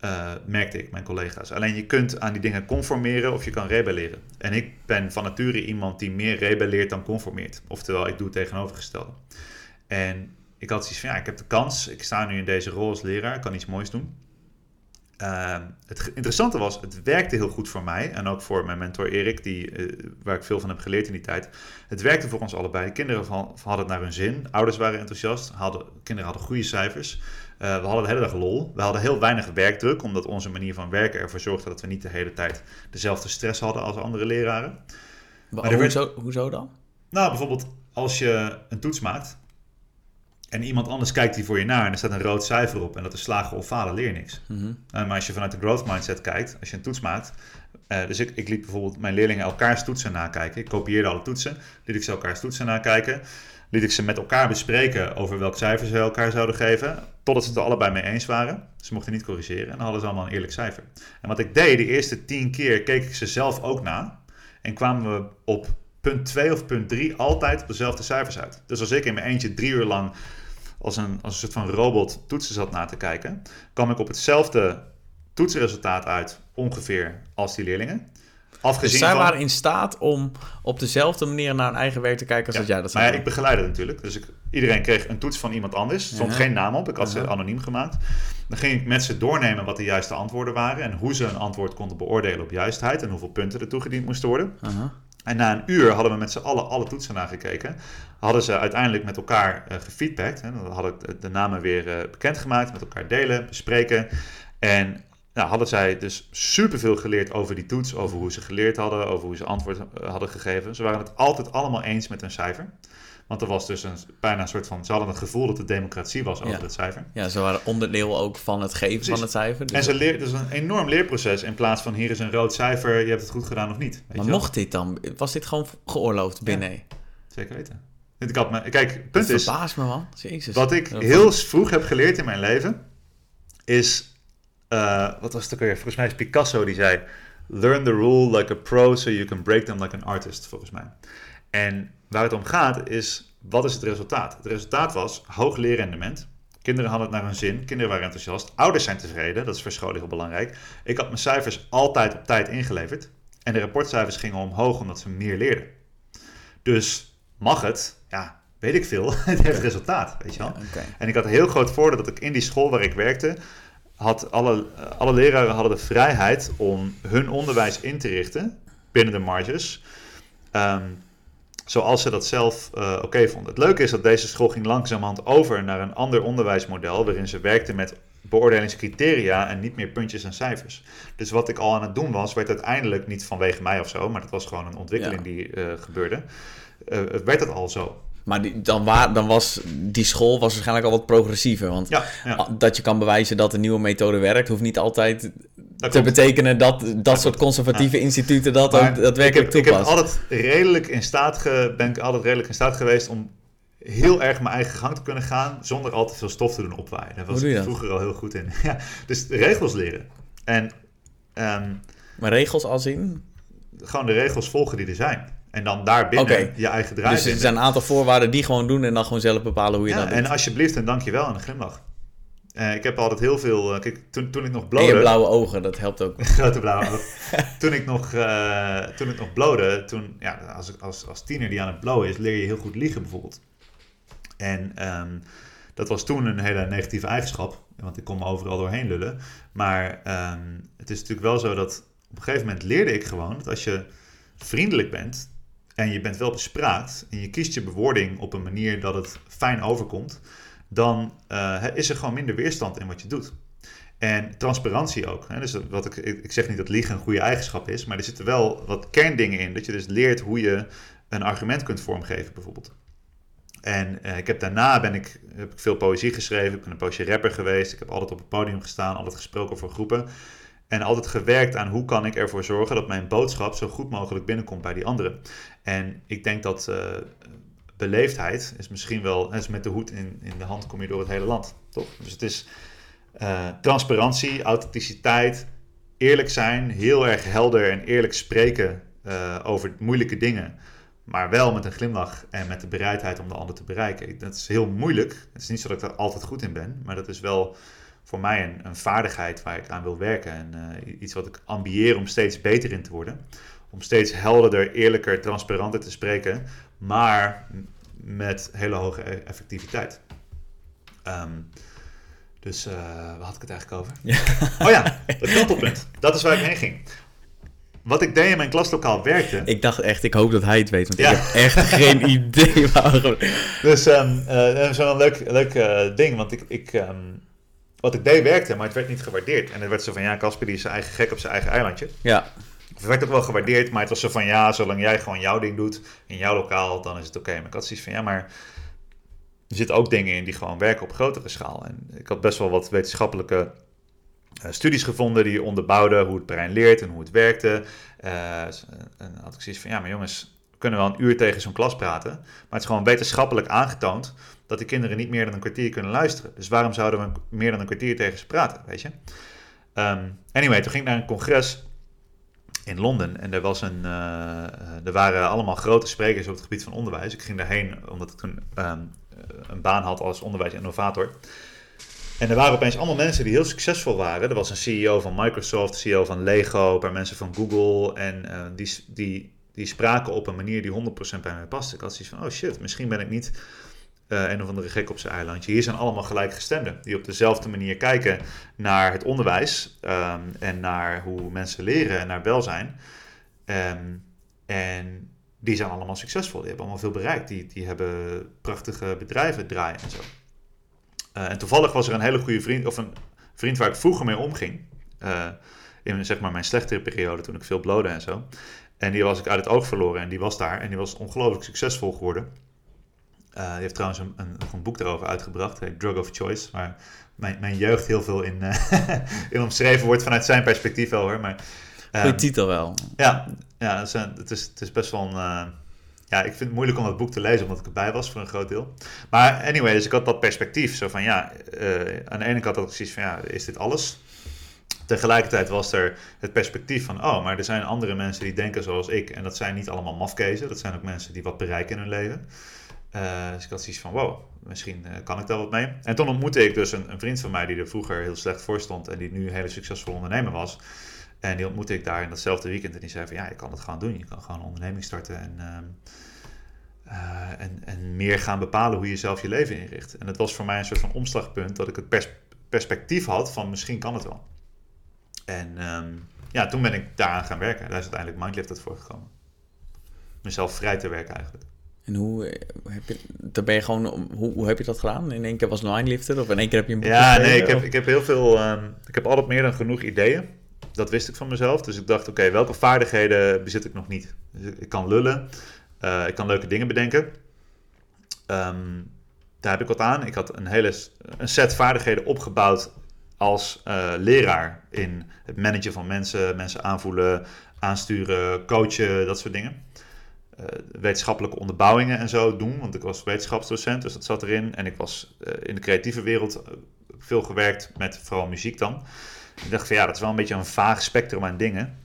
uh, merkte ik, mijn collega's. Alleen je kunt aan die dingen conformeren of je kan rebelleren. En ik ben van nature iemand die meer rebelleert dan conformeert. Oftewel, ik doe het tegenovergestelde. En ik had zoiets van, ja, ik heb de kans. Ik sta nu in deze rol als leraar. Ik kan iets moois doen. Uh, het interessante was, het werkte heel goed voor mij en ook voor mijn mentor Erik, die, uh, waar ik veel van heb geleerd in die tijd. Het werkte voor ons allebei. Kinderen van, hadden het naar hun zin, ouders waren enthousiast, hadden, kinderen hadden goede cijfers. Uh, we hadden de hele dag lol. We hadden heel weinig werkdruk, omdat onze manier van werken ervoor zorgde dat we niet de hele tijd dezelfde stress hadden als andere leraren. Maar hoezo, hoezo dan? Nou, bijvoorbeeld als je een toets maakt en iemand anders kijkt die voor je naar en er staat een rood cijfer op en dat is slagen of falen, leer niks. Mm maar als je vanuit de growth mindset kijkt, als je een toets maakt, uh, dus ik, ik liet bijvoorbeeld mijn leerlingen elkaars toetsen nakijken. Ik kopieerde alle toetsen, liet ik ze elkaars toetsen nakijken liet ik ze met elkaar bespreken over welk cijfer ze elkaar zouden geven, totdat ze het er allebei mee eens waren. Ze mochten niet corrigeren en dan hadden ze allemaal een eerlijk cijfer. En wat ik deed, de eerste tien keer keek ik ze zelf ook na en kwamen we op punt 2 of punt 3 altijd op dezelfde cijfers uit. Dus als ik in mijn eentje drie uur lang als een, als een soort van robot toetsen zat na te kijken, kwam ik op hetzelfde toetsresultaat uit ongeveer als die leerlingen. Afgezien dus zij van... waren in staat om op dezelfde manier naar hun eigen werk te kijken als ja, dat jij dat zou Maar ja, ik begeleidde natuurlijk. Dus ik, iedereen kreeg een toets van iemand anders. Er stond geen naam op. Ik had ze anoniem gemaakt. Dan ging ik met ze doornemen wat de juiste antwoorden waren. En hoe ze een antwoord konden beoordelen op juistheid. En hoeveel punten er toegediend moesten worden. En na een uur hadden we met z'n allen alle toetsen nagekeken. Hadden ze uiteindelijk met elkaar uh, gefeedbackt. Hè. Dan had ik de namen weer uh, bekendgemaakt. Met elkaar delen, bespreken. En nou, hadden zij dus superveel geleerd over die toets, over hoe ze geleerd hadden, over hoe ze antwoord eh, hadden gegeven. Ze waren het altijd allemaal eens met hun cijfer. Want er was dus een, bijna een soort van. Ze hadden het gevoel dat het democratie was over het cijfer. Ja, ze waren onderdeel ook van het geven van het cijfer. Dus en ze leerden dus een enorm leerproces. In plaats van hier is een rood cijfer, je hebt het goed gedaan of niet. Weet maar mocht dit dan? Was dit gewoon geoorloofd binnen? Ja, zeker weten. Ik had me, kijk, punt is. Verbaas me man. Jezus. Wat ik heel vroeg heb geleerd in mijn leven. Is uh, wat was het ook weer? Volgens mij is Picasso die zei: Learn the rule like a pro, so you can break them like an artist. Volgens mij. En waar het om gaat is: wat is het resultaat? Het resultaat was hoog leerrendement. Kinderen hadden het naar hun zin, kinderen waren enthousiast, ouders zijn tevreden, dat is voor scholen heel belangrijk. Ik had mijn cijfers altijd op tijd ingeleverd en de rapportcijfers gingen omhoog omdat ze meer leerden. Dus mag het? Ja, weet ik veel. het heeft resultaat, weet je wel. En ik had een heel groot voordeel dat ik in die school waar ik werkte had alle, alle leraren hadden de vrijheid om hun onderwijs in te richten binnen de marges. Um, zoals ze dat zelf uh, oké vonden. Het leuke is dat deze school ging langzamerhand over naar een ander onderwijsmodel, waarin ze werkte met beoordelingscriteria en niet meer puntjes en cijfers. Dus wat ik al aan het doen was, werd uiteindelijk niet vanwege mij of zo, maar dat was gewoon een ontwikkeling die uh, gebeurde. Uh, werd het al zo. Maar die, dan, waar, dan was die school was waarschijnlijk al wat progressiever. Want ja, ja. dat je kan bewijzen dat een nieuwe methode werkt, hoeft niet altijd te betekenen dat dat, soort conservatieve instituten dat maar ook daadwerkelijk toepassen. Ik heb altijd redelijk in staat ge, ben ik altijd redelijk in staat geweest om heel erg mijn eigen gang te kunnen gaan zonder al te veel stof te doen opwaaien. Daar was ik vroeger al heel goed in. ja, dus regels leren. En, um, maar regels als in? Gewoon de regels volgen die er zijn. En dan daar binnen je eigen draai. Dus er zijn een aantal voorwaarden die gewoon doen en dan gewoon zelf bepalen hoe je ja, dat doet. En alsjeblieft en dankjewel en een glimlach. Uh, ik heb altijd heel veel. Uh, kijk, toen, toen ik nog blode. En je blauwe ogen, dat helpt ook. Grote blauwe ogen. toen ik nog, uh, toen ik nog blode, toen, ja, als, als, als tiener die aan het blowen is, leer je heel goed liegen bijvoorbeeld. En um, dat was toen een hele negatieve eigenschap, want ik kon me overal doorheen lullen. Maar um, het is natuurlijk wel zo dat op een gegeven moment leerde ik gewoon dat als je vriendelijk bent, en je bent wel bespraakt en je kiest je bewoording op een manier dat het fijn overkomt, dan uh, is er gewoon minder weerstand in wat je doet. En transparantie ook. Hè? Dus wat ik, ik zeg niet dat liegen een goede eigenschap is, maar er zitten wel wat kerndingen in. Dat je dus leert hoe je een argument kunt vormgeven, bijvoorbeeld. En uh, ik heb daarna ben ik, heb ik veel poëzie geschreven. Ik ben een poosje rapper geweest. Ik heb altijd op het podium gestaan, altijd gesproken voor groepen. En altijd gewerkt aan hoe kan ik ervoor zorgen dat mijn boodschap zo goed mogelijk binnenkomt bij die anderen. En ik denk dat uh, beleefdheid is misschien wel, is met de hoed in, in de hand kom je door het hele land, toch? Dus het is uh, transparantie, authenticiteit, eerlijk zijn, heel erg helder en eerlijk spreken over moeilijke dingen. Maar wel met een glimlach en met de bereidheid om de ander te bereiken. Dat is heel moeilijk. Het is niet zo dat ik er altijd goed in ben, maar dat is wel voor mij een, een vaardigheid waar ik aan wil werken. En eh, iets wat ik ambieer om steeds beter in te worden. Om steeds helderder, eerlijker, transparanter te spreken. Maar met hele hoge e- effectiviteit. Ehm, dus uh, waar had ik het eigenlijk over? Oh ja, het kantelpunt. Dat is waar ik heen ging. Wat ik deed in mijn klaslokaal werkte. Ik dacht echt, ik hoop dat hij het weet, want ik heb echt geen idee waarom. Dus um, uh, dat is wel een leuk, leuk uh, ding, want ik, ik, um, wat ik deed werkte, maar het werd niet gewaardeerd. En het werd zo van, ja, Casper die is zijn eigen gek op zijn eigen eilandje. Ja. Het werd ook wel gewaardeerd, maar het was zo van, ja, zolang jij gewoon jouw ding doet in jouw lokaal, dan is het oké. Okay. Maar ik had zoiets van, ja, maar er zitten ook dingen in die gewoon werken op grotere schaal. En ik had best wel wat wetenschappelijke uh, studies gevonden die onderbouwden hoe het brein leert en hoe het werkte. Uh, en had ik zoiets van, ja, maar jongens, we kunnen wel een uur tegen zo'n klas praten. Maar het is gewoon wetenschappelijk aangetoond dat de kinderen niet meer dan een kwartier kunnen luisteren. Dus waarom zouden we meer dan een kwartier tegen ze praten, weet je? Um, anyway, toen ging ik naar een congres in Londen en er, was een, uh, er waren allemaal grote sprekers op het gebied van onderwijs. Ik ging daarheen omdat ik toen um, een baan had als onderwijsinnovator. En er waren opeens allemaal mensen die heel succesvol waren. Er was een CEO van Microsoft, CEO van Lego, een paar mensen van Google. En uh, die, die, die spraken op een manier die 100% bij mij paste. Ik had zoiets van, oh shit, misschien ben ik niet uh, een of andere gek op zijn eilandje. Hier zijn allemaal gelijkgestemden die op dezelfde manier kijken naar het onderwijs um, en naar hoe mensen leren en naar welzijn. Um, en die zijn allemaal succesvol. Die hebben allemaal veel bereikt. Die, die hebben prachtige bedrijven draaien en zo. Uh, en toevallig was er een hele goede vriend, of een vriend waar ik vroeger mee omging. Uh, in zeg maar mijn slechtere periode toen ik veel blode en zo. En die was ik uit het oog verloren en die was daar. En die was ongelooflijk succesvol geworden. Uh, die heeft trouwens een, een, een, boek daarover uitgebracht, heet Drug of Choice. Waar mijn, mijn jeugd heel veel in, in omschreven wordt vanuit zijn perspectief wel hoor. Maar, Goeie um, titel wel. Ja, ja het, is, het, is, het is best wel een ja, ik vind het moeilijk om dat boek te lezen, omdat ik erbij was voor een groot deel. Maar anyway, dus ik had dat perspectief. Zo van, ja, aan de ene kant had ik precies van, ja, is dit alles? Tegelijkertijd was er het perspectief van, oh, maar er zijn andere mensen die denken zoals ik. En dat zijn niet allemaal mafkezen. Dat zijn ook mensen die wat bereiken in hun leven. Uh, dus ik had zoiets van, wow, misschien uh, kan ik daar wat mee. En toen ontmoette ik dus een, een, vriend van mij die er vroeger heel slecht voor stond. En die nu een hele succesvolle ondernemer was. En die ontmoette ik daar in datzelfde weekend. En die zei van ja, je kan het gewoon doen. Je kan gewoon een onderneming starten en, uh, en, en meer gaan bepalen hoe je zelf je leven inricht. En het was voor mij een soort van omslagpunt dat ik het pers perspectief had van misschien kan het wel. En um, ja, toen ben ik daaraan gaan werken. Daar is uiteindelijk Mindlift uit voorgekomen. Mezelf vrij te werken eigenlijk. En hoe eh, heb je, dan ben je gewoon, hoe, hoe heb je dat gedaan? In één keer was Mindlifter of in één keer heb je een boek Ja, nee, ik heb, ik heb heel veel, um, ik heb altijd meer dan genoeg ideeën dat wist ik van mezelf. Dus ik dacht, oké, okay, welke vaardigheden bezit ik nog niet? Dus ik, ik kan lullen, uh, ik kan leuke dingen bedenken. Um, daar heb ik wat aan. Ik had een hele een set vaardigheden opgebouwd als uh, leraar in het managen van mensen, mensen aanvoelen, aansturen, coachen, dat soort dingen. Uh, wetenschappelijke onderbouwingen en zo doen, want ik was wetenschapsdocent, dus dat zat erin. En ik was in de creatieve wereld veel gewerkt met vooral muziek dan. Ik dacht van ja, dat is wel een beetje een vaag spectrum aan dingen.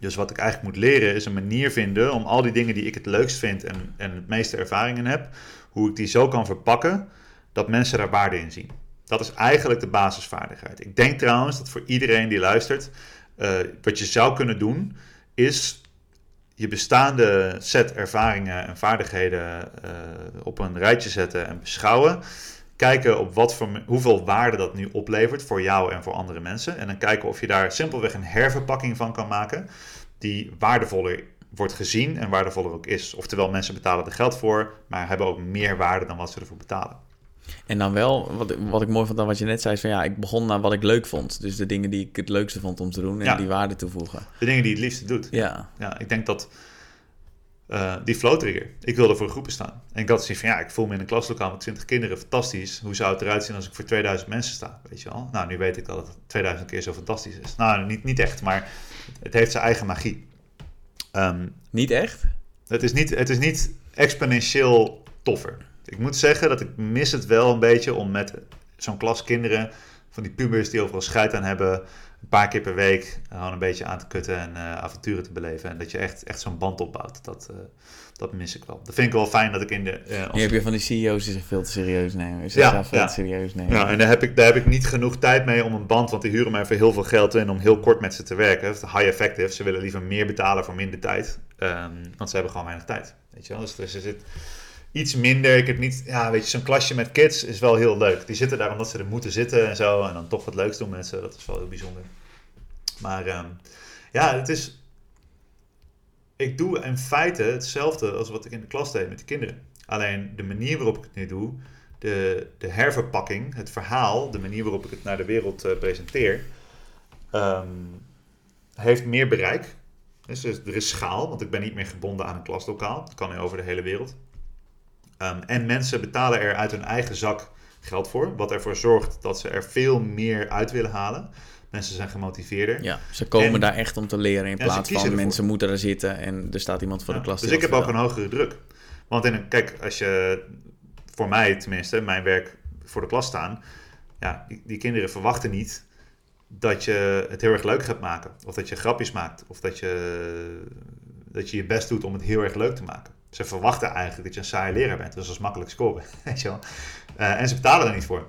Dus wat ik eigenlijk moet leren is een manier vinden om al die dingen die ik het leukst vind en, en het meeste ervaring in heb, hoe ik die zo kan verpakken dat mensen daar waarde in zien. Dat is eigenlijk de basisvaardigheid. Ik denk trouwens dat voor iedereen die luistert, wat je zou kunnen doen, is je bestaande set ervaringen en vaardigheden uh, op een rijtje zetten en beschouwen kijken op wat voor, hoeveel waarde dat nu oplevert voor jou en voor andere mensen. En dan kijken of je daar simpelweg een herverpakking van kan maken die waardevoller wordt gezien en waardevoller ook is. Oftewel, mensen betalen er geld voor, maar hebben ook meer waarde dan wat ze ervoor betalen. En dan wel, wat, wat ik mooi vond aan wat je net zei, is van ja, ik begon naar wat ik leuk vond. Dus de dingen die ik het leukste vond om te doen en ja, die waarde toevoegen. De dingen die je het liefste doet. Ja. Ja, ik denk dat uh, die flow trigger. Ik wilde voor groepen staan. En ik had zoiets van, ja, ik voel me in een klaslokaal met 20 kinderen fantastisch. Hoe zou het eruit zien als ik voor 2000 mensen sta? Weet je wel? Nou, nu weet ik dat het 2000 keer zo fantastisch is. Nou, niet, niet echt, maar het heeft zijn eigen magie. Um, niet echt? Het is niet, het is niet exponentieel toffer. Ik moet zeggen dat ik mis het wel een beetje om met zo'n klas kinderen van die pubers die overal scheid aan hebben. Een paar keer per week gewoon een beetje aan te kutten en uh, avonturen te beleven. En dat je echt, echt zo'n band opbouwt. Dat, uh, dat mis ik wel. Dat vind ik wel fijn dat ik in de... Uh, als... heb je van die CEO's die zich veel te serieus nemen. Ze ja, veel ja. te serieus nemen. Ja, en daar heb, ik, daar heb ik niet genoeg tijd mee om een band, want die huren mij voor heel veel geld in om heel kort met ze te werken. High effective. Ze willen liever meer betalen voor minder tijd. Um, want ze hebben gewoon weinig tijd. Weet je wel? Dus er zit iets minder. Ik heb niet, ja, weet je, zo'n klasje met kids is wel heel leuk. Die zitten daar omdat ze er moeten zitten en zo. En dan toch wat leuks doen met ze. Dat is wel heel bijzonder. Maar um, ja, het is. Ik doe in feite hetzelfde als wat ik in de klas deed met de kinderen. Alleen de manier waarop ik het nu doe, de, de herverpakking, het verhaal, de manier waarop ik het naar de wereld uh, presenteer, um, heeft meer bereik. Dus er is schaal, want ik ben niet meer gebonden aan een klaslokaal. Dat kan nu over de hele wereld. Um, en mensen betalen er uit hun eigen zak geld voor, wat ervoor zorgt dat ze er veel meer uit willen halen. Mensen zijn gemotiveerder. Ja, ze komen daar echt om te leren in plaats van mensen moeten er zitten en er staat iemand voor de klas. Dus ik heb ook een hogere druk. Want in een, kijk, als je, voor mij tenminste, mijn werk voor de klas staan, ja, die, die kinderen verwachten niet dat je het heel erg leuk gaat maken. Of dat je grapjes maakt. Of dat je, dat je je best doet om het heel erg leuk te maken. Ze verwachten eigenlijk dat je een saaie leraar bent. Dus dat is makkelijk scoren. Weet je wel. Uh, en ze betalen er niet voor.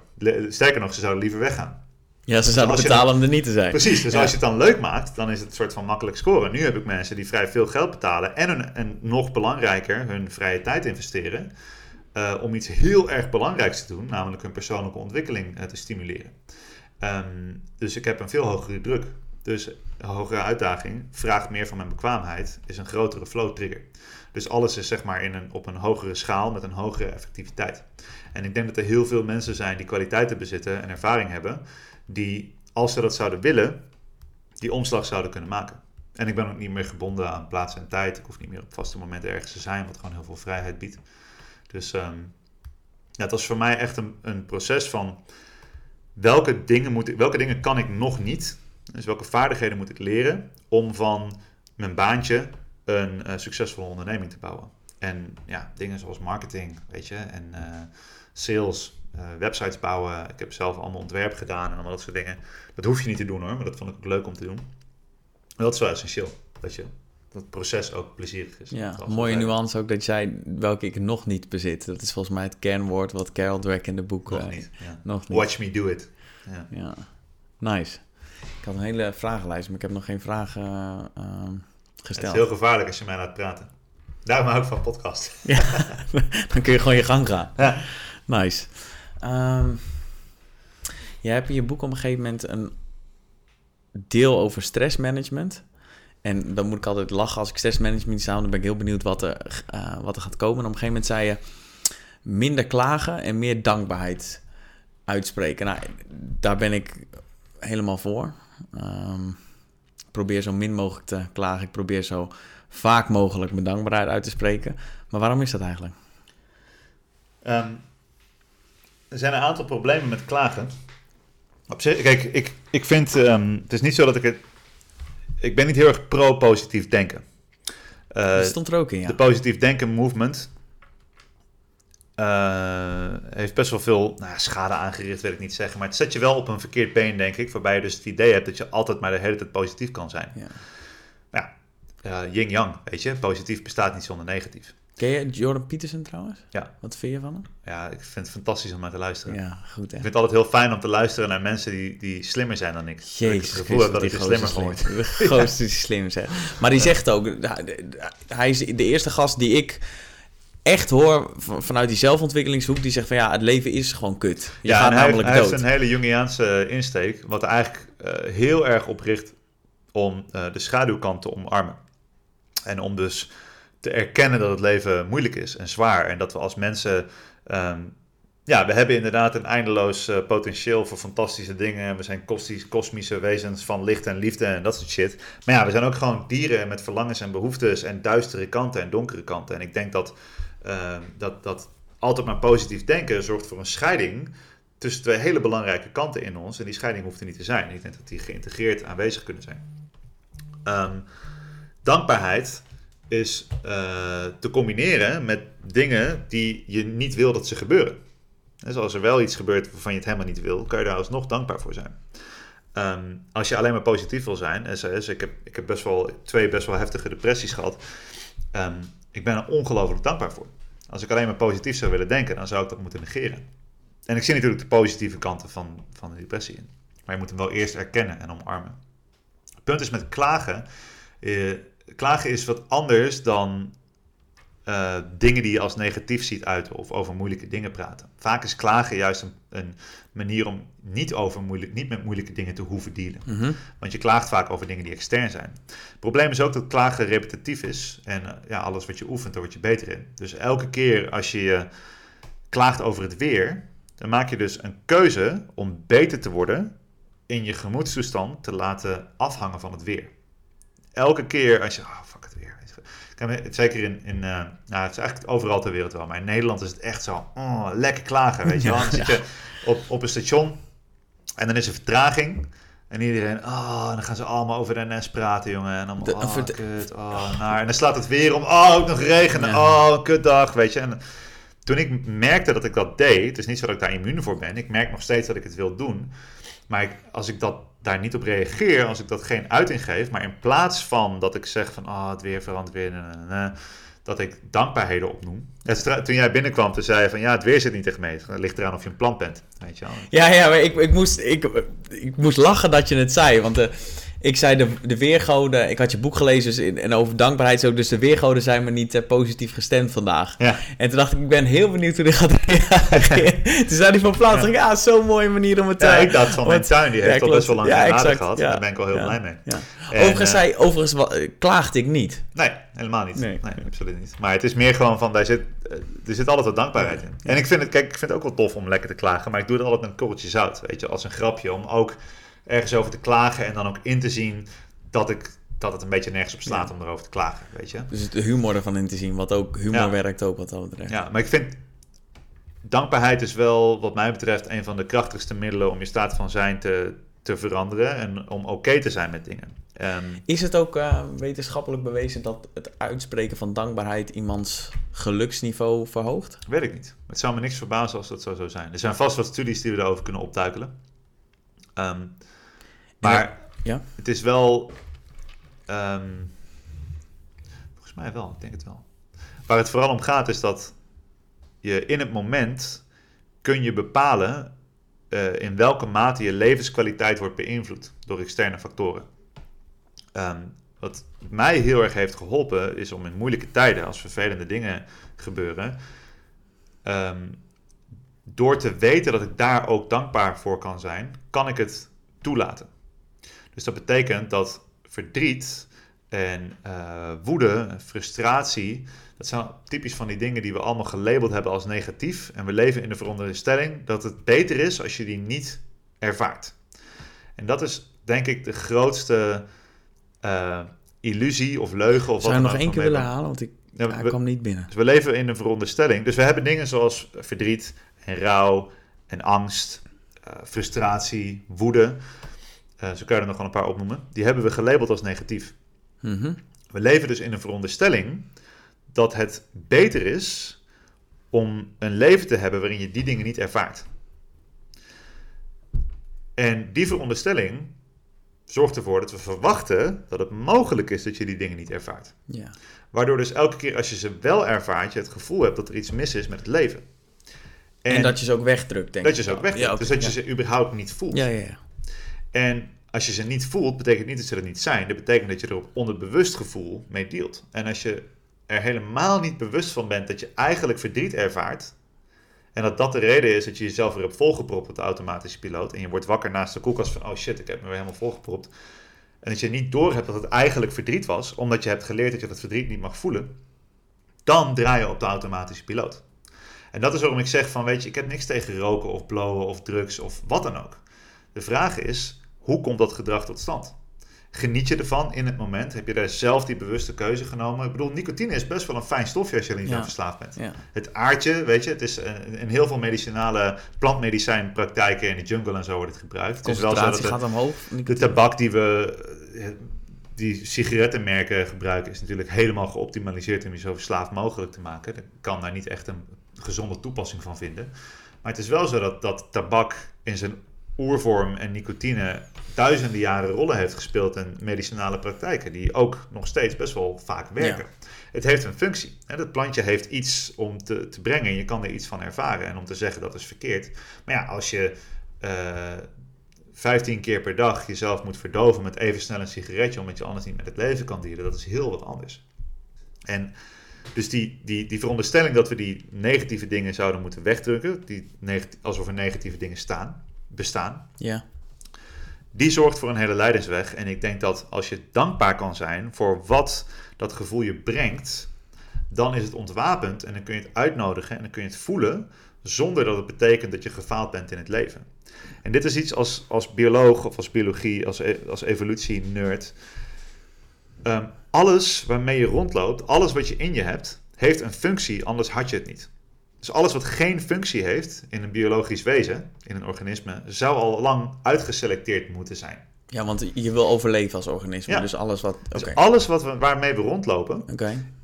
Sterker nog, ze zouden liever weggaan. Ja, ze zouden betalen om er niet te zijn. Precies, dus als je het dan leuk maakt, dan is het een soort van makkelijk scoren. Nu heb ik mensen die vrij veel geld betalen en, hun, en nog belangrijker hun vrije tijd investeren. Uh, om iets heel erg belangrijks te doen, namelijk hun persoonlijke ontwikkeling uh, te stimuleren. Um, dus ik heb een veel hogere druk. Dus een hogere uitdaging vraagt meer van mijn bekwaamheid, is een grotere flow trigger. Dus alles is zeg maar in een, op een hogere schaal met een hogere effectiviteit. En ik denk dat er heel veel mensen zijn die kwaliteiten bezitten en ervaring hebben, die als ze dat zouden willen, die omslag zouden kunnen maken. En ik ben ook niet meer gebonden aan plaats en tijd. Ik hoef niet meer op vaste momenten ergens te zijn, wat gewoon heel veel vrijheid biedt. Dus um, ja, het was voor mij echt een, een proces van welke dingen, moet ik, welke dingen kan ik nog niet? Dus welke vaardigheden moet ik leren om van mijn baantje een uh, succesvolle onderneming te bouwen? En ja, dingen zoals marketing, weet je, en uh, sales, uh, websites bouwen. Ik heb zelf allemaal ontwerp gedaan en allemaal dat soort dingen. Dat hoef je niet te doen hoor, maar dat vond ik ook leuk om te doen. Dat is wel essentieel, dat je dat het proces ook plezierig is. Ja, mooie nuance ook dat jij welke ik nog niet bezit. Dat is volgens mij het kernwoord wat Carol Dweck in de boek... Nog, niet, ja. nog niet. Watch me do it. Ja. ja. nice. Ik had een hele vragenlijst, maar ik heb nog geen vragen uh, gesteld. Het is heel gevaarlijk als je mij laat praten. Daarom hou ik van podcast. Ja, dan kun je gewoon je gang gaan. Ja. Nice. Um, jij hebt in je boek op een gegeven moment een deel over stressmanagement. En dan moet ik altijd lachen als ik stressmanagement samen. Dan ben ik heel benieuwd wat er, uh, wat er gaat komen. En op een gegeven moment zei je minder klagen en meer dankbaarheid uitspreken. Nou, daar ben ik helemaal voor. Um, probeer zo min mogelijk te klagen. Ik probeer zo vaak mogelijk mijn dankbaarheid uit te spreken. Maar waarom is dat eigenlijk? Um, er zijn een aantal problemen met klagen. Op zich, kijk, ik, ik vind, um, het is niet zo dat ik het, ik ben niet heel erg pro-positief denken. Uh, dat stond er ook in, ja. De positief denken movement uh, heeft best wel veel nou, schade aangericht, wil ik niet zeggen. Maar het zet je wel op een verkeerd been, denk ik. Waarbij je dus het idee hebt dat je altijd maar de hele tijd positief kan zijn. Ja, ja uh, yin-yang, weet je. Positief bestaat niet zonder negatief. Ken je Jordan Peterson trouwens? Ja. Wat vind je van hem? Ja, ik vind het fantastisch om naar te luisteren. Ja, goed hè? Ik vind het altijd heel fijn om te luisteren naar mensen die, die slimmer zijn dan ik. Jezus, ik het gevoel heb dat ik slimmer slim. De grootste slim zijn. Maar die zegt ook, hij is de eerste gast die ik echt hoor vanuit die zelfontwikkelingshoek die zegt van ja, het leven is gewoon kut. Je ja, gaat namelijk hij, dood. Hij heeft een hele Jungiaanse insteek, wat eigenlijk uh, heel erg opricht om uh, de schaduwkant te omarmen. En om dus te erkennen dat het leven moeilijk is en zwaar. En dat we als mensen. Um, ja, we hebben inderdaad een eindeloos uh, potentieel voor fantastische dingen. We zijn kosmische wezens van licht en liefde en dat soort shit. Maar ja, we zijn ook gewoon dieren met verlangens en behoeftes en duistere kanten en donkere kanten. En ik denk dat uh, dat, dat altijd maar positief denken zorgt voor een scheiding tussen twee hele belangrijke kanten in ons. En die scheiding hoeft er niet te zijn. Ik denk dat die geïntegreerd aanwezig kunnen zijn. Um, dankbaarheid is uh, te combineren met dingen die je niet wil dat ze gebeuren. Dus als er wel iets gebeurt waarvan je het helemaal niet wil, kan je daar alsnog dankbaar voor zijn. Ehm, als je alleen maar positief wil zijn, en ik heb, ik heb best wel twee best wel heftige depressies gehad. Ehm, ik ben er ongelooflijk dankbaar voor. Als ik alleen maar positief zou willen denken, dan zou ik dat moeten negeren. En ik zie natuurlijk de positieve kanten van, van de depressie in. Maar je moet hem wel eerst erkennen en omarmen. Het punt is met klagen. Eh, klagen is wat anders dan uh, dingen die je als negatief ziet uiten of over moeilijke dingen praten. Vaak is klagen juist een, een manier om niet, over moeilijk, niet met moeilijke dingen te hoeven dealen. Mhm. Want je klaagt vaak over dingen die extern zijn. Het probleem is ook dat klagen repetitief is. En uh, ja, alles wat je oefent, daar word je beter in. Dus elke keer als je klaagt over het weer, dan maak je dus een keuze om beter te worden in je gemoedstoestand te laten afhangen van het weer. Elke keer als je, oh, weer. Zeker in, in uh, nou, het is eigenlijk overal ter wereld wel, maar in Nederland is het echt zo, oh, lekker klagen, weet je wel. Dan zit je op, op een station en dan is er vertraging. En iedereen, oh, dan gaan ze allemaal over de NS praten, jongen. En dan, oh, kut, oh, naar. En dan slaat het weer om, oh, ook nog regen, ja. oh, kutdag, weet je. En toen ik merkte dat ik dat deed, het is niet zo dat ik daar immuun voor ben. Ik merk nog steeds dat ik het wil doen. Maar ik, als ik dat daar niet op reageer, als ik dat geen uiting geef, maar in plaats van dat ik zeg van, oh, het weer verandert weer, dat ik dankbaarheden opnoem. toen jij binnenkwam, toen zei je van, ja, het weer zit niet echt mee. Het ligt eraan of je een plan bent, weet je wel. Ja, ja, maar ik, ik, moest, ik, ik moest lachen dat je het zei, want... de ik zei de, de weergoden, ik had je boek gelezen dus en over dankbaarheid ook, dus de weergoden zijn me niet uh, positief gestemd vandaag. Ja. En toen dacht ik, ik ben heel benieuwd hoe dit gaat reageren. toen zei hij van plaats, ja. ah, zo'n mooie manier om het... Ja, ik dacht van mijn tuin, die heeft al best wel lang ja, exact, gehad. Daar ben ik wel heel blij mee. En, overigens, zei, overigens klaagde ik niet. Nee, helemaal niet. Nee. nee. absoluut niet. Maar het is meer gewoon van, daar zit, er zit altijd wat dankbaarheid in. En ik vind, het, kijk, ik vind het ook wel tof om lekker te klagen, maar ik doe het altijd met een korreltje zout, weet je, als een grapje, om ook ergens over te klagen en dan ook in te zien dat, ik, dat het een beetje nergens op slaat om erover te klagen, weet je. Dus de humor ervan in te zien, wat ook humor werkt ook wat dat betreft. Ja, maar ik vind dankbaarheid is wel wat mij betreft een van de krachtigste middelen om je staat van zijn te, te veranderen en om oké te zijn met dingen. is het ook uh, wetenschappelijk bewezen dat het uitspreken van dankbaarheid iemands geluksniveau verhoogt? Weet ik niet. Het zou me niks verbazen als dat zo zou zijn. Er zijn vast wat studies die we daarover kunnen optuikelen. Um, maar ja. het is wel. Um, volgens mij wel, ik denk het wel. Waar het vooral om gaat is dat je in het moment kun je bepalen uh, in welke mate je levenskwaliteit wordt beïnvloed door externe factoren. Um, wat mij heel erg heeft geholpen is om in moeilijke tijden, als vervelende dingen gebeuren, um, door te weten dat ik daar ook dankbaar voor kan zijn, kan ik het toelaten. Dus dat betekent dat verdriet en uh, woede, frustratie, dat zijn typisch van die dingen die we allemaal gelabeld hebben als negatief. En we leven in de veronderstelling dat het beter is als je die niet ervaart. En dat is denk ik de grootste uh, illusie of leugen. Of Zou je nog één keer willen halen? Want ik, ja, we, kwam niet binnen. Dus we leven in een veronderstelling. Dus we hebben dingen zoals verdriet en rouw en angst, uh, frustratie, woede. Uh, zo kan je er nog wel een paar opnoemen. Die hebben we gelabeld als negatief. Mm We leven dus in een veronderstelling dat het beter is om een leven te hebben waarin je die dingen niet ervaart. En die veronderstelling zorgt ervoor dat we verwachten dat het mogelijk is dat je die dingen niet ervaart. Ja. Waardoor dus elke keer als je ze wel ervaart, je het gevoel hebt dat er iets mis is met het leven. En, en dat je ze ook wegdrukt, denk dat ik. Dat je ze ook wegdrukt. Ja, dus dat je ze überhaupt niet voelt. Ja, ja, ja. En als je ze niet voelt, betekent niet dat ze er niet zijn. Dat betekent dat je er op onderbewust gevoel mee deelt. En als je er helemaal niet bewust van bent dat je eigenlijk verdriet ervaart. En dat dat de reden is dat je jezelf weer hebt volgepropt op de automatische piloot. En je wordt wakker naast de koelkast van, oh shit, ik heb me weer helemaal volgepropt. En dat je niet door hebt dat het eigenlijk verdriet was, omdat je hebt geleerd dat je dat verdriet niet mag voelen. Dan draai je op de automatische piloot. En dat is waarom ik zeg van, weet je, ik heb niks tegen roken of blowen of drugs of wat dan ook. De vraag is, hoe komt dat gedrag tot stand? Geniet je ervan in het moment? Heb je daar zelf die bewuste keuze genomen? Ik bedoel, nicotine is best wel een fijn stofje als je er niet aan verslaafd bent. Ja. Het aardje, weet je, het is in heel veel medicinale plantmedicijnpraktijken in de jungle en zo wordt het gebruikt. Het is wel zo dat de, gaat omhoog. De tabak die we, die sigarettenmerken gebruiken, is natuurlijk helemaal geoptimaliseerd om je zo verslaafd mogelijk te maken. Daar kan daar niet echt een gezonde toepassing van vinden. Maar het is wel zo dat, dat tabak in zijn oervorm en nicotine duizenden jaren rollen heeft gespeeld in medicinale praktijken, die ook nog steeds best wel vaak werken. Het heeft een functie. Hè? Dat plantje heeft iets om te, te brengen. Je kan er iets van ervaren en om te zeggen dat is verkeerd. Maar ja, als je uh, eh, 15 keer per dag jezelf moet verdoven met even snel een sigaretje, omdat je anders niet met het leven kan dealen, dat is heel wat anders. En dus die, die, die veronderstelling dat we die negatieve dingen zouden moeten wegdrukken, die alsof er negatieve dingen staan, bestaan, ja. die zorgt voor een hele leidensweg. En ik denk dat als je dankbaar kan zijn voor wat dat gevoel je brengt, dan is het ontwapend en dan kun je het uitnodigen en dan kun je het voelen zonder dat het betekent dat je gefaald bent in het leven. En dit is iets als, als bioloog of als biologie, als, e, als evolutie-nerd. Um, alles waarmee je rondloopt, alles wat je in je hebt, heeft een functie, anders had je het niet. Dus alles wat geen functie heeft in een biologisch wezen, in een organisme, zou al lang uitgeselecteerd moeten zijn. Ja, want je wil overleven als organisme. Dus alles wat. Dus alles wat we, waarmee we rondlopen,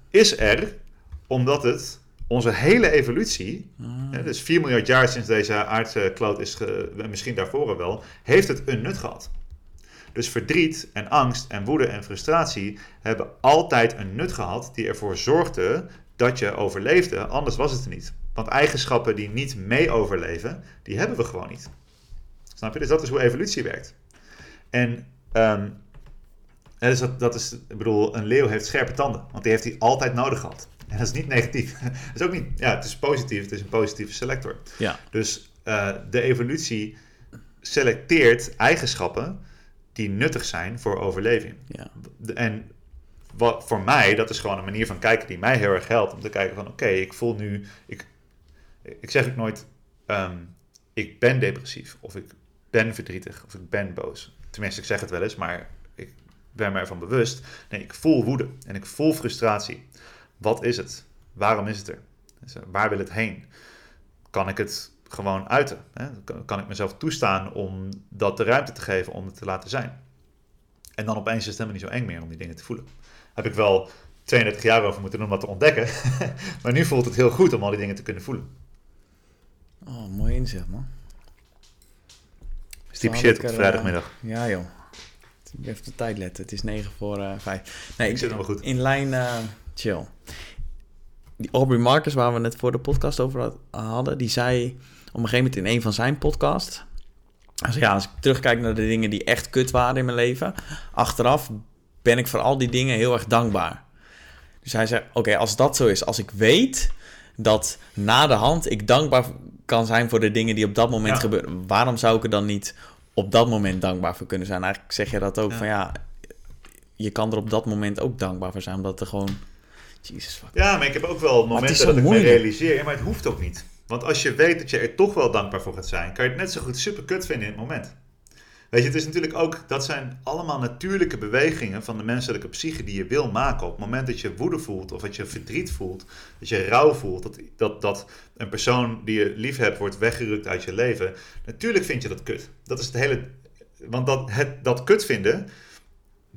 is er omdat het onze hele evolutie, ah. dus 4 miljard jaar sinds deze aardkloot is, misschien daarvoor wel, heeft het een nut gehad. Dus verdriet en angst en woede en frustratie hebben altijd een nut gehad die ervoor zorgde dat je overleefde, anders was het er niet. Want eigenschappen die niet mee overleven, die hebben we gewoon niet. Snap je? Dus dat is hoe evolutie werkt. En um, dus dat, dat is, ik bedoel, een leeuw heeft scherpe tanden, want die heeft hij altijd nodig gehad. En dat is niet negatief. dat is ook niet, ja, het is positief, het is een positieve selector. Ja. Dus uh, de evolutie selecteert eigenschappen die nuttig zijn voor overleving. Ja. En wat, voor mij, dat is gewoon een manier van kijken die mij heel erg helpt. Om te kijken van, oké, ik voel nu... Ik, ik zeg ook nooit, um, ik ben depressief. Of ik ben verdrietig. Of ik ben boos. Tenminste, ik zeg het wel eens, maar ik ben me ervan bewust. Nee, ik voel woede en ik voel frustratie. Wat is het? Waarom is het er? Dus, eh, waar wil het heen? Kan ik het gewoon uiten? Hè? Kan ik mezelf toestaan om dat de ruimte te geven om het te laten zijn? En dan opeens is het helemaal niet zo eng meer om die dingen te voelen. Heb ik wel 32 jaar over moeten doen om dat te ontdekken. maar nu voelt het heel goed om al die dingen te kunnen voelen. Oh, mooi inzicht, man. Stiep shit op de vrijdagmiddag. Uh, ja, joh. Even de tijd letten. Het is 9 voor uh, eh, 5. Nee, ik zit wel goed. In lijn, uh, chill. Die Aubrey Marcus, waar we net voor de podcast over hadden, die zei een gegeven moment in een van zijn podcasts. Als, ja, als ik terugkijk naar de dingen die echt kut waren in mijn leven, achteraf ben ik voor al die dingen heel erg dankbaar. Dus hij zei: Oké, als dat zo is, als ik weet dat na de hand ik dankbaar kan zijn voor de dingen die op dat moment gebeuren, waarom zou ik er dan niet op dat moment dankbaar voor kunnen zijn? Eigenlijk zeg je dat ook van ja, je kan er op dat moment ook dankbaar voor zijn, omdat er gewoon. Jesus, fuck. Ja, maar ik heb ook wel momenten dat ik me realiseer, maar het hoeft ook niet. Want als je weet dat je er toch wel dankbaar voor gaat zijn, kan je het net zo goed super kut vinden in het moment. Weet je, het is natuurlijk ook, dat zijn allemaal natuurlijke bewegingen van de menselijke psyche die je wil maken. Op het moment dat je woede voelt, of dat je verdriet voelt, dat je rouw voelt, dat, dat, dat een persoon die je lief hebt wordt weggerukt uit je leven. Natuurlijk vind je dat kut. Dat is het hele. Want dat, het, dat kut vinden,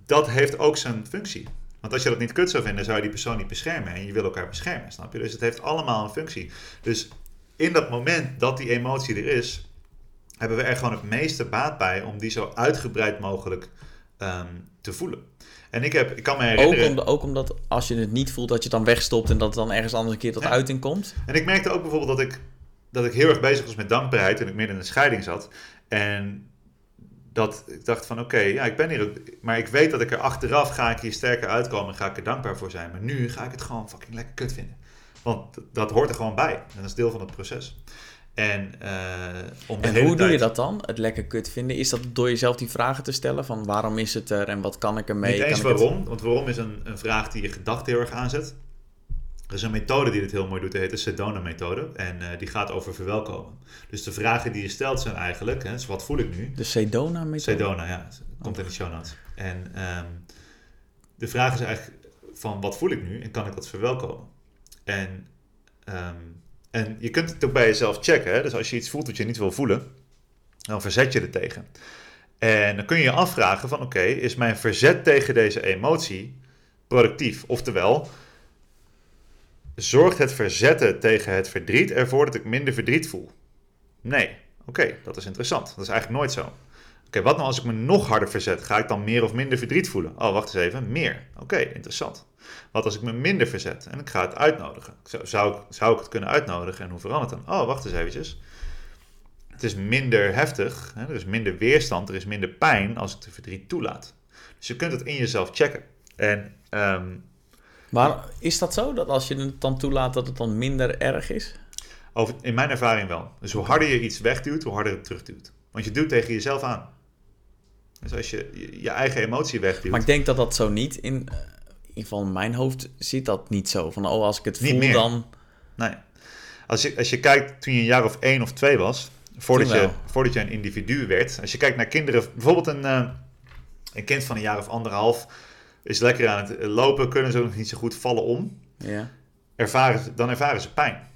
dat heeft ook zijn functie. Want als je dat niet kut zou vinden, zou je die persoon niet beschermen. En je wil elkaar beschermen, snap je? Dus het heeft allemaal een functie. Dus in dat moment dat die emotie er is, hebben we er gewoon het meeste baat bij om die zo uitgebreid mogelijk um, te voelen. En ik, heb, ik kan me herinneren... Ook, om, ook omdat als je het niet voelt, dat je het dan wegstopt en dat het dan ergens anders een keer tot uiting komt? En ik merkte ook bijvoorbeeld dat ik, dat ik heel erg bezig was met dankbaarheid toen ik midden in een scheiding zat. En dat ik dacht van oké, ja, ik ben hier, maar ik weet dat ik er achteraf ga ik hier sterker uitkomen en ga ik er dankbaar voor zijn. Maar nu ga ik het gewoon fucking lekker kut vinden. Want dat hoort er gewoon bij. En dat is deel van het proces. En, uh, en hoe doe je dat dan? Het lekker kut vinden? Is dat door jezelf die vragen te stellen? Van waarom is het er en wat kan ik ermee? Niet eens waarom, want waarom is een, een vraag die je gedachte heel erg aanzet. Er is een methode die dit heel mooi doet, die heet de Sedona-methode. En uh, die gaat over verwelkomen. Dus de vragen die je stelt zijn eigenlijk, hè, dus wat voel ik nu? De Sedona-methode? Sedona, ja. Komt in de show notes. En um, de vraag is eigenlijk van wat voel ik nu en kan ik dat verwelkomen? En, um, en je kunt het ook bij jezelf checken. Hè? Dus als je iets voelt wat je niet wil voelen, dan verzet je er tegen. En dan kun je je afvragen van oké, is mijn verzet tegen deze emotie productief? Oftewel, zorgt het verzetten tegen het verdriet ervoor dat ik minder verdriet voel? Nee. Oké, dat is interessant. Dat is eigenlijk nooit zo. Oké, wat nou als ik me nog harder verzet? Ga ik dan meer of minder verdriet voelen? Oh, wacht eens even. Meer. Oké, interessant. Wat als ik me minder verzet en ik ga het uitnodigen? Zou, zou, ik, zou ik het kunnen uitnodigen en hoe verandert het dan? Oh, wacht eens eventjes. Het is minder heftig, hè? er is minder weerstand, er is minder pijn als ik de verdriet toelaat. Dus je kunt het in jezelf checken. En, ehm, Maar is dat zo, dat als je het dan toelaat, dat het dan minder erg is? over, in mijn ervaring wel. Dus hoe harder je iets wegduwt, hoe harder het terugduwt. Want je duwt tegen jezelf aan. Dus als je je, je eigen emotie wegduwt... Maar ik denk dat dat zo niet in... In ieder geval in mijn hoofd zit dat niet zo. Van, oh, als ik het Niet voel, meer. dan... Nee. Als je, als je kijkt toen je een jaar of één of twee was, voordat, je, voordat je een individu werd. Als je kijkt naar kinderen, bijvoorbeeld een, eh, een kind van een jaar of anderhalf is lekker aan het lopen, kunnen ze ook nog niet zo goed vallen om. Ja. Ervaren, dan ervaren ze pijn.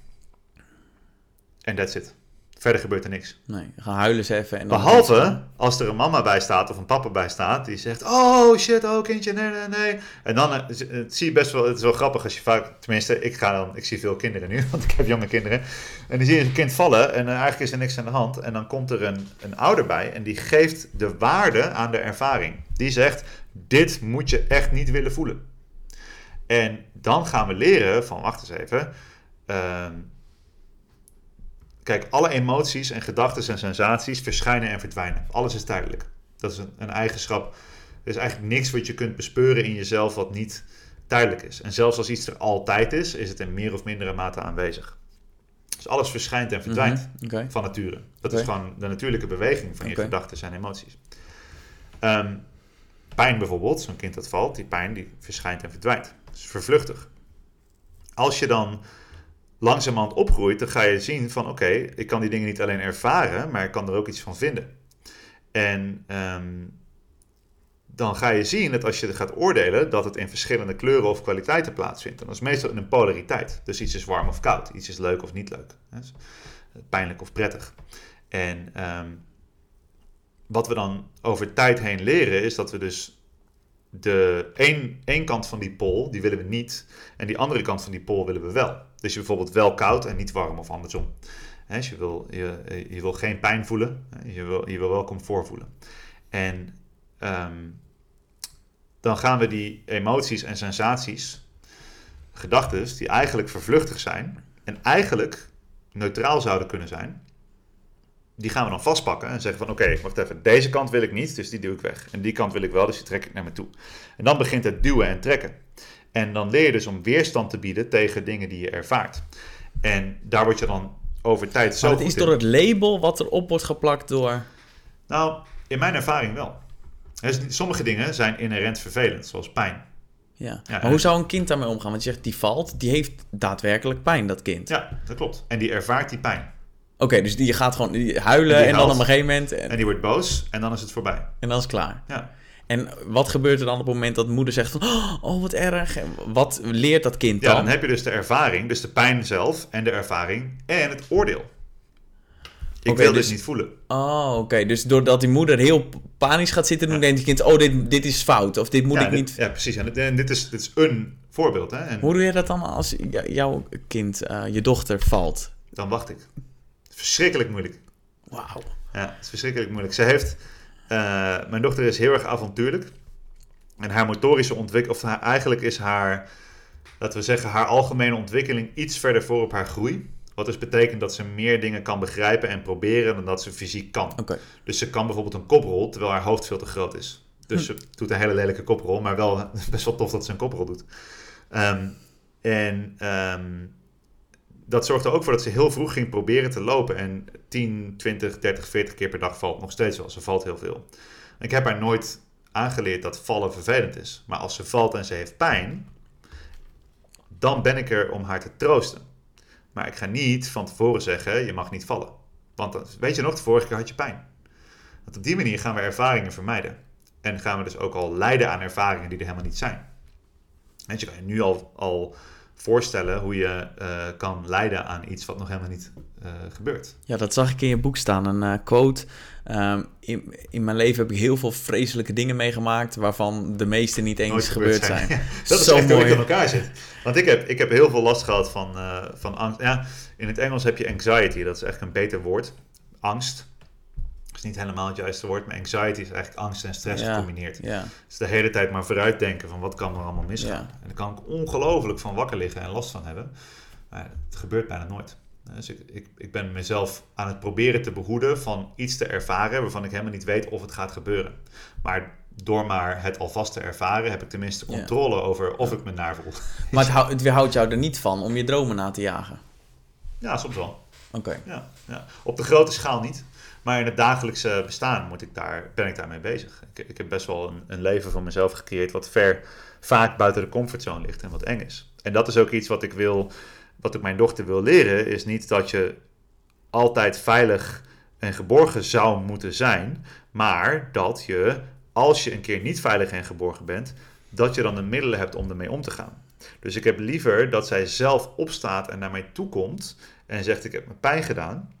En that's it. Verder gebeurt er niks. Nee, gaan huilen ze even. En dan Behalve als er een mama bij staat of een papa bij staat die zegt: Oh shit, oh kindje, nee, nee, nee. En dan eh, zie je best wel, het is wel grappig als je vaak, tenminste, ik ga dan, ik zie veel kinderen nu, want ik heb jonge kinderen. En dan zie je een kind vallen en eh, eigenlijk is er niks aan de hand. En dan komt er een, een ouder bij en die geeft de waarde aan de ervaring. Die zegt: Dit moet je echt niet willen voelen. En dan gaan we leren van, wacht eens even. ehm, Kijk, alle emoties en gedachten en sensaties verschijnen en verdwijnen. Alles is tijdelijk. Dat is een, een eigenschap. Er is eigenlijk niks wat je kunt bespeuren in jezelf wat niet tijdelijk is. En zelfs als iets er altijd is, is het in meer of mindere mate aanwezig. Dus alles verschijnt en verdwijnt Mhm, van nature. Dat is gewoon de natuurlijke beweging van je gedachten en emoties. Ehm, pijn bijvoorbeeld, zo'n kind dat valt, die pijn die verschijnt en verdwijnt. Dat is vervluchtig. Als je dan langzamerhand opgroeit, dan ga je zien van oké, ik kan die dingen niet alleen ervaren, maar ik kan er ook iets van vinden. En ehm, dan ga je zien dat als je gaat oordelen, dat het in verschillende kleuren of kwaliteiten plaatsvindt. En dat is meestal in een polariteit. Dus iets is warm of koud, iets is leuk of niet leuk. pijnlijk of prettig. En ehm, wat we dan over tijd heen leren, is dat we dus de één, één kant van die pol, die willen we niet. En die andere kant van die pol willen we wel. Dus je bijvoorbeeld wel koud en niet warm of andersom. Hè, dus je, wil, je, je wil geen pijn voelen, je wil, je wil wel comfort voelen. En ehm, dan gaan we die emoties en sensaties, gedachten, die eigenlijk vervluchtig zijn en eigenlijk neutraal zouden kunnen zijn, die gaan we dan vastpakken en zeggen van oké, wacht even, deze kant wil ik niet, dus die duw ik weg. En die kant wil ik wel, dus die trek ik naar me toe. En dan begint het duwen en trekken. En dan leer je dus om weerstand te bieden tegen dingen die je ervaart. En daar word je dan over tijd zo Maar het is door het label wat erop wordt geplakt door... Nou, in mijn ervaring wel. Sommige dingen zijn inherent vervelend, zoals pijn. Ja. Ja, maar hoe zou een kind daarmee omgaan? Want je zegt, die valt, die heeft daadwerkelijk pijn, dat kind. Ja, dat klopt. En die ervaart die pijn. Oké, dus die gaat gewoon die huilen Die en dan op een gegeven moment... En, En die wordt boos en dan is het voorbij. en dan is het klaar. Ja. En wat gebeurt er dan op het moment dat moeder zegt van... Oh, wat erg. En Wat leert dat kind ja, dan? dan heb je dus de ervaring, dus de pijn zelf en de ervaring en het oordeel. Ik wil dus- dit niet voelen. Oh, oké. Dus doordat die moeder heel panisch gaat zitten, dan denkt die kind... Oh, dit, dit is fout. Of dit moet ja, ik dit- niet... ja, precies. En dit, en dit is, dit is een voorbeeld. Hè? En Hoe doe je dat dan als jouw kind, eh, je dochter, valt? dan wacht ik. Verschrikkelijk moeilijk. Wauw. Ja, het is verschrikkelijk moeilijk. Ze heeft, eh, mijn dochter is heel erg avontuurlijk. En haar motorische ontwikkeling, of haar, eigenlijk is haar, laten we zeggen, haar algemene ontwikkeling iets verder voor op haar groei. Wat dus betekent dat ze meer dingen kan begrijpen en proberen dan dat ze fysiek kan. Oké. Dus ze kan bijvoorbeeld een koprol, terwijl haar hoofd veel te groot is. Dus ze doet een hele lelijke koprol, maar wel best wel tof dat ze een koprol doet. Ehm, en ehm, dat zorgt er ook voor dat ze heel vroeg ging proberen te lopen. En 10, 20, 30, 40 keer per dag valt nog steeds wel. Ze valt heel veel. Ik heb haar nooit aangeleerd dat vallen vervelend is. Maar als ze valt en ze heeft pijn, dan ben ik er om haar te troosten. Maar ik ga niet van tevoren zeggen, je mag niet vallen. Want weet je nog, de vorige keer had je pijn. Want op die manier gaan we ervaringen vermijden. En gaan we dus ook al lijden aan ervaringen die er helemaal niet zijn. Weet je, kan je nu al, al voorstellen hoe je eh, kan lijden aan iets wat nog helemaal niet eh, gebeurt. Ja, dat zag ik in je boek staan. Een eh, quote. Ehm, in, in mijn leven heb ik heel veel vreselijke dingen meegemaakt... waarvan de meeste niet eens Nooit gebeurd zijn. dat is echt hoe ik mooi. in elkaar zit. Want ik heb, ik heb heel veel last gehad van, van angst. Ja, in het Engels heb je anxiety, dat is echt een beter woord. angst. Is niet helemaal het juiste woord, maar anxiety is eigenlijk angst en stress Ja. gecombineerd. Ja, Dus de hele tijd maar vooruitdenken van wat kan er allemaal misgaan. En daar kan ik ongelooflijk van wakker liggen en last van hebben. Maar het gebeurt bijna nooit. Dus ik, ik, ik ben mezelf aan het proberen te behoeden van iets te ervaren waarvan ik helemaal niet weet of het gaat gebeuren. Maar door maar het alvast te ervaren heb ik tenminste Ja. controle over of ik me naar voel. maar het, hou- het weerhoudt jou er niet van om je dromen na te jagen. Ja, soms wel. Oké. Ja, ja. Op de grote schaal niet. Maar in het dagelijkse bestaan moet ik daar, ben ik daarmee bezig. Ik, ik heb best wel een, een leven van mezelf gecreëerd wat ver, vaak buiten de comfortzone ligt en wat eng is. En dat is ook iets wat ik wil, wat ik mijn dochter wil leren, is niet dat je altijd veilig en geborgen zou moeten zijn, maar dat je, als je een keer niet veilig en geborgen bent, dat je dan de middelen hebt om ermee om te gaan. Dus ik heb liever dat zij zelf opstaat en naar mij toe komt en zegt: Ik heb me pijn gedaan.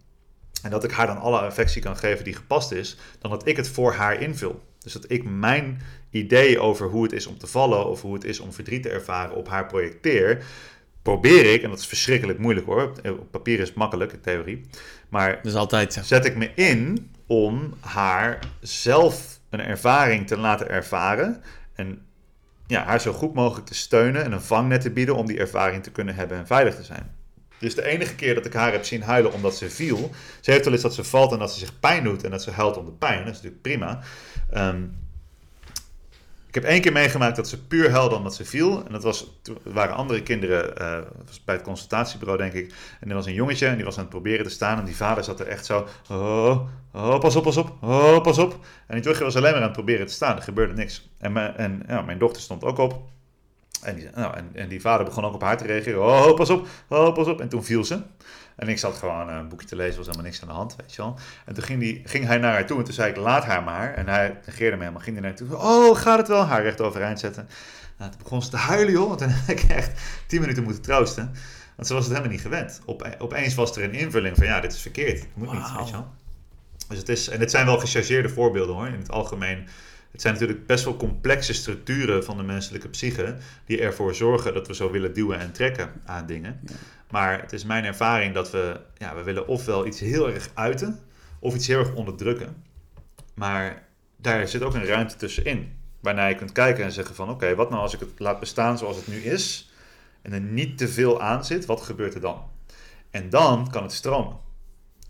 En dat ik haar dan alle affectie kan geven die gepast is, dan dat ik het voor haar invul. Dus dat ik mijn idee over hoe het is om te vallen of hoe het is om verdriet te ervaren op haar projecteer. Probeer ik, en dat is verschrikkelijk moeilijk hoor. Op papier is het makkelijk, in theorie. Maar is altijd zet ik me in om haar zelf een ervaring te laten ervaren. En ja, haar zo goed mogelijk te steunen en een vangnet te bieden om die ervaring te kunnen hebben en veilig te zijn. Dus de enige keer dat ik haar heb zien huilen omdat ze viel. Ze heeft wel eens dat ze valt en dat ze zich pijn doet en dat ze huilt om de pijn. Dat is natuurlijk prima. Ehm, ik heb één keer meegemaakt dat ze puur huilde omdat ze viel. En dat was, waren andere kinderen, eh, bij het consultatiebureau denk ik. En er was een jongetje en die was aan het proberen te staan. En die vader zat er echt zo, oh, oh pas op, pas op, oh, pas op. En die terug was alleen maar aan het proberen te staan. Er gebeurde niks. En, en ja, mijn dochter stond ook op. En die, nou, en, en die vader begon ook op haar te reageren. Oh, pas op, oh, pas op. En toen viel ze. En ik zat gewoon een boekje te lezen, was helemaal niks aan de hand, weet je wel. En toen ging, die, ging hij naar haar toe en toen zei ik, laat haar maar. En hij negeerde me helemaal, ging hij naar haar toe. Oh, gaat het wel? Haar recht overeind zetten. Nou, toen begon ze te huilen, joh. Want toen heb ik echt tien minuten moeten troosten. Want ze was het helemaal niet gewend. Op, opeens was er een invulling van, ja, dit is verkeerd. Het moet niet, weet je wel. Dus het is, en het zijn wel gechargeerde voorbeelden hoor. In het algemeen het zijn natuurlijk best wel complexe structuren van de menselijke psyche die ervoor zorgen dat we zo willen duwen en trekken aan dingen. Ja. Maar het is mijn ervaring dat we, ja, we willen ofwel iets heel erg uiten of iets heel erg onderdrukken. Maar daar zit ook een ruimte tussenin. Waarna je kunt kijken en zeggen van oké, wat nou als ik het laat bestaan zoals het nu is en er niet te veel aan zit, wat gebeurt er dan? En dan kan het stromen.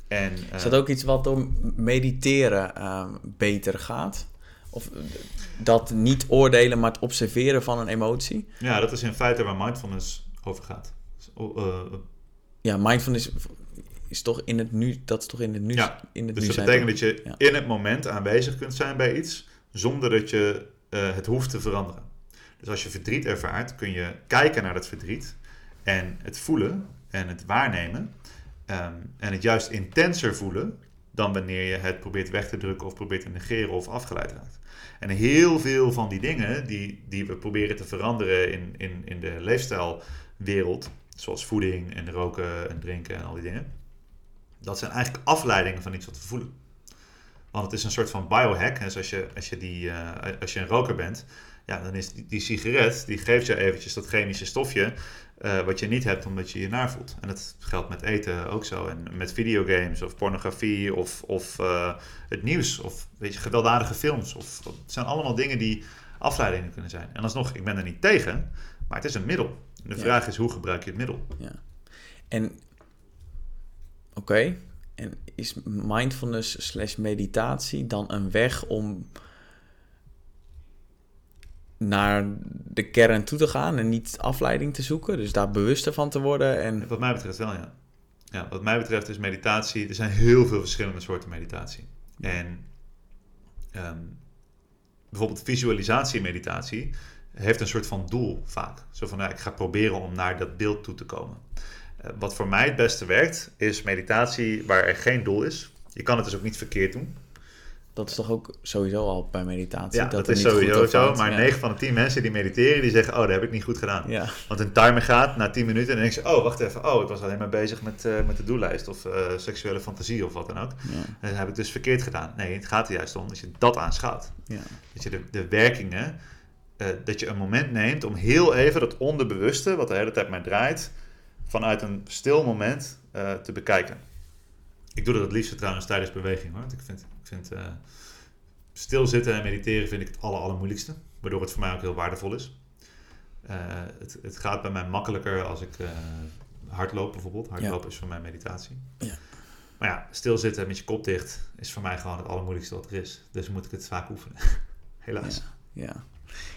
En, eh, Is dat ook iets wat door mediteren ehm, beter gaat? Of eh, dat niet oordelen, maar het observeren van een emotie? Ja, dat is in feite waar mindfulness over gaat. Dus, oh, eh, Ja, mindfulness is toch in het nu, dat is toch in het nu, Ja, in het dus nu dat betekent dat je Ja. in het moment aanwezig kunt zijn bij iets, zonder dat je eh, het hoeft te veranderen. Dus als je verdriet ervaart, kun je kijken naar dat verdriet en het voelen en het waarnemen. ehm, en het juist intenser voelen dan wanneer je het probeert weg te drukken of probeert te negeren of afgeleid raakt. En heel veel van die dingen die, die we proberen te veranderen in, in, in de leefstijlwereld, zoals voeding en roken en drinken en al die dingen, dat zijn eigenlijk afleidingen van iets wat we voelen. Want het is een soort van biohack. Dus als je, als je, die, eh, als je een roker bent, ja, dan is die, die sigaret, die geeft je eventjes dat chemische stofje eh, wat je niet hebt omdat je je naar voelt. En dat geldt met eten ook zo. En met videogames of pornografie of, of eh, het nieuws of weet je, gewelddadige films. Of, het zijn allemaal dingen die afleidingen kunnen zijn. En alsnog, ik ben er niet tegen, maar het is een middel. De Ja. vraag is, hoe gebruik je het middel? Ja. En oké, en is mindfulness slash meditatie dan een weg om naar de kern toe te gaan en niet afleiding te zoeken? Dus daar bewuster van te worden en... Wat mij betreft wel, ja. ja. Wat mij betreft is meditatie... Er zijn heel veel verschillende soorten meditatie. En ehm, bijvoorbeeld visualisatie-meditatie heeft een soort van doel vaak. Zo van, nou, ik ga proberen om naar dat beeld toe te komen. Eh, wat voor mij het beste werkt, is meditatie waar er geen doel is. Je kan het dus ook niet verkeerd doen. Dat is toch ook sowieso al bij meditatie? Ja, dat, is sowieso zo. Maar ja. 9 van de 10 mensen die mediteren, die zeggen... oh, dat heb ik niet goed gedaan. Ja, Want een timer gaat na 10 minuten en dan denk je... oh, wacht even. Oh, ik was alleen maar bezig met, eh, met de doellijst... of eh, seksuele fantasie of wat dan ook. ja, En dan heb ik dus verkeerd gedaan. Nee, het gaat er juist om dat je dat aanschouwt. ja. Dat je de, de werkingen... eh, dat je een moment neemt om heel even dat onderbewuste... wat de hele tijd maar draait... vanuit een stil moment te bekijken. ik doe dat het liefst trouwens tijdens beweging hoor. Want ik vind, vind uh, stilzitten en mediteren vind ik het aller, allermoeilijkste. Waardoor het voor mij ook heel waardevol is. Uh, het, het gaat bij mij makkelijker als ik uh, hardloop bijvoorbeeld. Hardlopen is voor mij meditatie. Ja. Maar ja, stilzitten met je kop dicht is voor mij gewoon het allermoeilijkste wat er is. Dus moet ik het vaak oefenen. Helaas. Ja. ja.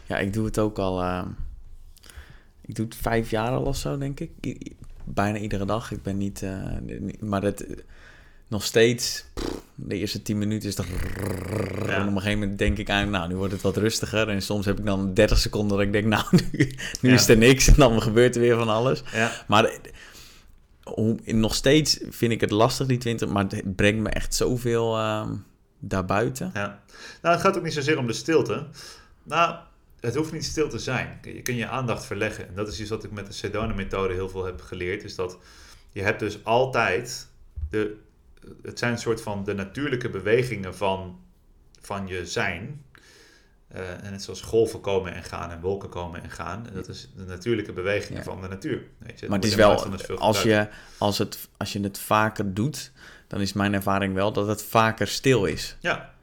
ja, ik doe het ook al. Uh, ik doe het vijf jaar al of zo, denk ik. Bijna iedere dag. Ik ben niet. Maar het nog steeds. Pff, de eerste tien minuten is. Ja. En op een gegeven moment denk ik aan, nou, nu wordt het wat rustiger. En soms heb ik dan 30 seconden dat ik denk, nou, nu, nu ja. is er niks. En dan gebeurt er weer van alles. Ja. Maar hoe, nog steeds vind ik het lastig, die 20. Maar het brengt me echt zoveel uh, daarbuiten. Ja. Nou, het gaat ook niet zozeer om de stilte. Nou, het hoeft niet stil te zijn. Je kunt je aandacht verleggen. En dat is iets wat ik met de Sedona-methode heel veel heb geleerd. Is dat je hebt dus altijd... De, het zijn een soort van de natuurlijke bewegingen van, van je zijn. Uh, en net zoals golven komen en gaan en wolken komen en gaan. En dat is de natuurlijke bewegingen ja. van de natuur. Weet je. Maar het is wel, als je, als, het, als je het vaker doet, dan is mijn ervaring wel dat het vaker stil is. Ja,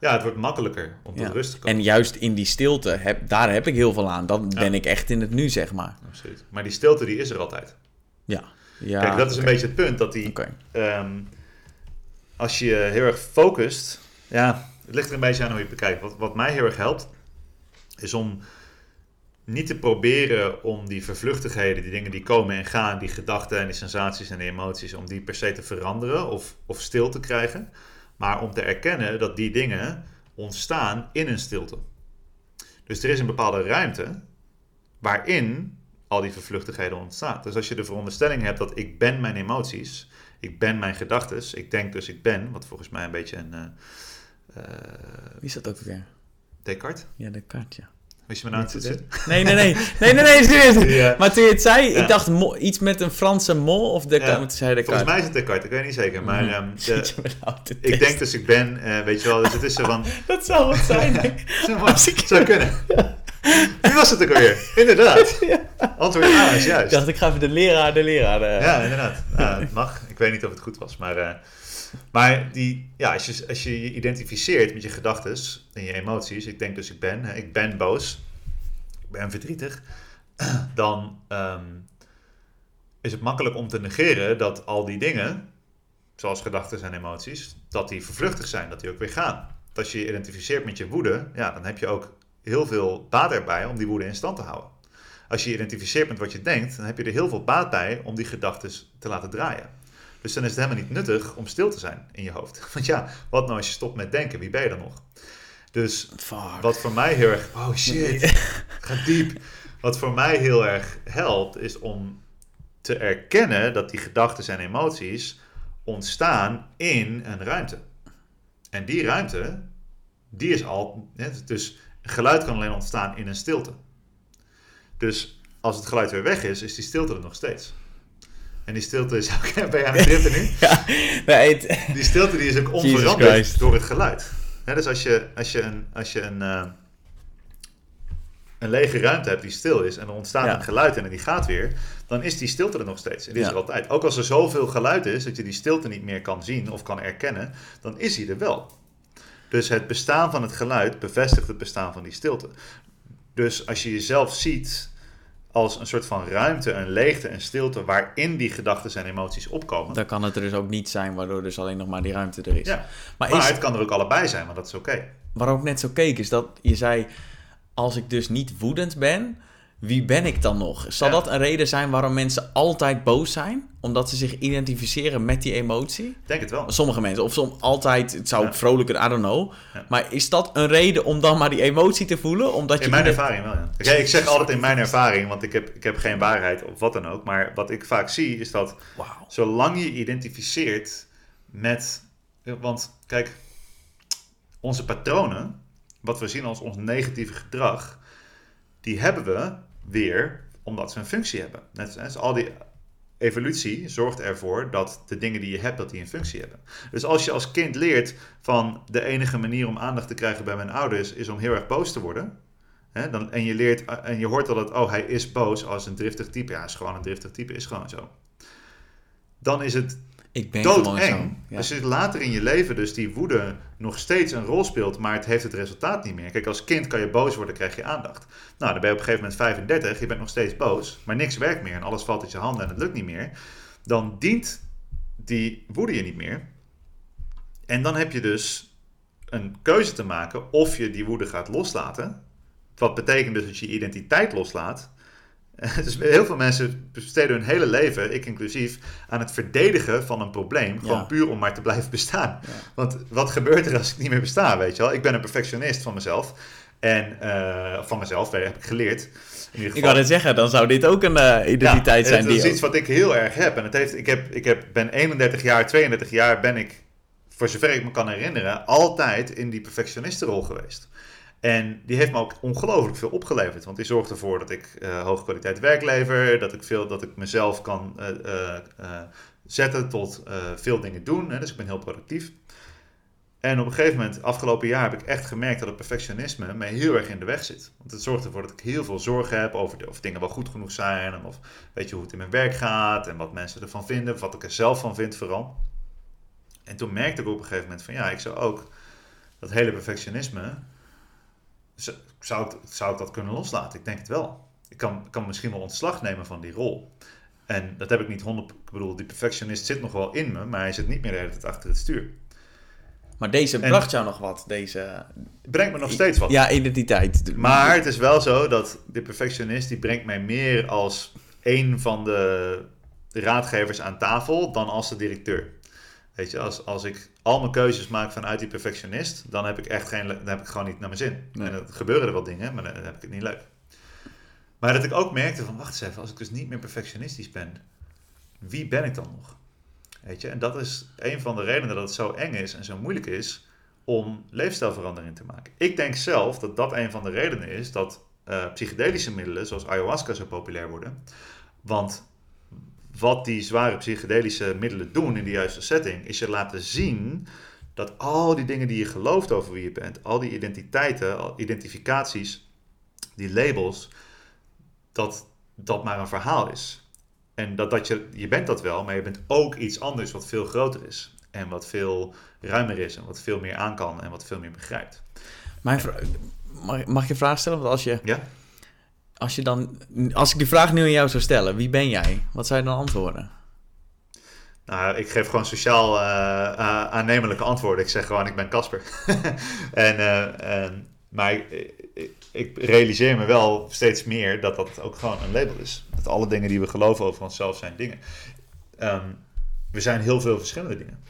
ja het wordt makkelijker om tot ja. rust te komen. En juist in die stilte, heb, daar heb ik heel veel aan. Dan ben ik echt in het nu, zeg maar. Absoluut. Maar die stilte, die is er altijd. Ja. ja Kijk, dat is okay. een beetje het punt. Dat die, okay. um, als je heel erg focust, ja, het ligt er een beetje aan hoe je het bekijkt. Wat, wat mij heel erg helpt, is om niet te proberen om die vervluchtigheden, die dingen die komen en gaan, die gedachten en die sensaties en die emoties, om die per se te veranderen of, of stil te krijgen. Maar om te erkennen dat die dingen ontstaan in een stilte. Dus er is een bepaalde ruimte waarin al die vervluchtigheden ontstaan. Dus als je de veronderstelling hebt dat ik ben mijn emoties, ik ben mijn gedachten, ik denk dus ik ben, wat volgens mij een beetje een... Uh, Wie is dat ook weer? Descartes? Ja, Descartes, ja. Wist je me nou te zitten? Nee, nee, nee. Nee, nee, nee, serieus. Ja. Maar toen je het zei, ja. ik dacht mo, iets met een Franse mol of Descartes. Ja. Descartes. Volgens mij is het Descartes, ik weet niet zeker. Maar mm. um, de, ik denk dus ik ben, uh, weet je wel, dus het is zo van... dat zou wat zijn. zou, zou kunnen. Wie was het ook alweer? Inderdaad. Antwoord A is juist. Ik dacht, ik ga even de leraar, de leraar. Uh... Ja, inderdaad. Nou, het mag. Ik weet niet of het goed was, maar... Uh, maar die, ja, als, je, als je je identificeert met je gedachten en je emoties, ik denk dus ik ben, ik ben boos, ik ben verdrietig, dan um, is het makkelijk om te negeren dat al die dingen, zoals gedachten en emoties, dat die vervluchtig zijn, dat die ook weer gaan. Dat als je je identificeert met je woede, ja, dan heb je ook heel veel baat erbij om die woede in stand te houden. Als je je identificeert met wat je denkt, dan heb je er heel veel baat bij om die gedachten te laten draaien. Dus dan is het helemaal niet nuttig om stil te zijn in je hoofd. Want ja, wat nou als je stopt met denken? Wie ben je dan nog? Dus Fuck. wat voor mij heel erg... Oh shit, gaat diep. Wat voor mij heel erg helpt, is om te erkennen dat die gedachten en emoties ontstaan in een ruimte. En die ruimte, die is al... Dus geluid kan alleen ontstaan in een stilte. Dus als het geluid weer weg is, is die stilte er nog steeds. En die stilte is ook... Ben je aan het nu? ja, nee, het... Die stilte die is ook onveranderd door het geluid. He, dus als je, als je, een, als je een, uh, een lege ruimte hebt die stil is... en er ontstaat ja. een geluid en die gaat weer... dan is die stilte er nog steeds. En die ja. is er altijd. Ook als er zoveel geluid is dat je die stilte niet meer kan zien of kan erkennen... dan is die er wel. Dus het bestaan van het geluid bevestigt het bestaan van die stilte. Dus als je jezelf ziet als een soort van ruimte, een leegte, een stilte waarin die gedachten en emoties opkomen. Dan kan het er dus ook niet zijn, waardoor dus alleen nog maar die ruimte er is. Ja. Maar, maar is, het kan er ook allebei zijn, maar dat is oké. Okay. Waarom ik net zo keek, is dat je zei, als ik dus niet woedend ben, wie ben ik dan nog? Zal ja. dat een reden zijn waarom mensen altijd boos zijn? Omdat ze zich identificeren met die emotie? Denk het wel. Sommige mensen. Of soms altijd, het zou ja. vrolijker, I don't know. Ja. Maar is dat een reden om dan maar die emotie te voelen? Omdat in je mijn ervaring wel, ja. Okay, ik zeg altijd in mijn ervaring, want ik heb, ik heb geen waarheid of wat dan ook. Maar wat ik vaak zie is dat wow. zolang je identificeert met... Want kijk, onze patronen, wat we zien als ons negatieve gedrag... die hebben we weer omdat ze een functie hebben. Net al die evolutie zorgt ervoor dat de dingen die je hebt, dat die een functie hebben. Dus als je als kind leert van de enige manier om aandacht te krijgen bij mijn ouders is om heel erg boos te worden. Hè, dan, en, je leert, en je hoort al dat, oh, hij is boos als een driftig type. Ja, is gewoon een driftig type, is gewoon zo. Dan is het Ik ben gewoon doodeng. Ja. Als je later in je leven dus die woede nog steeds een rol speelt, maar het heeft het resultaat niet meer. Kijk, als kind kan je boos worden, krijg je aandacht. Nou, dan ben je op een gegeven moment 35, je bent nog steeds boos, maar niks werkt meer en alles valt uit je handen en het lukt niet meer. Dan dient die woede je niet meer. En dan heb je dus een keuze te maken of je die woede gaat loslaten. Wat betekent dus dat je je identiteit loslaat. Dus heel veel mensen besteden hun hele leven, ik inclusief, aan het verdedigen van een probleem. Gewoon Ja. puur om maar te blijven bestaan. Ja. Want wat gebeurt er als ik niet meer besta, weet je wel? Ik ben een perfectionist van mezelf. En eh, van mezelf, dat heb ik geleerd. In ieder Ik wou net zeggen, dan zou dit ook een eh, identiteit Ja, zijn. Dat is iets wat ik heel erg heb. En het heeft, ik, heb, ik heb, ben 31 jaar, 32 jaar ben ik, voor zover ik me kan herinneren, altijd in die perfectionistenrol geweest. En die heeft me ook ongelooflijk veel opgeleverd. Want die zorgt ervoor dat ik eh, hoge kwaliteit werk lever. Dat ik, veel, dat ik mezelf kan eh, eh, zetten tot veel dingen doen. Hè? Dus ik ben heel productief. En op een gegeven moment, afgelopen jaar, heb ik echt gemerkt dat het perfectionisme mij heel erg in de weg zit. Want het zorgt ervoor dat ik heel veel zorgen heb over of dingen wel goed genoeg zijn. Of weet je hoe het in mijn werk gaat en wat mensen ervan vinden. Of wat ik er zelf van vind vooral. En toen merkte ik op een gegeven moment van ja, ik zou ook dat hele perfectionisme, zou ik, zou ik dat kunnen loslaten? Ik denk het wel. Ik kan, kan misschien wel ontslag nemen van die rol. En dat heb ik niet 100. Ik bedoel, die perfectionist zit nog wel in me, maar hij zit niet meer de hele tijd achter het stuur. Maar deze En- bracht jou nog wat, deze... Brengt me nog steeds wat. Ja, identiteit. Maar het is wel zo dat de perfectionist die brengt mij meer als een van de raadgevers aan tafel dan als de directeur. Weet je, als, als ik al mijn keuzes maak vanuit die perfectionist, dan heb ik echt geen, dan heb ik gewoon niet naar mijn zin. Nee. En dan gebeuren er wel dingen, maar dan heb ik het niet leuk. Maar dat ik ook merkte van, wacht eens even, als ik dus niet meer perfectionistisch ben, wie ben ik dan nog? Weet je, en dat is een van de redenen dat het zo eng is en zo moeilijk is om leefstijlverandering te maken. Ik denk zelf dat dat een van de redenen is dat eh, psychedelische middelen zoals ayahuasca zo populair worden. Want wat die zware psychedelische middelen doen in de juiste setting, is je laten zien dat al die dingen die je gelooft over wie je bent, al die identiteiten, identificaties, die labels, dat dat maar een verhaal is. En dat, dat je, je bent dat wel, maar je bent ook iets anders wat veel groter is. En wat veel ruimer is en wat veel meer aan kan en wat veel meer begrijpt. Mijn mag, mag ik je een vraag stellen? Want als je, Ja? Als je dan... Als ik die vraag nu aan jou zou stellen, wie ben jij? Wat zou je dan antwoorden? Nou, ik geef gewoon sociaal eh, eh, aannemelijke antwoorden. Ik zeg gewoon, ik ben Casper. en, eh, en, maar ik, ik, realiseer me wel steeds meer dat dat ook gewoon een label is. Dat alle dingen die we geloven over onszelf zijn dingen. Ehm, we zijn heel veel verschillende dingen.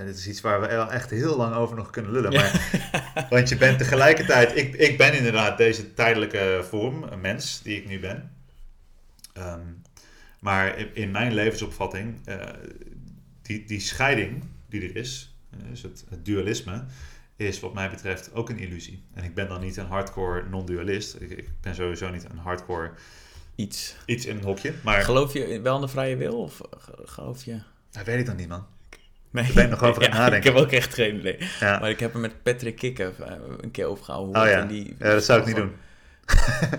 En dit is iets waar we echt heel lang over nog kunnen lullen. Maar, want je bent tegelijkertijd... Ik, ik ben inderdaad deze tijdelijke vorm, een mens die ik nu ben. Ehm, maar in, mijn levensopvatting, eh, die, die scheiding die er is, eh, dus het, het dualisme, is wat mij betreft ook een illusie. En ik ben dan niet een hardcore non-dualist. Ik, ik ben sowieso niet een hardcore Iets. iets in een hokje. Maar Geloof je wel in de vrije wil? Of ge- geloof je... dat weet ik dan niet, man. Nee. Daar ben ik nog over aan het Ja, nadenken. Ik heb ook echt geen idee. Ja. Maar ik heb er met Patrick Kikker eh, een keer over gehouden. Oh ja. die- ja, dat zou ik niet doen.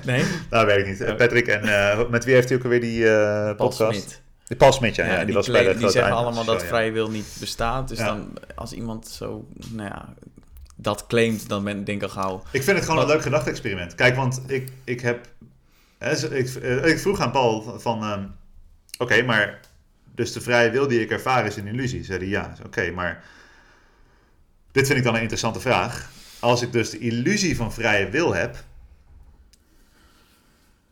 Nee? Dat weet ik niet. Eh, Patrick en uh, met wie heeft hij ook alweer die uh, Paul podcast? Smit. De Paul Smit, ja. ja, die, die, was bij de die grote zeggen allemaal dat ja. vrije wil niet bestaat. Dus dan, als iemand zo, nou ja, dat claimt, dan ben, denk ik al gauw... Ik vind het gewoon Wat- een leuk gedachte-experiment. Kijk, want ik, ik heb... hè, ik, eh, ik vroeg aan Paul van... van, ehm, Oké, maar... Dus de vrije wil die ik ervaar is een illusie. Zei hij ja. Oké, maar... Dit vind ik dan een interessante vraag. Als ik dus de illusie van vrije wil heb...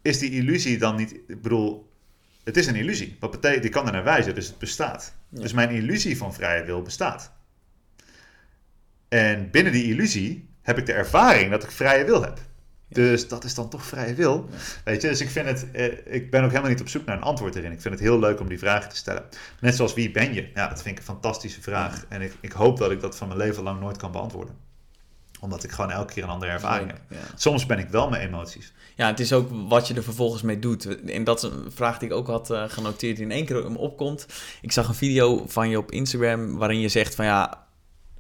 Is die illusie dan niet... Ik bedoel... Het is een illusie. Wat betekent... Die kan er naar wijzen, dus het bestaat. Ja. Dus mijn illusie van vrije wil bestaat. En binnen die illusie heb ik de ervaring dat ik vrije wil heb. Dus dat is dan toch vrije wil. Weet je, dus ik vind het, eh, ik ben ook helemaal niet op zoek naar een antwoord erin. Ik vind het heel leuk om die vragen te stellen. Net zoals wie ben je? Ja, dat vind ik een fantastische vraag. En ik, ik hoop dat ik dat van mijn leven lang nooit kan beantwoorden. Omdat ik gewoon elke keer een andere ervaring heb. Ja. Soms ben ik wel mijn emoties. ja, het is ook wat je er vervolgens mee doet. En dat is een vraag die ik ook had eh, genoteerd die in één keer me opkomt. Ik zag een video van je op Instagram waarin je zegt van ja,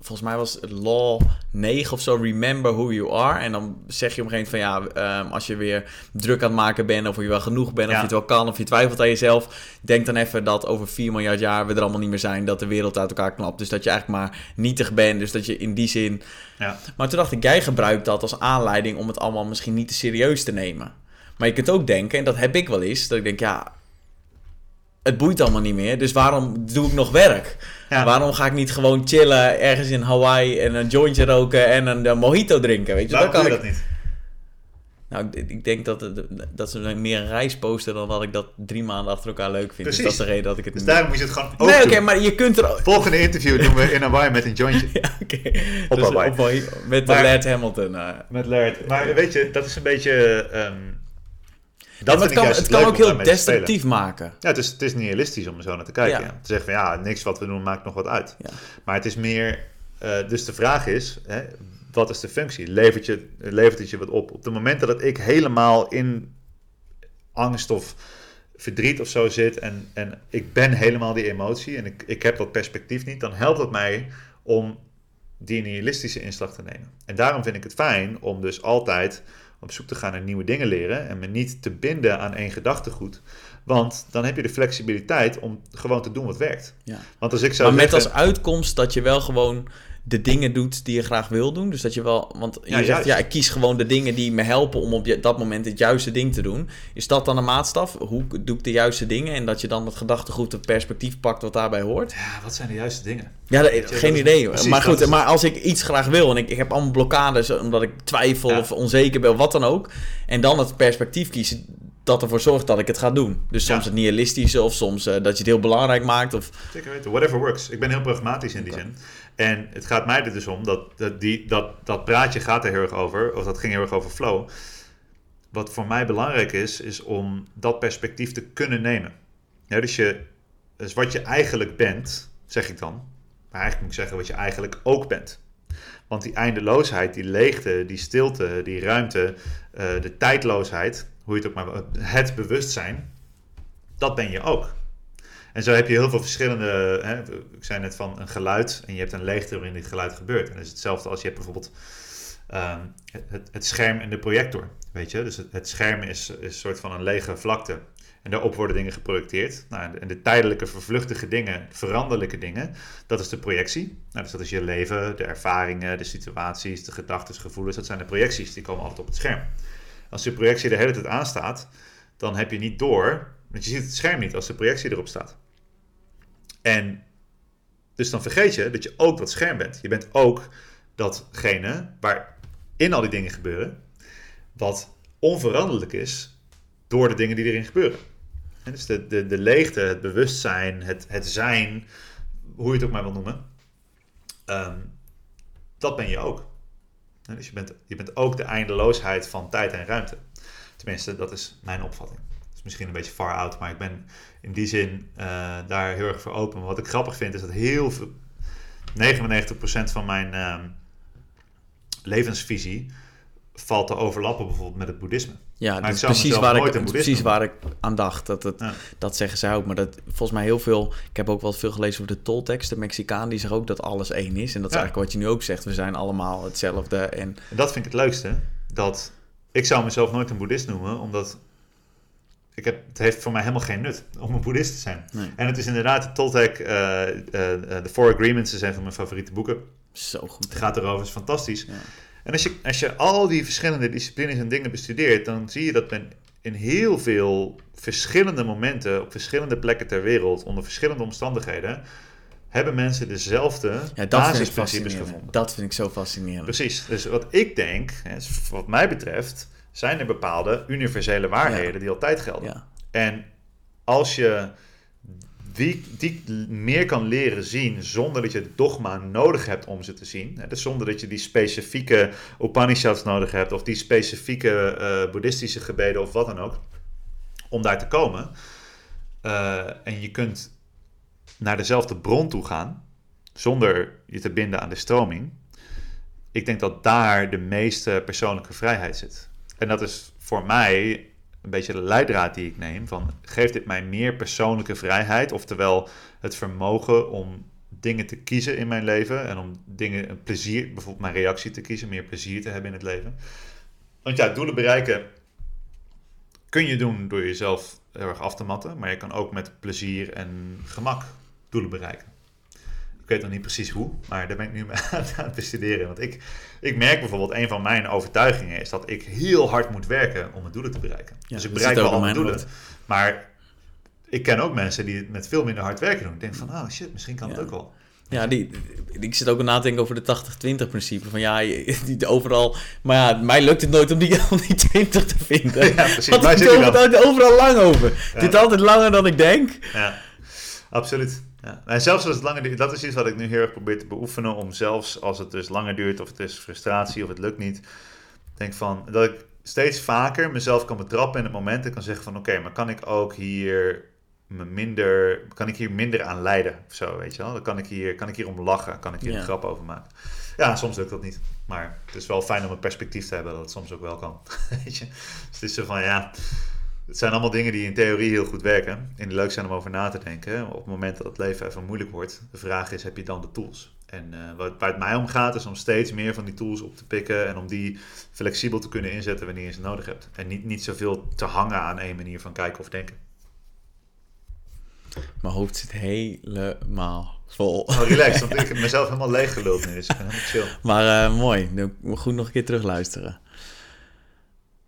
volgens mij was het law 9 of zo, remember who you are. En dan zeg je op een gegeven moment van ja, ehm, als je weer druk aan het maken bent, of je wel genoeg bent, of je het wel kan, of je twijfelt aan jezelf, denk dan even dat over 4 miljard jaar we er allemaal niet meer zijn, dat de wereld uit elkaar knapt. Dus dat je eigenlijk maar nietig bent, dus dat je in die zin... Ja. Maar toen dacht ik, jij gebruikt dat als aanleiding om het allemaal misschien niet te serieus te nemen. Maar je kunt ook denken, en dat heb ik wel eens, dat ik denk, ja, het boeit allemaal niet meer, dus waarom doe ik nog werk? Ja. Waarom ga ik niet gewoon chillen ergens in Hawaii en een jointje roken en een, mojito drinken? Weet je, Waarom doe kan je ik. dat niet? Nou, ik, denk dat, het, dat ze meer een reis posten dan dat ik dat drie maanden achter elkaar leuk vind. Dus Precies. dat is de reden dat ik het Dus niet. daarom moet je het gewoon ook nee, oké, maar je kunt er. Volgende interview doen we in Hawaii met een jointje. Ja, oké. Op Dus Hawaii. op Hawaii met Maar- Laird Hamilton. eh. Met Laird. Maar weet je, dat is een beetje... ehm, dat het kan, het kan ook heel destructief maken. Ja, het is, het is nihilistisch om er zo naar te kijken. Ja. ja. Te zeggen van ja, niks wat we doen maakt nog wat uit. Ja. Maar het is meer... eh, dus de vraag is, hè, wat is de functie? Levert, je, levert het je wat op? Op het moment dat ik helemaal in angst of verdriet of zo zit... en, en ik ben helemaal die emotie en ik, ik heb dat perspectief niet... dan helpt het mij om die nihilistische inslag te nemen. En daarom vind ik het fijn om dus altijd op zoek te gaan naar nieuwe dingen leren... en me niet te binden aan één gedachtegoed... Want dan heb je de flexibiliteit om gewoon te doen wat werkt. Ja. Want als ik zou Maar met zeggen... als uitkomst dat je wel gewoon de dingen doet die je graag wil doen. Dus dat je wel, want je Ja, zegt ja, ik kies gewoon de dingen die me helpen om op dat moment het juiste ding te doen. Is dat dan een maatstaf? Hoe doe ik de juiste dingen? En dat je dan het gedachtegoed, het perspectief pakt wat daarbij hoort? Ja, wat zijn de juiste dingen? Ja, dat- geen idee. precies, maar goed, maar als ik iets graag wil en ik, ik heb allemaal blokkades omdat ik twijfel Ja. of onzeker ben wat dan ook. En dan het perspectief kiezen dat ervoor zorgt dat ik het ga doen. Dus soms Ja. het nihilistische of soms eh, dat je het heel belangrijk maakt. Of, Zeker weten, whatever works. Ik ben heel pragmatisch in die zin. En het gaat mij er dus om dat, dat, die, dat dat praatje gaat er heel erg over, of dat ging heel erg over flow. Wat voor mij belangrijk is, is om dat perspectief te kunnen nemen. Ja, dus, je, dus wat je eigenlijk bent, zeg ik dan. Maar eigenlijk moet ik zeggen wat je eigenlijk ook bent. Want die eindeloosheid, die leegte, die stilte, die ruimte, eh, de tijdloosheid, hoe je het ook maar het bewustzijn, dat ben je ook. En zo heb je heel veel verschillende. Hè, ik zei net van een geluid en je hebt een leegte waarin dit geluid gebeurt. En dat is hetzelfde als je hebt bijvoorbeeld ehm, het, het scherm en de projector. Weet je, dus het, scherm is, is een soort van een lege vlakte. En daarop worden dingen geprojecteerd. Nou, en de tijdelijke, vervluchtige dingen, veranderlijke dingen, dat is de projectie. Nou, dus dat is je leven, de ervaringen, de situaties, de gedachten, gevoelens. Dat zijn de projecties, die komen altijd op het scherm. Als de projectie de hele tijd aanstaat, dan heb je niet door, want je ziet het scherm niet als de projectie erop staat. En dus dan vergeet je dat je ook dat scherm bent. Je bent ook datgene waarin al die dingen gebeuren, wat onveranderlijk is door de dingen die erin gebeuren. En dus de, de, leegte, het bewustzijn, het, het zijn, hoe je het ook maar wil noemen, ehm, dat ben je ook. Dus je bent, je bent ook de eindeloosheid van tijd en ruimte. Tenminste, dat is mijn opvatting. Dat is misschien een beetje far out, maar ik ben in die zin eh, daar heel erg voor open. Wat ik grappig vind is dat heel veel, 99% van mijn ehm, levensvisie valt te overlappen bijvoorbeeld met het boeddhisme. Ja, dat is precies, waar ik, precies waar ik aan dacht. Dat, het, Ja. dat zeggen zij ook. Maar dat, volgens mij heel veel... Ik heb ook wel veel gelezen over de toltekst. De Mexicaan die zegt ook dat alles één is. En dat is eigenlijk wat je nu ook zegt. We zijn allemaal hetzelfde. En En dat vind ik het leukste. Dat ik zou mezelf nooit een boeddhist noemen, omdat ik heb, het heeft voor mij helemaal geen nut om een boeddhist te zijn. Nee. En het is inderdaad de Toltec, eh, eh, eh, de Four Agreements, is een van mijn favoriete boeken. zo goed. Het gaat erover, is fantastisch. Ja. En als je, als je al die verschillende disciplines en dingen bestudeert, dan zie je dat men in heel veel verschillende momenten, op verschillende plekken ter wereld, onder verschillende omstandigheden, hebben mensen dezelfde Ja, basisprincipes gevonden. Dat vind ik zo fascinerend. Precies. Dus wat ik denk, wat mij betreft, zijn er bepaalde universele waarheden die altijd gelden. Ja. En als je die, die meer kan leren zien zonder dat je het dogma nodig hebt om ze te zien, dus zonder dat je die specifieke Upanishads nodig hebt of die specifieke eh, boeddhistische gebeden of wat dan ook, om daar te komen. eh, en je kunt naar dezelfde bron toe gaan zonder je te binden aan de stroming. Ik denk dat daar de meeste persoonlijke vrijheid zit. En dat is voor mij een beetje de leidraad die ik neem. Van, geeft dit mij meer persoonlijke vrijheid? Oftewel het vermogen om dingen te kiezen in mijn leven. En om dingen, een plezier, bijvoorbeeld mijn reactie te kiezen, meer plezier te hebben in het leven. Want ja, doelen bereiken kun je doen door jezelf heel erg af te matten. Maar je kan ook met plezier en gemak doelen bereiken. Ik weet nog niet precies hoe, maar daar ben ik nu mee aan het bestuderen. Want ik, ik merk bijvoorbeeld, een van mijn overtuigingen is dat ik heel hard moet werken om mijn doelen te bereiken. Ja, dus ik bereik wel al mijn doelen. Maar ik ken ook mensen die het met veel minder hard werken doen. Ik denk van, oh shit, misschien kan het ook wel. Ja, die, ik zit ook na te denken over de 80-20 principe. Van ja, die overal... Maar ja, mij lukt het nooit om die, om die 20 te vinden. Ja, precies. Want ik doe het overal lang over. Ja. Dit altijd langer dan ik denk. Ja, absoluut. Ja. En zelfs als het langer duurt, dat is iets wat ik nu heel erg probeer te beoefenen. Om zelfs als het dus langer duurt, of het is frustratie, of het lukt niet. Denk van, dat ik steeds vaker mezelf kan betrappen in het moment. En kan zeggen van, oké, maar kan ik ook hier me minder, kan ik hier minder aan lijden? Of zo, weet je wel. Dan kan ik hier, kan ik hier om lachen, kan ik hier Ja. een grap over maken. Ja, soms lukt dat niet. Maar het is wel fijn om een perspectief te hebben dat het soms ook wel kan. Weet je? Dus het is zo van, ja, het zijn allemaal dingen die in theorie heel goed werken. En die leuk zijn om over na te denken. Op het moment dat het leven even moeilijk wordt. De vraag is, heb je dan de tools? En eh, waar het mij om gaat, is om steeds meer van die tools op te pikken. En om die flexibel te kunnen inzetten wanneer je ze nodig hebt. En niet, niet zoveel te hangen aan één manier van kijken of denken. Mijn hoofd zit helemaal vol. Oh, relax, want ik heb mezelf helemaal leeg geluld nu. Dus ik ben helemaal chill. Maar eh, mooi, goed nog een keer terugluisteren.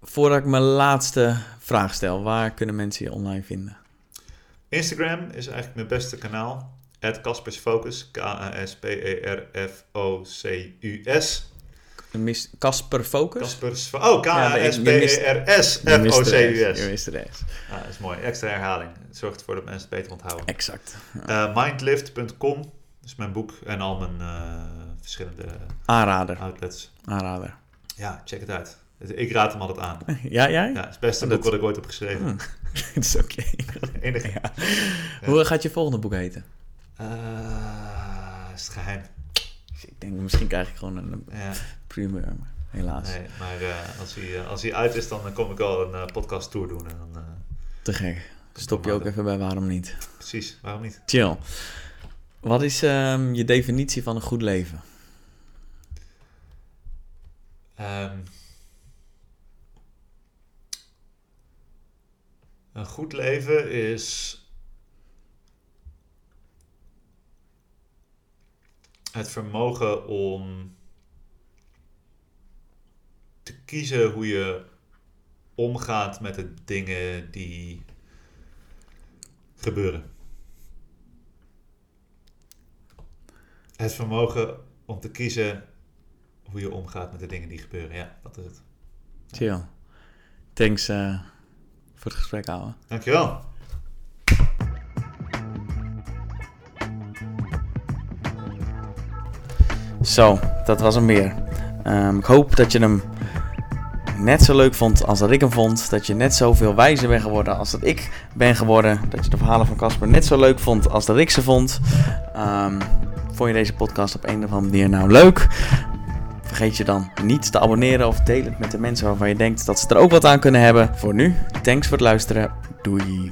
Voordat ik mijn laatste vraag stel, waar kunnen mensen je online vinden? Instagram is eigenlijk mijn beste kanaal. Kaspersfocus. K-A-S-P-E-R-F-O-C-U-S. Casper Focus? Kaspers. Oh, je mist- Je mist K-A-S-P-E-R-S-F-O-C-U-S. de S. Ah, dat is mooi. Extra herhaling. Het zorgt ervoor dat mensen het beter onthouden. Exact. Eh, mindlift.com. Is mijn boek en al mijn eh, verschillende Aanrader. outlets. Aanrader. Ja, check het uit. Ik raad hem altijd aan. Ja, jij? Ja, het is het beste Dat- boek wat ik ooit heb geschreven. Hm. Het is oké. Enige. Ja. Hoe gaat je volgende boek heten? Eh, is het geheim. Ik denk, misschien krijg ik gewoon een Ja, primeur, maar helaas. nee, maar eh, als, hij, eh, als hij uit is, dan kom ik al een podcast tour doen. En dan, Te gek. Stop je ook even bij waarom niet. precies, waarom niet? Chill. Wat is ehm, je definitie van een goed leven? Ehm, een goed leven is het vermogen om te kiezen hoe je omgaat met de dingen die gebeuren. Het vermogen om te kiezen hoe je omgaat met de dingen die gebeuren. Ja, dat is het. Chill. Thanks eh, voor het gesprek, ouwe. Dankjewel. Zo, dat was hem weer. Ehm, ik hoop dat je hem net zo leuk vond als dat ik hem vond. Dat je net zoveel wijzer bent geworden als dat ik ben geworden. Dat je de verhalen van Casper net zo leuk vond als dat ik ze vond. Ehm, vond je deze podcast op een of andere manier nou leuk? Vergeet je dan niet te abonneren of deel het met de mensen waarvan je denkt dat ze er ook wat aan kunnen hebben. Voor nu, thanks voor het luisteren. Doei.